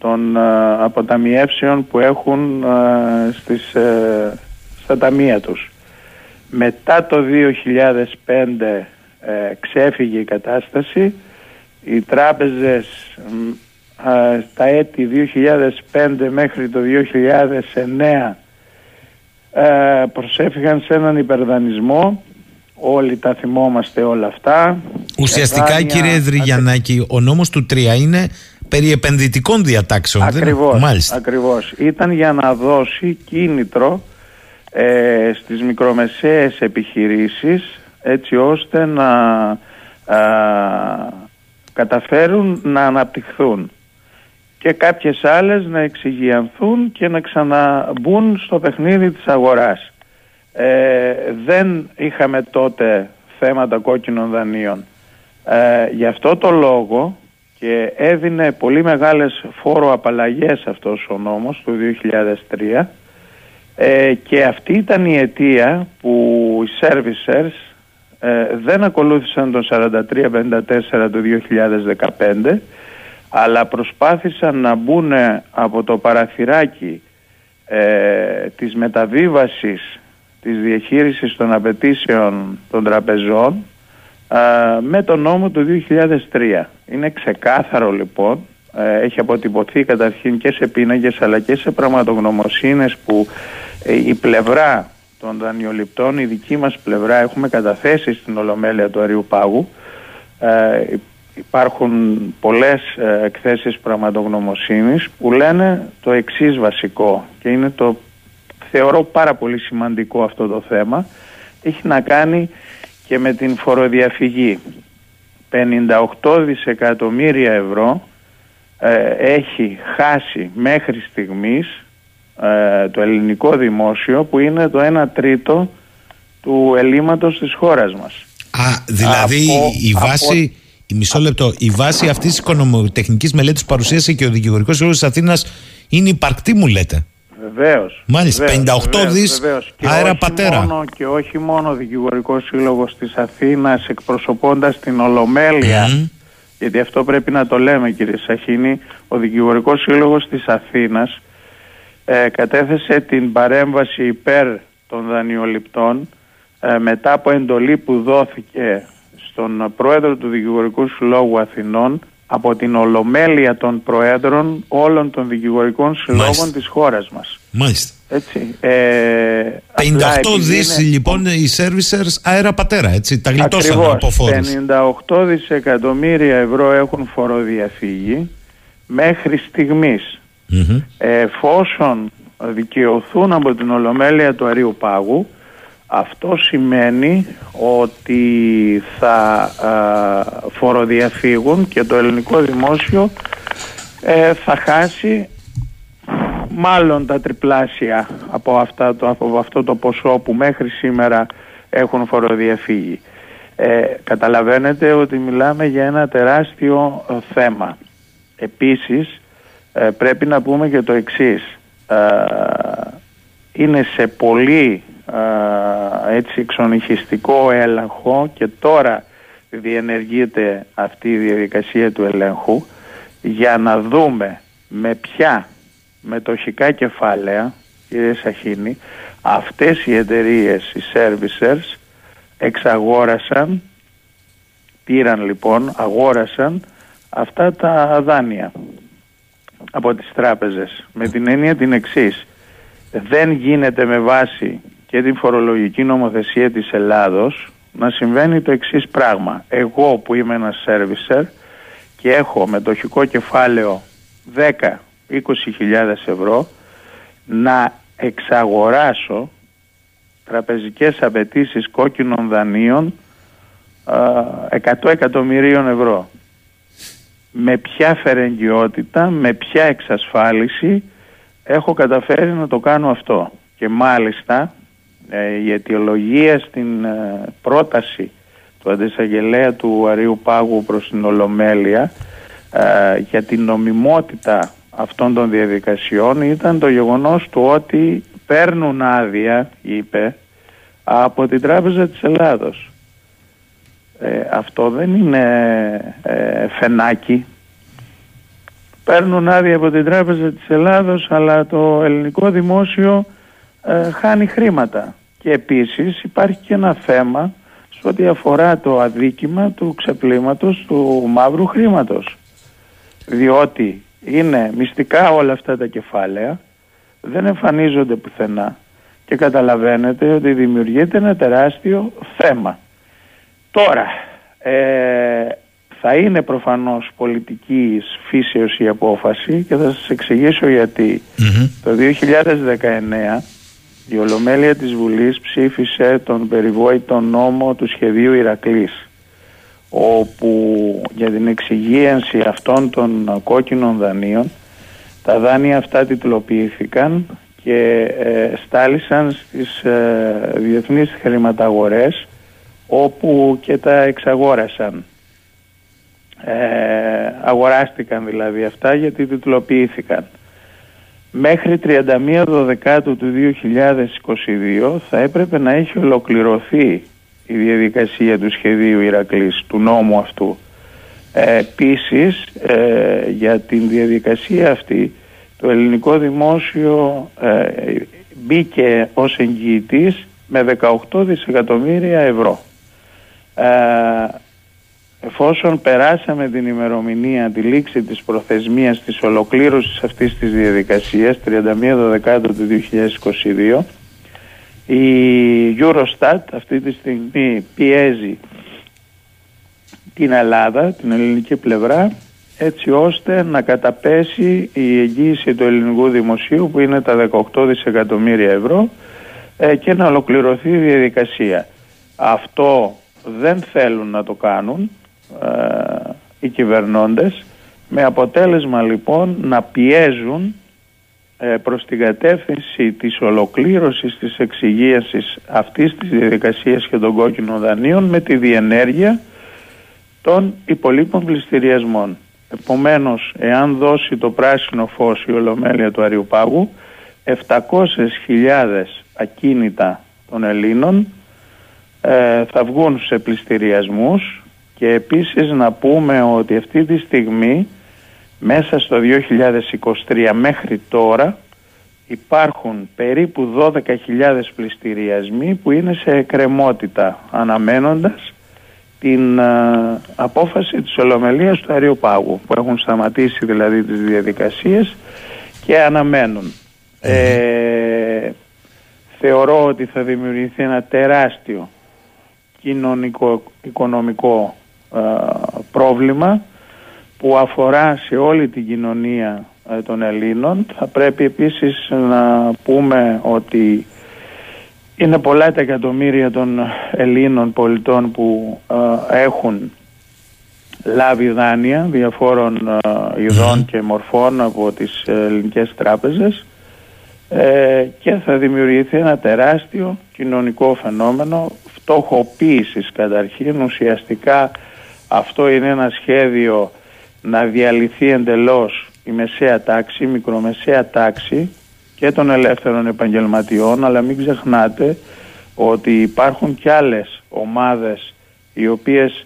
Speaker 5: των ε, αποταμιεύσεων που έχουν ε, στις, ε, στα ταμεία τους. Μετά το 2005 ξέφυγε η κατάσταση, οι τράπεζες τα έτη 2005 μέχρι το 2009 προσέφηγαν σε έναν υπερδανισμό. Όλοι τα θυμόμαστε όλα αυτά.
Speaker 2: Ουσιαστικά κύριε Δρυγιαννάκη ο νόμος του 3 είναι περί επενδυτικών διατάξεων.
Speaker 5: Ακριβώς, Μάλιστα. ακριβώς. Ήταν για να δώσει κίνητρο ε, στις μικρομεσαίες επιχειρήσεις έτσι ώστε να καταφέρουν να αναπτυχθούν και κάποιες άλλες να εξηγιανθούν και να ξαναμπούν στο παιχνίδι της αγοράς. Ε, δεν είχαμε τότε θέματα κόκκινων δανείων. Ε, γι' αυτό το λόγο και έδινε πολύ μεγάλες φόρο απαλλαγές αυτός ο νόμος του 2003 ε, και αυτή ήταν η αιτία που οι servicers ε, δεν ακολούθησαν τον 4354 του 2015 αλλά προσπάθησαν να μπουν από το παραθυράκι ε, της μεταβίβασης της διαχείρισης των απαιτήσεων των τραπεζών με τον νόμο του 2003. Είναι ξεκάθαρο λοιπόν, ε, έχει αποτυπωθεί καταρχήν και σε πίνακες αλλά και σε πραγματογνωμοσύνες που ε, η πλευρά των δανειοληπτών, η δική μας πλευρά έχουμε καταθέσει στην Ολομέλεια του Αριού Πάγου. Ε, υπάρχουν πολλές ε, εκθέσεις πραγματογνωμοσύνης που λένε το εξής βασικό και είναι το θεωρώ πάρα πολύ σημαντικό αυτό το θέμα. Έχει να κάνει και με την φοροδιαφυγή. 58 δισεκατομμύρια ευρώ ε, έχει χάσει μέχρι στιγμής ε, το ελληνικό δημόσιο που είναι το 1 τρίτο του ελλείμματος της χώρας μας.
Speaker 2: Α, δηλαδή η βάση... Η μισό λεπτό. Η βάση αυτής της οικονομοτεχνική μελέτης που παρουσίασε και ο Δικηγορικός Σύλλογο της Αθήνας είναι υπαρκτή, μου λέτε.
Speaker 5: Βεβαίως.
Speaker 2: Μάλιστα, 58 δις αέρα πατέρα.
Speaker 5: Μόνο, και όχι μόνο ο Δικηγορικός Σύλλογος της Αθήνας εκπροσωπώντας την Ολομέλεια. Γιατί αυτό πρέπει να το λέμε, κύριε Σαχίνη. Ο Δικηγορικός Σύλλογος της Αθήνας ε, κατέθεσε την παρέμβαση υπέρ των δανειοληπτών ε, μετά από εντολή που δόθηκε στον πρόεδρο του Δικηγορικού Συλλόγου Αθηνών από την ολομέλεια των προέδρων όλων των δικηγορικών συλλόγων Μάλιστα. της χώρας μας.
Speaker 2: Μάλιστα.
Speaker 5: Έτσι. Ε,
Speaker 2: 58 δις λοιπόν οι servicers αέρα πατέρα, έτσι, τα γλιτώσαν από φόρους.
Speaker 5: 58 δισεκατομμύρια ευρώ έχουν φοροδιαφύγει μέχρι στιγμής. Mm-hmm. Εφόσον δικαιωθούν από την Ολομέλεια του Αρίου Πάγου, αυτό σημαίνει ότι θα φοροδιαφύγουν και το ελληνικό δημόσιο ε, θα χάσει μάλλον τα τριπλάσια από, αυτά, το, από αυτό το ποσό που μέχρι σήμερα έχουν φοροδιαφύγει. Ε, καταλαβαίνετε ότι μιλάμε για ένα τεράστιο ε, θέμα. Επίσης ε, πρέπει να πούμε και το εξής. είναι σε πολύ έτσι εξονυχιστικό έλεγχο και τώρα διενεργείται αυτή η διαδικασία του ελέγχου για να δούμε με ποια μετοχικά κεφάλαια κύριε Σαχίνη αυτές οι εταιρείες, οι servicers εξαγόρασαν πήραν λοιπόν, αγόρασαν αυτά τα δάνεια από τις τράπεζες με την έννοια την εξής. Δεν γίνεται με βάση και την φορολογική νομοθεσία της Ελλάδος να συμβαίνει το εξής πράγμα. Εγώ που είμαι ένας servicer και έχω μετοχικό κεφάλαιο 10-20 χιλιάδες ευρώ να εξαγοράσω τραπεζικές απαιτήσεις κόκκινων δανείων 100 εκατομμυρίων ευρώ. Με ποια φερεγγιότητα, με ποια εξασφάλιση έχω καταφέρει να το κάνω αυτό. Και μάλιστα ε, η αιτιολογία στην ε, πρόταση του αντισαγγελέα του Αρίου Πάγου προς την Ολομέλεια ε, για την νομιμότητα αυτών των διαδικασιών ήταν το γεγονός του ότι παίρνουν άδεια, είπε, από την Τράπεζα της Ελλάδος. αυτό δεν είναι φενάκι. παίρνουν άδεια από την Τράπεζα της Ελλάδος αλλά το ελληνικό δημόσιο ε, χάνει χρήματα. Και επίσης υπάρχει και ένα θέμα σε ό,τι αφορά το αδίκημα του ξεπλήματος του μαύρου χρήματος. Διότι είναι μυστικά όλα αυτά τα κεφάλαια, δεν εμφανίζονται πουθενά και καταλαβαίνετε ότι δημιουργείται ένα τεράστιο θέμα. Τώρα, ε, θα είναι προφανώς πολιτική φύσεως η απόφαση και θα σας εξηγήσω Το 2019 η Ολομέλεια της Βουλής ψήφισε τον περιβόητο νόμο του σχεδίου Ηρακλής όπου για την εξυγίανση αυτών των κόκκινων δανείων τα δάνεια αυτά τιτλοποιήθηκαν και ε, στάλησαν στις ε, διεθνείς χρηματαγορές όπου και τα εξαγόρασαν. Ε, αγοράστηκαν δηλαδή αυτά γιατί τιτλοποιήθηκαν. Μέχρι 31 Δεκάτου του 2022 θα έπρεπε να έχει ολοκληρωθεί η διαδικασία του σχεδίου Ηρακλής, του νόμου αυτού. Ε, επίσης, ε, για την διαδικασία αυτή, το ελληνικό δημόσιο ε, μπήκε ως εγγυητής με 18 δισεκατομμύρια ευρώ. Ε, εφόσον περάσαμε την ημερομηνία, τη λήξη της προθεσμίας της ολοκλήρωσης αυτής της διαδικασίας, 31 Δεκάτου του 2022, η Eurostat αυτή τη στιγμή πιέζει την Ελλάδα, την ελληνική πλευρά, έτσι ώστε να καταπέσει η εγγύηση του ελληνικού δημοσίου που είναι τα 18 δισεκατομμύρια ευρώ ε, και να ολοκληρωθεί η διαδικασία. Αυτό δεν θέλουν να το κάνουν ε, οι κυβερνώντες με αποτέλεσμα λοιπόν να πιέζουν ε, προς την κατεύθυνση της ολοκλήρωσης της εξυγίασης αυτής της διαδικασίας και των κόκκινων δανείων με τη διενέργεια των υπολείπων πληστηριασμών. Επομένως, εάν δώσει το πράσινο φως η Ολομέλεια του Αριουπάγου, 700.000 ακίνητα των Ελλήνων ε, θα βγουν σε πληστηριασμούς και επίσης να πούμε ότι αυτή τη στιγμή μέσα στο 2023 μέχρι τώρα υπάρχουν περίπου 12.000 πληστηριασμοί που είναι σε εκκρεμότητα αναμένοντας την απόφαση της Ολομελίας του Αριοπάγου που έχουν σταματήσει δηλαδή τις διαδικασίες και αναμένουν. Ε, θεωρώ ότι θα δημιουργηθεί ένα τεράστιο κοινωνικό-οικονομικό πρόβλημα που αφορά σε όλη την κοινωνία ε, των Ελλήνων. Θα πρέπει επίσης να πούμε ότι είναι πολλά τα εκατομμύρια των Ελλήνων πολιτών που ε, έχουν λάβει δάνεια διαφόρων ε, ειδών και μορφών από τις ελληνικές τράπεζες και θα δημιουργηθεί ένα τεράστιο κοινωνικό φαινόμενο φτωχοποίησης καταρχήν ουσιαστικά αυτό είναι ένα σχέδιο να διαλυθεί εντελώς η μεσαία τάξη, η μικρομεσαία τάξη και των ελεύθερων επαγγελματιών αλλά μην ξεχνάτε ότι υπάρχουν και άλλες ομάδες οι οποίες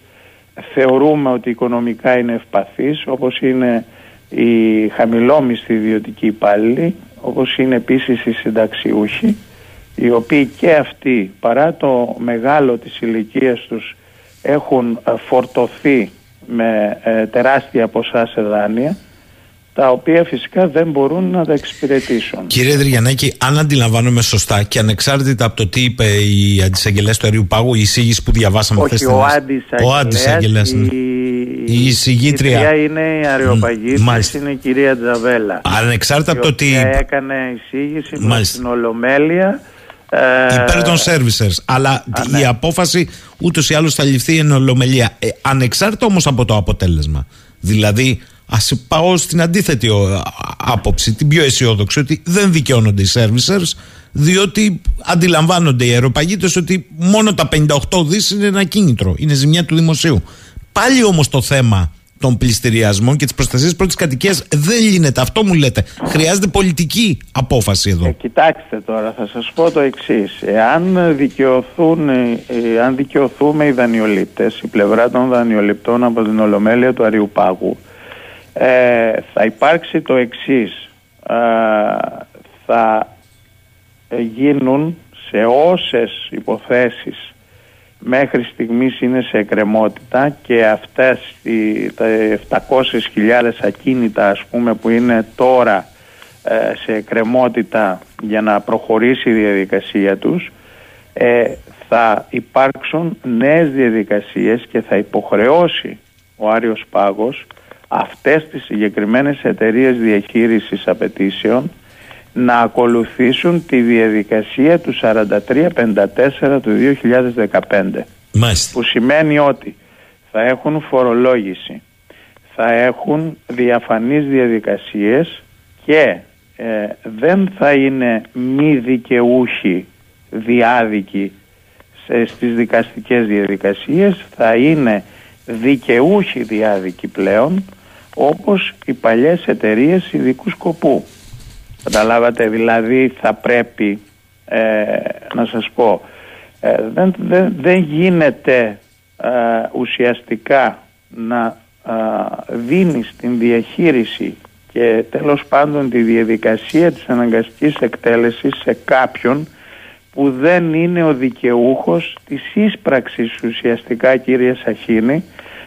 Speaker 5: θεωρούμε ότι οικονομικά είναι ευπαθείς όπως είναι οι χαμηλόμιστοι ιδιωτικοί υπάλληλοι όπως είναι επίσης οι συνταξιούχοι οι οποίοι και αυτοί παρά το μεγάλο της ηλικίας τους έχουν φορτωθεί με ε, τεράστια ποσά σε δάνεια τα οποία φυσικά δεν μπορούν να τα εξυπηρετήσουν.
Speaker 2: Κύριε Δρυγιαννάκη, αν αντιλαμβάνομαι σωστά και ανεξάρτητα από το τι είπε η αντισαγγελέας του Αερίου Πάγου, η εισήγηση που διαβάσαμε
Speaker 5: χθες. Ο αντισαγγελέας. Η,
Speaker 2: ναι. η εισηγήτρια.
Speaker 5: Η είναι η Αεροπαγήτρια, είναι η κυρία Τζαβέλα.
Speaker 2: Ανεξάρτητα από το τι.
Speaker 5: έκανε εισήγηση με την Ολομέλεια
Speaker 2: ε, υπέρ των servicers. Αλλά η απόφαση ούτως ή άλλως θα ληφθεί εν ολομελία. Ε, ανεξάρτητα όμως από το αποτέλεσμα. Δηλαδή, ας πάω στην αντίθετη άποψη, την πιο αισιόδοξη, ότι δεν δικαιώνονται οι servicers, διότι αντιλαμβάνονται οι αεροπαγίτες ότι μόνο τα 58 δις είναι ένα κίνητρο. Είναι ζημιά του δημοσίου. Πάλι όμως το θέμα των πληστηριασμών και της προστασία πρώτης κατοικίας δεν λύνεται. Αυτό μου λέτε. Χρειάζεται πολιτική απόφαση εδώ. Ε,
Speaker 5: κοιτάξτε τώρα, θα σας πω το εξής. Εάν δικαιωθούν, ε, αν δικαιωθούμε οι δανειολήπτες, η πλευρά των δανειοληπτών από την Ολομέλεια του Αριουπάγου, ε, θα υπάρξει το εξής. θα γίνουν σε όσες υποθέσεις μέχρι στιγμής είναι σε εκκρεμότητα και αυτές οι, τα 700.000 ακίνητα ας πούμε που είναι τώρα ε, σε εκκρεμότητα για να προχωρήσει η διαδικασία τους ε, θα υπάρξουν νέες διαδικασίες και θα υποχρεώσει ο Άριος Πάγος αυτές τις συγκεκριμένες εταιρείες διαχείρισης απαιτήσεων να ακολουθήσουν τη διαδικασία του 4354 του 2015
Speaker 2: Μάλιστα.
Speaker 5: που σημαίνει ότι θα έχουν φορολόγηση θα έχουν διαφανείς διαδικασίες και ε, δεν θα είναι μη δικαιούχοι διάδικοι σε, στις δικαστικές διαδικασίες θα είναι δικαιούχοι διάδικοι πλέον όπως οι παλιές εταιρείες ειδικού σκοπού Καταλάβατε, δηλαδή θα πρέπει ε, να σας πω ε, δεν, δεν, δεν γίνεται ε, ουσιαστικά να δίνεις την διαχείριση και τέλος πάντων τη διαδικασία της αναγκαστικής εκτέλεσης σε κάποιον που δεν είναι ο δικαιούχος της ίσπραξης ουσιαστικά κύριε Σαχίνη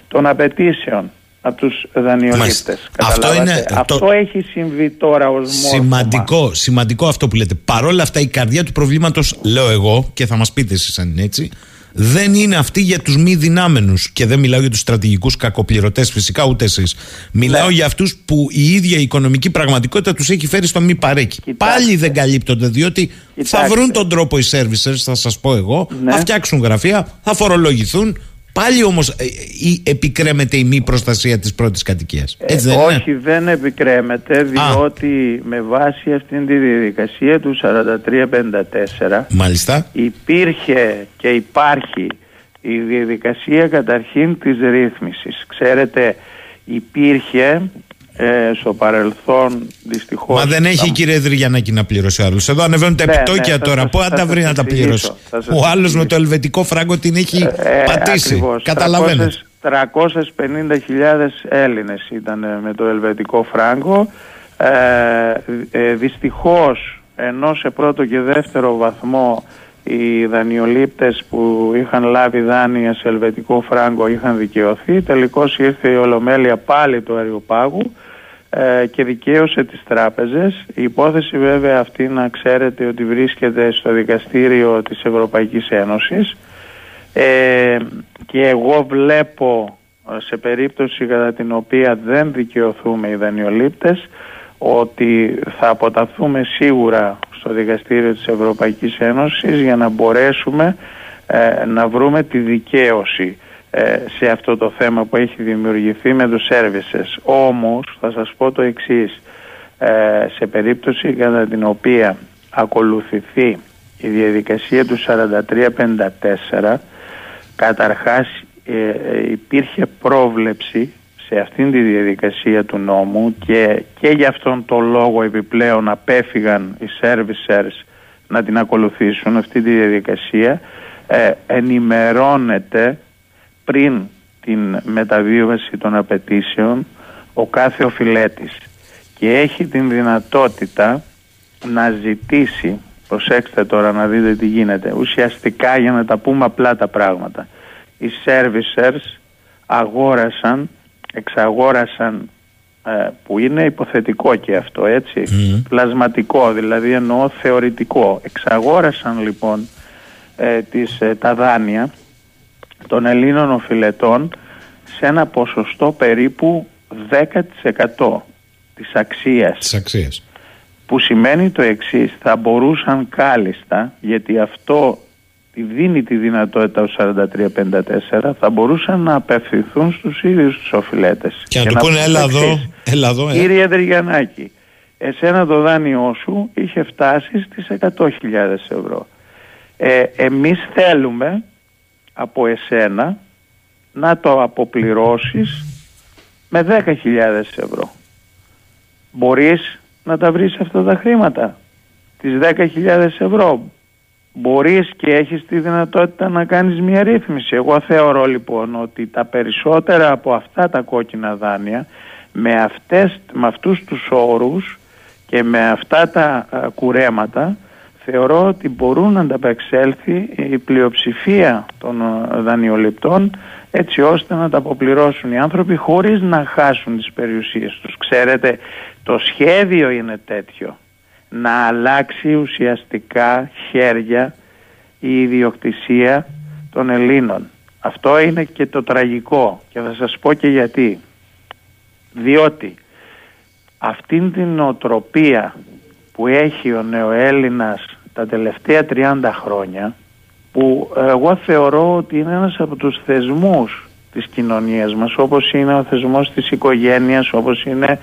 Speaker 5: των απαιτήσεων από τους δανειολήπτες.
Speaker 2: Αυτό, είναι,
Speaker 5: αυτό έχει συμβεί τώρα ως
Speaker 2: Σημαντικό, σημαντικό αυτό που λέτε. Παρόλα αυτά η καρδιά του προβλήματος, λέω εγώ, και θα μας πείτε εσείς αν είναι έτσι, δεν είναι αυτή για τους μη δυνάμενους και δεν μιλάω για τους στρατηγικούς κακοπληρωτές φυσικά ούτε εσείς μιλάω ναι. για αυτούς που η ίδια η οικονομική πραγματικότητα τους έχει φέρει στο μη παρέκει πάλι δεν καλύπτονται διότι θα βρουν τον τρόπο οι servicers θα σας πω εγώ ναι. θα φτιάξουν γραφεία θα φορολογηθούν Πάλι όμως ε, ε, επικρέμεται η μη προστασία της πρώτης κατοικίας.
Speaker 5: Ε, όχι, δεν επικρέμεται, διότι με βάση αυτήν τη διαδικασία του 4354
Speaker 2: Μάλιστα.
Speaker 5: υπήρχε και υπάρχει η διαδικασία καταρχήν της ρύθμισης. Ξέρετε, υπήρχε ε, στο παρελθόν δυστυχώς.
Speaker 2: Μα δεν έχει κύριε Δρυγιανάκη να πληρώσει ο άλλος. Εδώ ανεβαίνουν τα ναι, επιτόκια ναι, τώρα. Πού θα τα βρει να τα πληρώσει; Ο άλλος με το ελβετικό φράγκο την έχει ε, πατήσει. Καταλαβαίνετε.
Speaker 5: 350.000 Έλληνες ήταν με το ελβετικό φράγκο. Ε, ε, δυστυχώς ενώ σε πρώτο και δεύτερο βαθμό οι δανειολήπτες που είχαν λάβει δάνεια σε ελβετικό φράγκο είχαν δικαιωθεί. Τελικώς ήρθε η Ολομέλεια πάλι του Αριοπάγου ε, και δικαίωσε τις τράπεζες. Η υπόθεση βέβαια αυτή να ξέρετε ότι βρίσκεται στο δικαστήριο της Ευρωπαϊκής Ένωσης ε, και εγώ βλέπω ε, σε περίπτωση κατά την οποία δεν δικαιωθούμε οι δανειολήπτες ότι θα αποταθούμε σίγουρα στο δικαστήριο της Ευρωπαϊκής Ένωσης για να μπορέσουμε να βρούμε τη δικαίωση ε, σε αυτό το θέμα που έχει δημιουργηθεί με τους services. Όμως θα σας πω το εξής, ε, σε περίπτωση κατά την οποία ακολουθηθεί η διαδικασία του 4354 καταρχάς ε, υπήρχε πρόβλεψη σε αυτήν τη διαδικασία του νόμου και, και για αυτόν τον λόγο επιπλέον απέφυγαν οι servicers να την ακολουθήσουν αυτή τη διαδικασία ενημερώνεται πριν την μεταβίβαση των απαιτήσεων ο κάθε οφειλέτης και έχει την δυνατότητα να ζητήσει προσέξτε τώρα να δείτε τι γίνεται ουσιαστικά για να τα πούμε απλά τα πράγματα. Οι servicers αγόρασαν εξαγόρασαν ε, που είναι υποθετικό και αυτό έτσι πλασματικό δηλαδή εννοώ θεωρητικό. Εξαγόρασαν λοιπόν ε, τις, ε, τα δάνεια των Ελλήνων οφειλετών σε ένα ποσοστό περίπου 10% της αξίας.
Speaker 2: Της αξίας.
Speaker 5: Που σημαίνει το εξής, θα μπορούσαν κάλλιστα, γιατί αυτό δίνει τη δυνατότητα ως 43-54, θα μπορούσαν να απευθυνθούν στους ίδιους τους οφειλέτες.
Speaker 2: Και, να του πούνε έλα εδώ, έλα εδώ.
Speaker 5: Ε. Κύριε Δρυγιανάκη, εσένα το δάνειό σου είχε φτάσει στις 100.000 ευρώ. Ε, εμείς θέλουμε από εσένα να το αποπληρώσεις με 10.000 ευρώ. Μπορείς να τα βρεις αυτά τα χρήματα, τις 10.000 ευρώ. Μπορείς και έχεις τη δυνατότητα να κάνεις μια ρύθμιση. Εγώ θεωρώ λοιπόν ότι τα περισσότερα από αυτά τα κόκκινα δάνεια με, αυτές, με αυτούς τους όρους και με αυτά τα κουρέματα θεωρώ ότι μπορούν να ανταπεξέλθει η πλειοψηφία των δανειοληπτών έτσι ώστε να τα αποπληρώσουν οι άνθρωποι χωρίς να χάσουν τις περιουσίες τους. Ξέρετε, το σχέδιο είναι τέτοιο, να αλλάξει ουσιαστικά χέρια η ιδιοκτησία των Ελλήνων. Αυτό είναι και το τραγικό και θα σας πω και γιατί. Διότι αυτήν την νοοτροπία που έχει ο νεοέλληνας τα τελευταία 30 χρόνια που εγώ θεωρώ ότι είναι ένας από τους θεσμούς της κοινωνίας μας όπως είναι ο θεσμός της οικογένειας, όπως είναι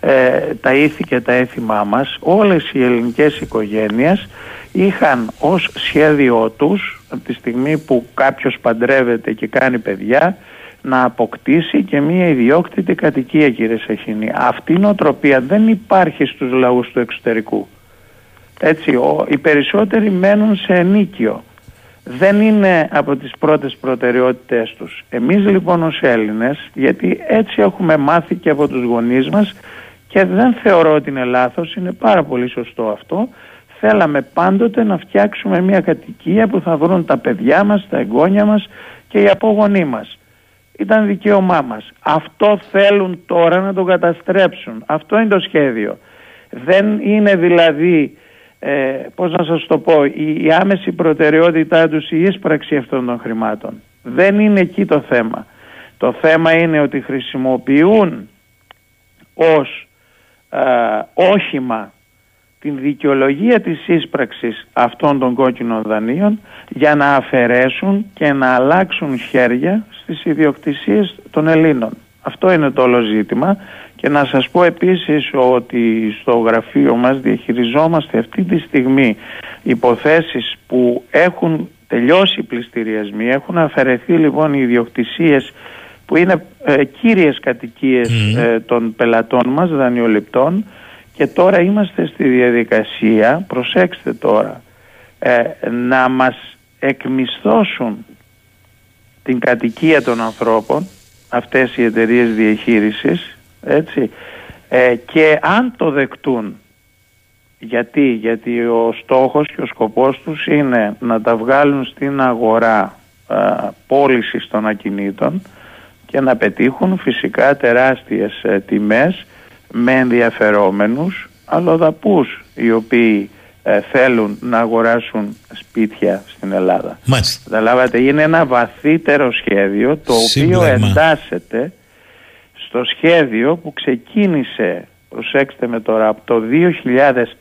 Speaker 5: ε, τα ήθη και τα έθιμά μας όλες οι ελληνικές οικογένειες είχαν ως σχέδιό τους από τη στιγμή που κάποιος παντρεύεται και κάνει παιδιά να αποκτήσει και μία ιδιόκτητη κατοικία κύριε Σαχίνη. Αυτή η νοοτροπία δεν υπάρχει στους λαούς του εξωτερικού. Έτσι, ο, οι περισσότεροι μένουν σε ενίκιο. Δεν είναι από τις πρώτες προτεραιότητες τους. Εμείς λοιπόν ως Έλληνες, γιατί έτσι έχουμε μάθει και από τους γονείς μας και δεν θεωρώ ότι είναι λάθος, είναι πάρα πολύ σωστό αυτό, θέλαμε πάντοτε να φτιάξουμε μια κατοικία που θα βρουν τα παιδιά μας, τα εγγόνια μας και οι απόγονοί μας. Ήταν δικαίωμά μας. Αυτό θέλουν τώρα να το καταστρέψουν. Αυτό είναι το σχέδιο. Δεν είναι δηλαδή, ε, πώς να σας το πω, η, η άμεση προτεραιότητά τους η ίσπραξη αυτών των χρημάτων. Δεν είναι εκεί το θέμα. Το θέμα είναι ότι χρησιμοποιούν ως ε, όχημα την δικαιολογία της ίσπραξης αυτών των κόκκινων δανείων για να αφαιρέσουν και να αλλάξουν χέρια στις ιδιοκτησίες των Ελλήνων. Αυτό είναι το όλο ζήτημα και να σας πω επίσης ότι στο γραφείο μας διαχειριζόμαστε αυτή τη στιγμή υποθέσεις που έχουν τελειώσει οι πληστηριασμοί, έχουν αφαιρεθεί λοιπόν οι ιδιοκτησίες που είναι ε, κύριες κατοικίες ε, των πελατών μας, δανειοληπτών. Και τώρα είμαστε στη διαδικασία, προσέξτε τώρα, ε, να μας εκμισθώσουν την κατοικία των ανθρώπων αυτές οι εταιρείες διαχείρισης έτσι ε, και αν το δεκτούν γιατί, γιατί ο στόχος και ο σκοπός τους είναι να τα βγάλουν στην αγορά α, πώλησης των ακινήτων και να πετύχουν φυσικά τεράστιες ε, τιμές με ενδιαφερόμενους αλλοδαπούς οι οποίοι ε, θέλουν να αγοράσουν σπίτια στην Ελλάδα.
Speaker 2: Μάλιστα.
Speaker 5: Καταλάβατε, είναι ένα βαθύτερο σχέδιο το οποίο εντάσσεται στο σχέδιο που ξεκίνησε, προσέξτε με τώρα, από το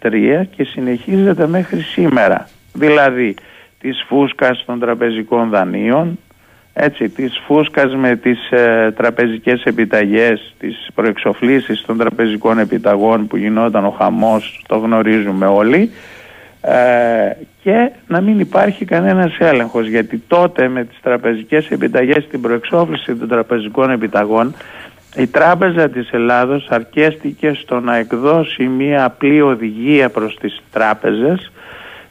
Speaker 5: 2003 και συνεχίζεται μέχρι σήμερα. Δηλαδή, της φούσκας των τραπεζικών δανείων, έτσι, της φούσκας με τις ε, τραπεζικές επιταγές, τις προεξοφλήσεις των τραπεζικών επιταγών που γινόταν ο χαμός, το γνωρίζουμε όλοι ε, και να μην υπάρχει κανένας έλεγχος γιατί τότε με τις τραπεζικές επιταγές, την προεξόφληση των τραπεζικών επιταγών η Τράπεζα της Ελλάδος αρκέστηκε στο να εκδώσει μία απλή οδηγία προς τις τράπεζες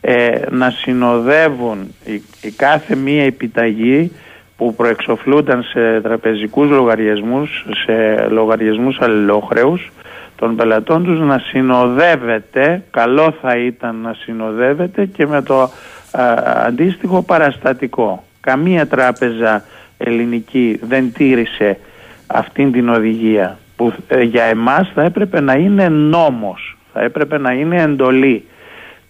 Speaker 5: ε, να συνοδεύουν η, η κάθε μία επιταγή που προεξοφλούνταν σε τραπεζικούς λογαριασμούς, σε λογαριασμούς αλληλόχρεους των πελατών τους να συνοδεύεται, καλό θα ήταν να συνοδεύεται και με το αντίστοιχο παραστατικό. Καμία τράπεζα ελληνική δεν τήρησε αυτήν την οδηγία που ε, για εμάς θα έπρεπε να είναι νόμος, θα έπρεπε να είναι εντολή.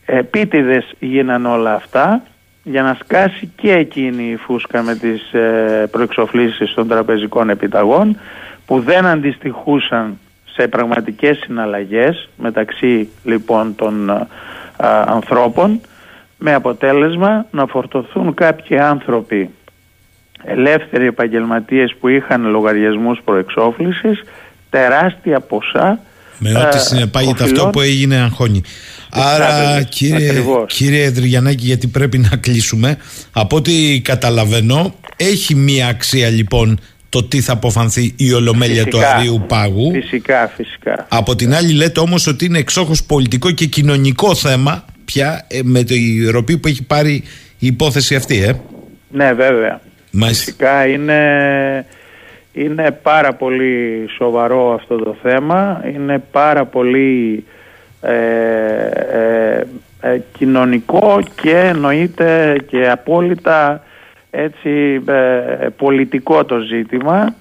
Speaker 5: Επίτηδες γίναν όλα αυτά για να σκάσει και εκείνη η φούσκα με τις ε, προεξοφλήσεις των τραπεζικών επιταγών που δεν αντιστοιχούσαν σε πραγματικές συναλλαγές μεταξύ λοιπόν των ε, ανθρώπων με αποτέλεσμα να φορτωθούν κάποιοι άνθρωποι ελεύθεροι επαγγελματίες που είχαν λογαριασμούς προεξόφλησης τεράστια ποσά
Speaker 2: με ό,τι συνεπάγεται αυτό που έγινε αγχώνει. Άρα κύριε, κύριε γιατί πρέπει να κλείσουμε από ό,τι καταλαβαίνω έχει μία αξία λοιπόν το τι θα αποφανθεί η ολομέλεια του Αρίου Πάγου.
Speaker 5: Φυσικά, φυσικά.
Speaker 2: Από την άλλη λέτε όμως ότι είναι εξόχως πολιτικό και κοινωνικό θέμα πια ε, με το ροπή που έχει πάρει η υπόθεση αυτή, ε.
Speaker 5: Ναι, βέβαια. Φυσικά είναι, Είναι πάρα πολύ σοβαρό αυτό το θέμα, είναι πάρα πολύ ε, ε, ε κοινωνικό και εννοείται και απόλυτα έτσι ε, πολιτικό το ζήτημα.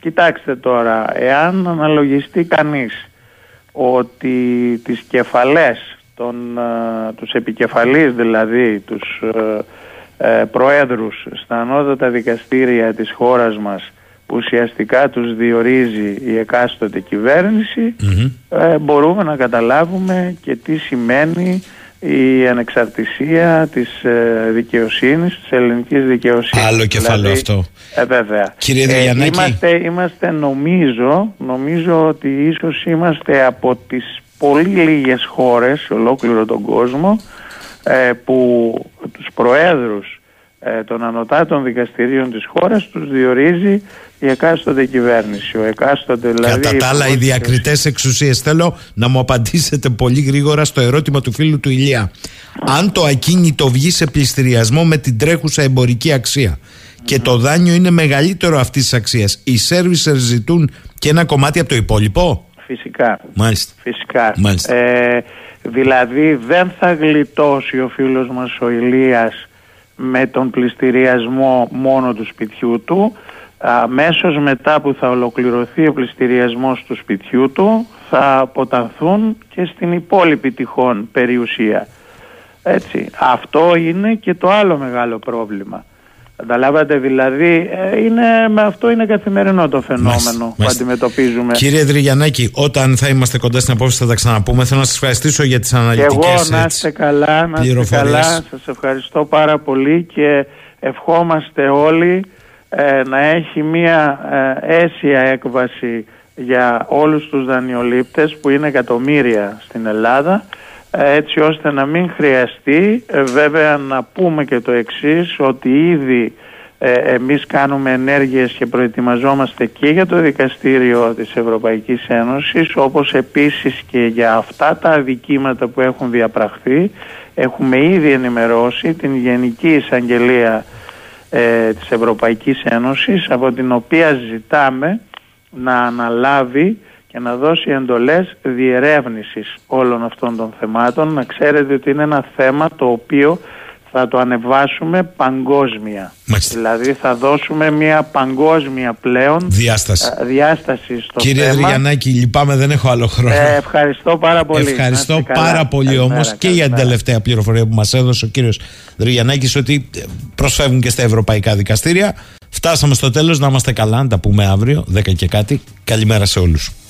Speaker 5: κοιτάξτε τώρα, εάν αναλογιστεί κανείς ότι τις κεφαλές, των, τους επικεφαλείς δηλαδή, τους ε, προέδρους στα ανώτατα δικαστήρια της χώρας μας που ουσιαστικά τους διορίζει η εκάστοτε ε, μπορούμε να καταλάβουμε και τι σημαίνει η ανεξαρτησία της ε, δικαιοσύνης, της ελληνικής δικαιοσύνης.
Speaker 2: Άλλο κεφάλαιο δηλαδή, αυτό.
Speaker 5: Ε, βέβαια.
Speaker 2: Κύριε ε,
Speaker 5: είμαστε, είμαστε νομίζω, νομίζω ότι ίσως είμαστε από τις πολύ λίγες χώρες σε ολόκληρο τον κόσμο ε, που τους προέδρους ε, των ανωτάτων δικαστηρίων της χώρας τους διορίζει η εκάστοτε κυβέρνηση. Ο εκάστοτε, δηλαδή,
Speaker 2: Κατά τα άλλα, οι διακριτές εξουσίες. Θέλω να μου απαντήσετε πολύ γρήγορα στο ερώτημα του φίλου του Ηλία. Αν το ακίνητο βγει σε πληστηριασμό με την τρέχουσα εμπορική αξία και το δάνειο είναι μεγαλύτερο αυτής της αξίας, οι σερβισερ ζητούν και ένα κομμάτι από το υπόλοιπο;
Speaker 5: Φυσικά.
Speaker 2: Μάλιστα.
Speaker 5: Φυσικά.
Speaker 2: Μάλιστα.
Speaker 5: Ε, Δηλαδή δεν θα γλιτώσει ο φίλος μας ο Ηλίας με τον πληστηριασμό μόνο του σπιτιού του. Αμέσως μετά που θα ολοκληρωθεί ο πληστηριασμός του σπιτιού του θα αποταθούν και στην υπόλοιπη τυχόν περιουσία. Έτσι. Αυτό είναι και το άλλο μεγάλο πρόβλημα. Καταλάβατε δηλαδή, ε, είναι, με αυτό είναι καθημερινό το φαινόμενο που αντιμετωπίζουμε.
Speaker 2: Κύριε Δρυγιανάκη, όταν θα είμαστε κοντά στην απόφαση θα τα ξαναπούμε. Θέλω να σας ευχαριστήσω για τις αναλυτικές Και
Speaker 5: εγώ να είστε καλά, να είστε καλά. Σας ευχαριστώ πάρα πολύ και ευχόμαστε όλοι ε, να έχει μια ε, αίσια έκβαση για όλους τους δανειολήπτες που είναι εκατομμύρια στην Ελλάδα έτσι ώστε να μην χρειαστεί ε, βέβαια να πούμε και το εξής ότι ήδη ε, εμείς κάνουμε ενέργειες και προετοιμαζόμαστε και για το δικαστήριο της Ευρωπαϊκής Ένωσης όπως επίσης και για αυτά τα αδικήματα που έχουν διαπραχθεί. Έχουμε ήδη ενημερώσει την Γενική Εισαγγελία ε, της Ευρωπαϊκής Ένωσης από την οποία ζητάμε να αναλάβει και να δώσει εντολές διερεύνησης όλων αυτών των θεμάτων. Να ξέρετε ότι είναι ένα θέμα το οποίο θα το ανεβάσουμε παγκόσμια. Δηλαδή θα δώσουμε μια παγκόσμια πλέον
Speaker 2: διάσταση,
Speaker 5: ε, διάσταση στο
Speaker 2: Κύριε θέμα. Δρυγιαννάκη, λυπάμαι δεν έχω άλλο χρόνο.
Speaker 5: Ε, ευχαριστώ πάρα πολύ.
Speaker 2: Ευχαριστώ πάρα πολύ όμως και για την τελευταία πληροφορία που μας έδωσε ο κύριος Δρυγιαννάκης ότι προσφεύγουν και στα ευρωπαϊκά δικαστήρια. Φτάσαμε στο τέλος, να είμαστε καλά, να τα πούμε αύριο, 10 και κάτι. Καλημέρα σε όλους.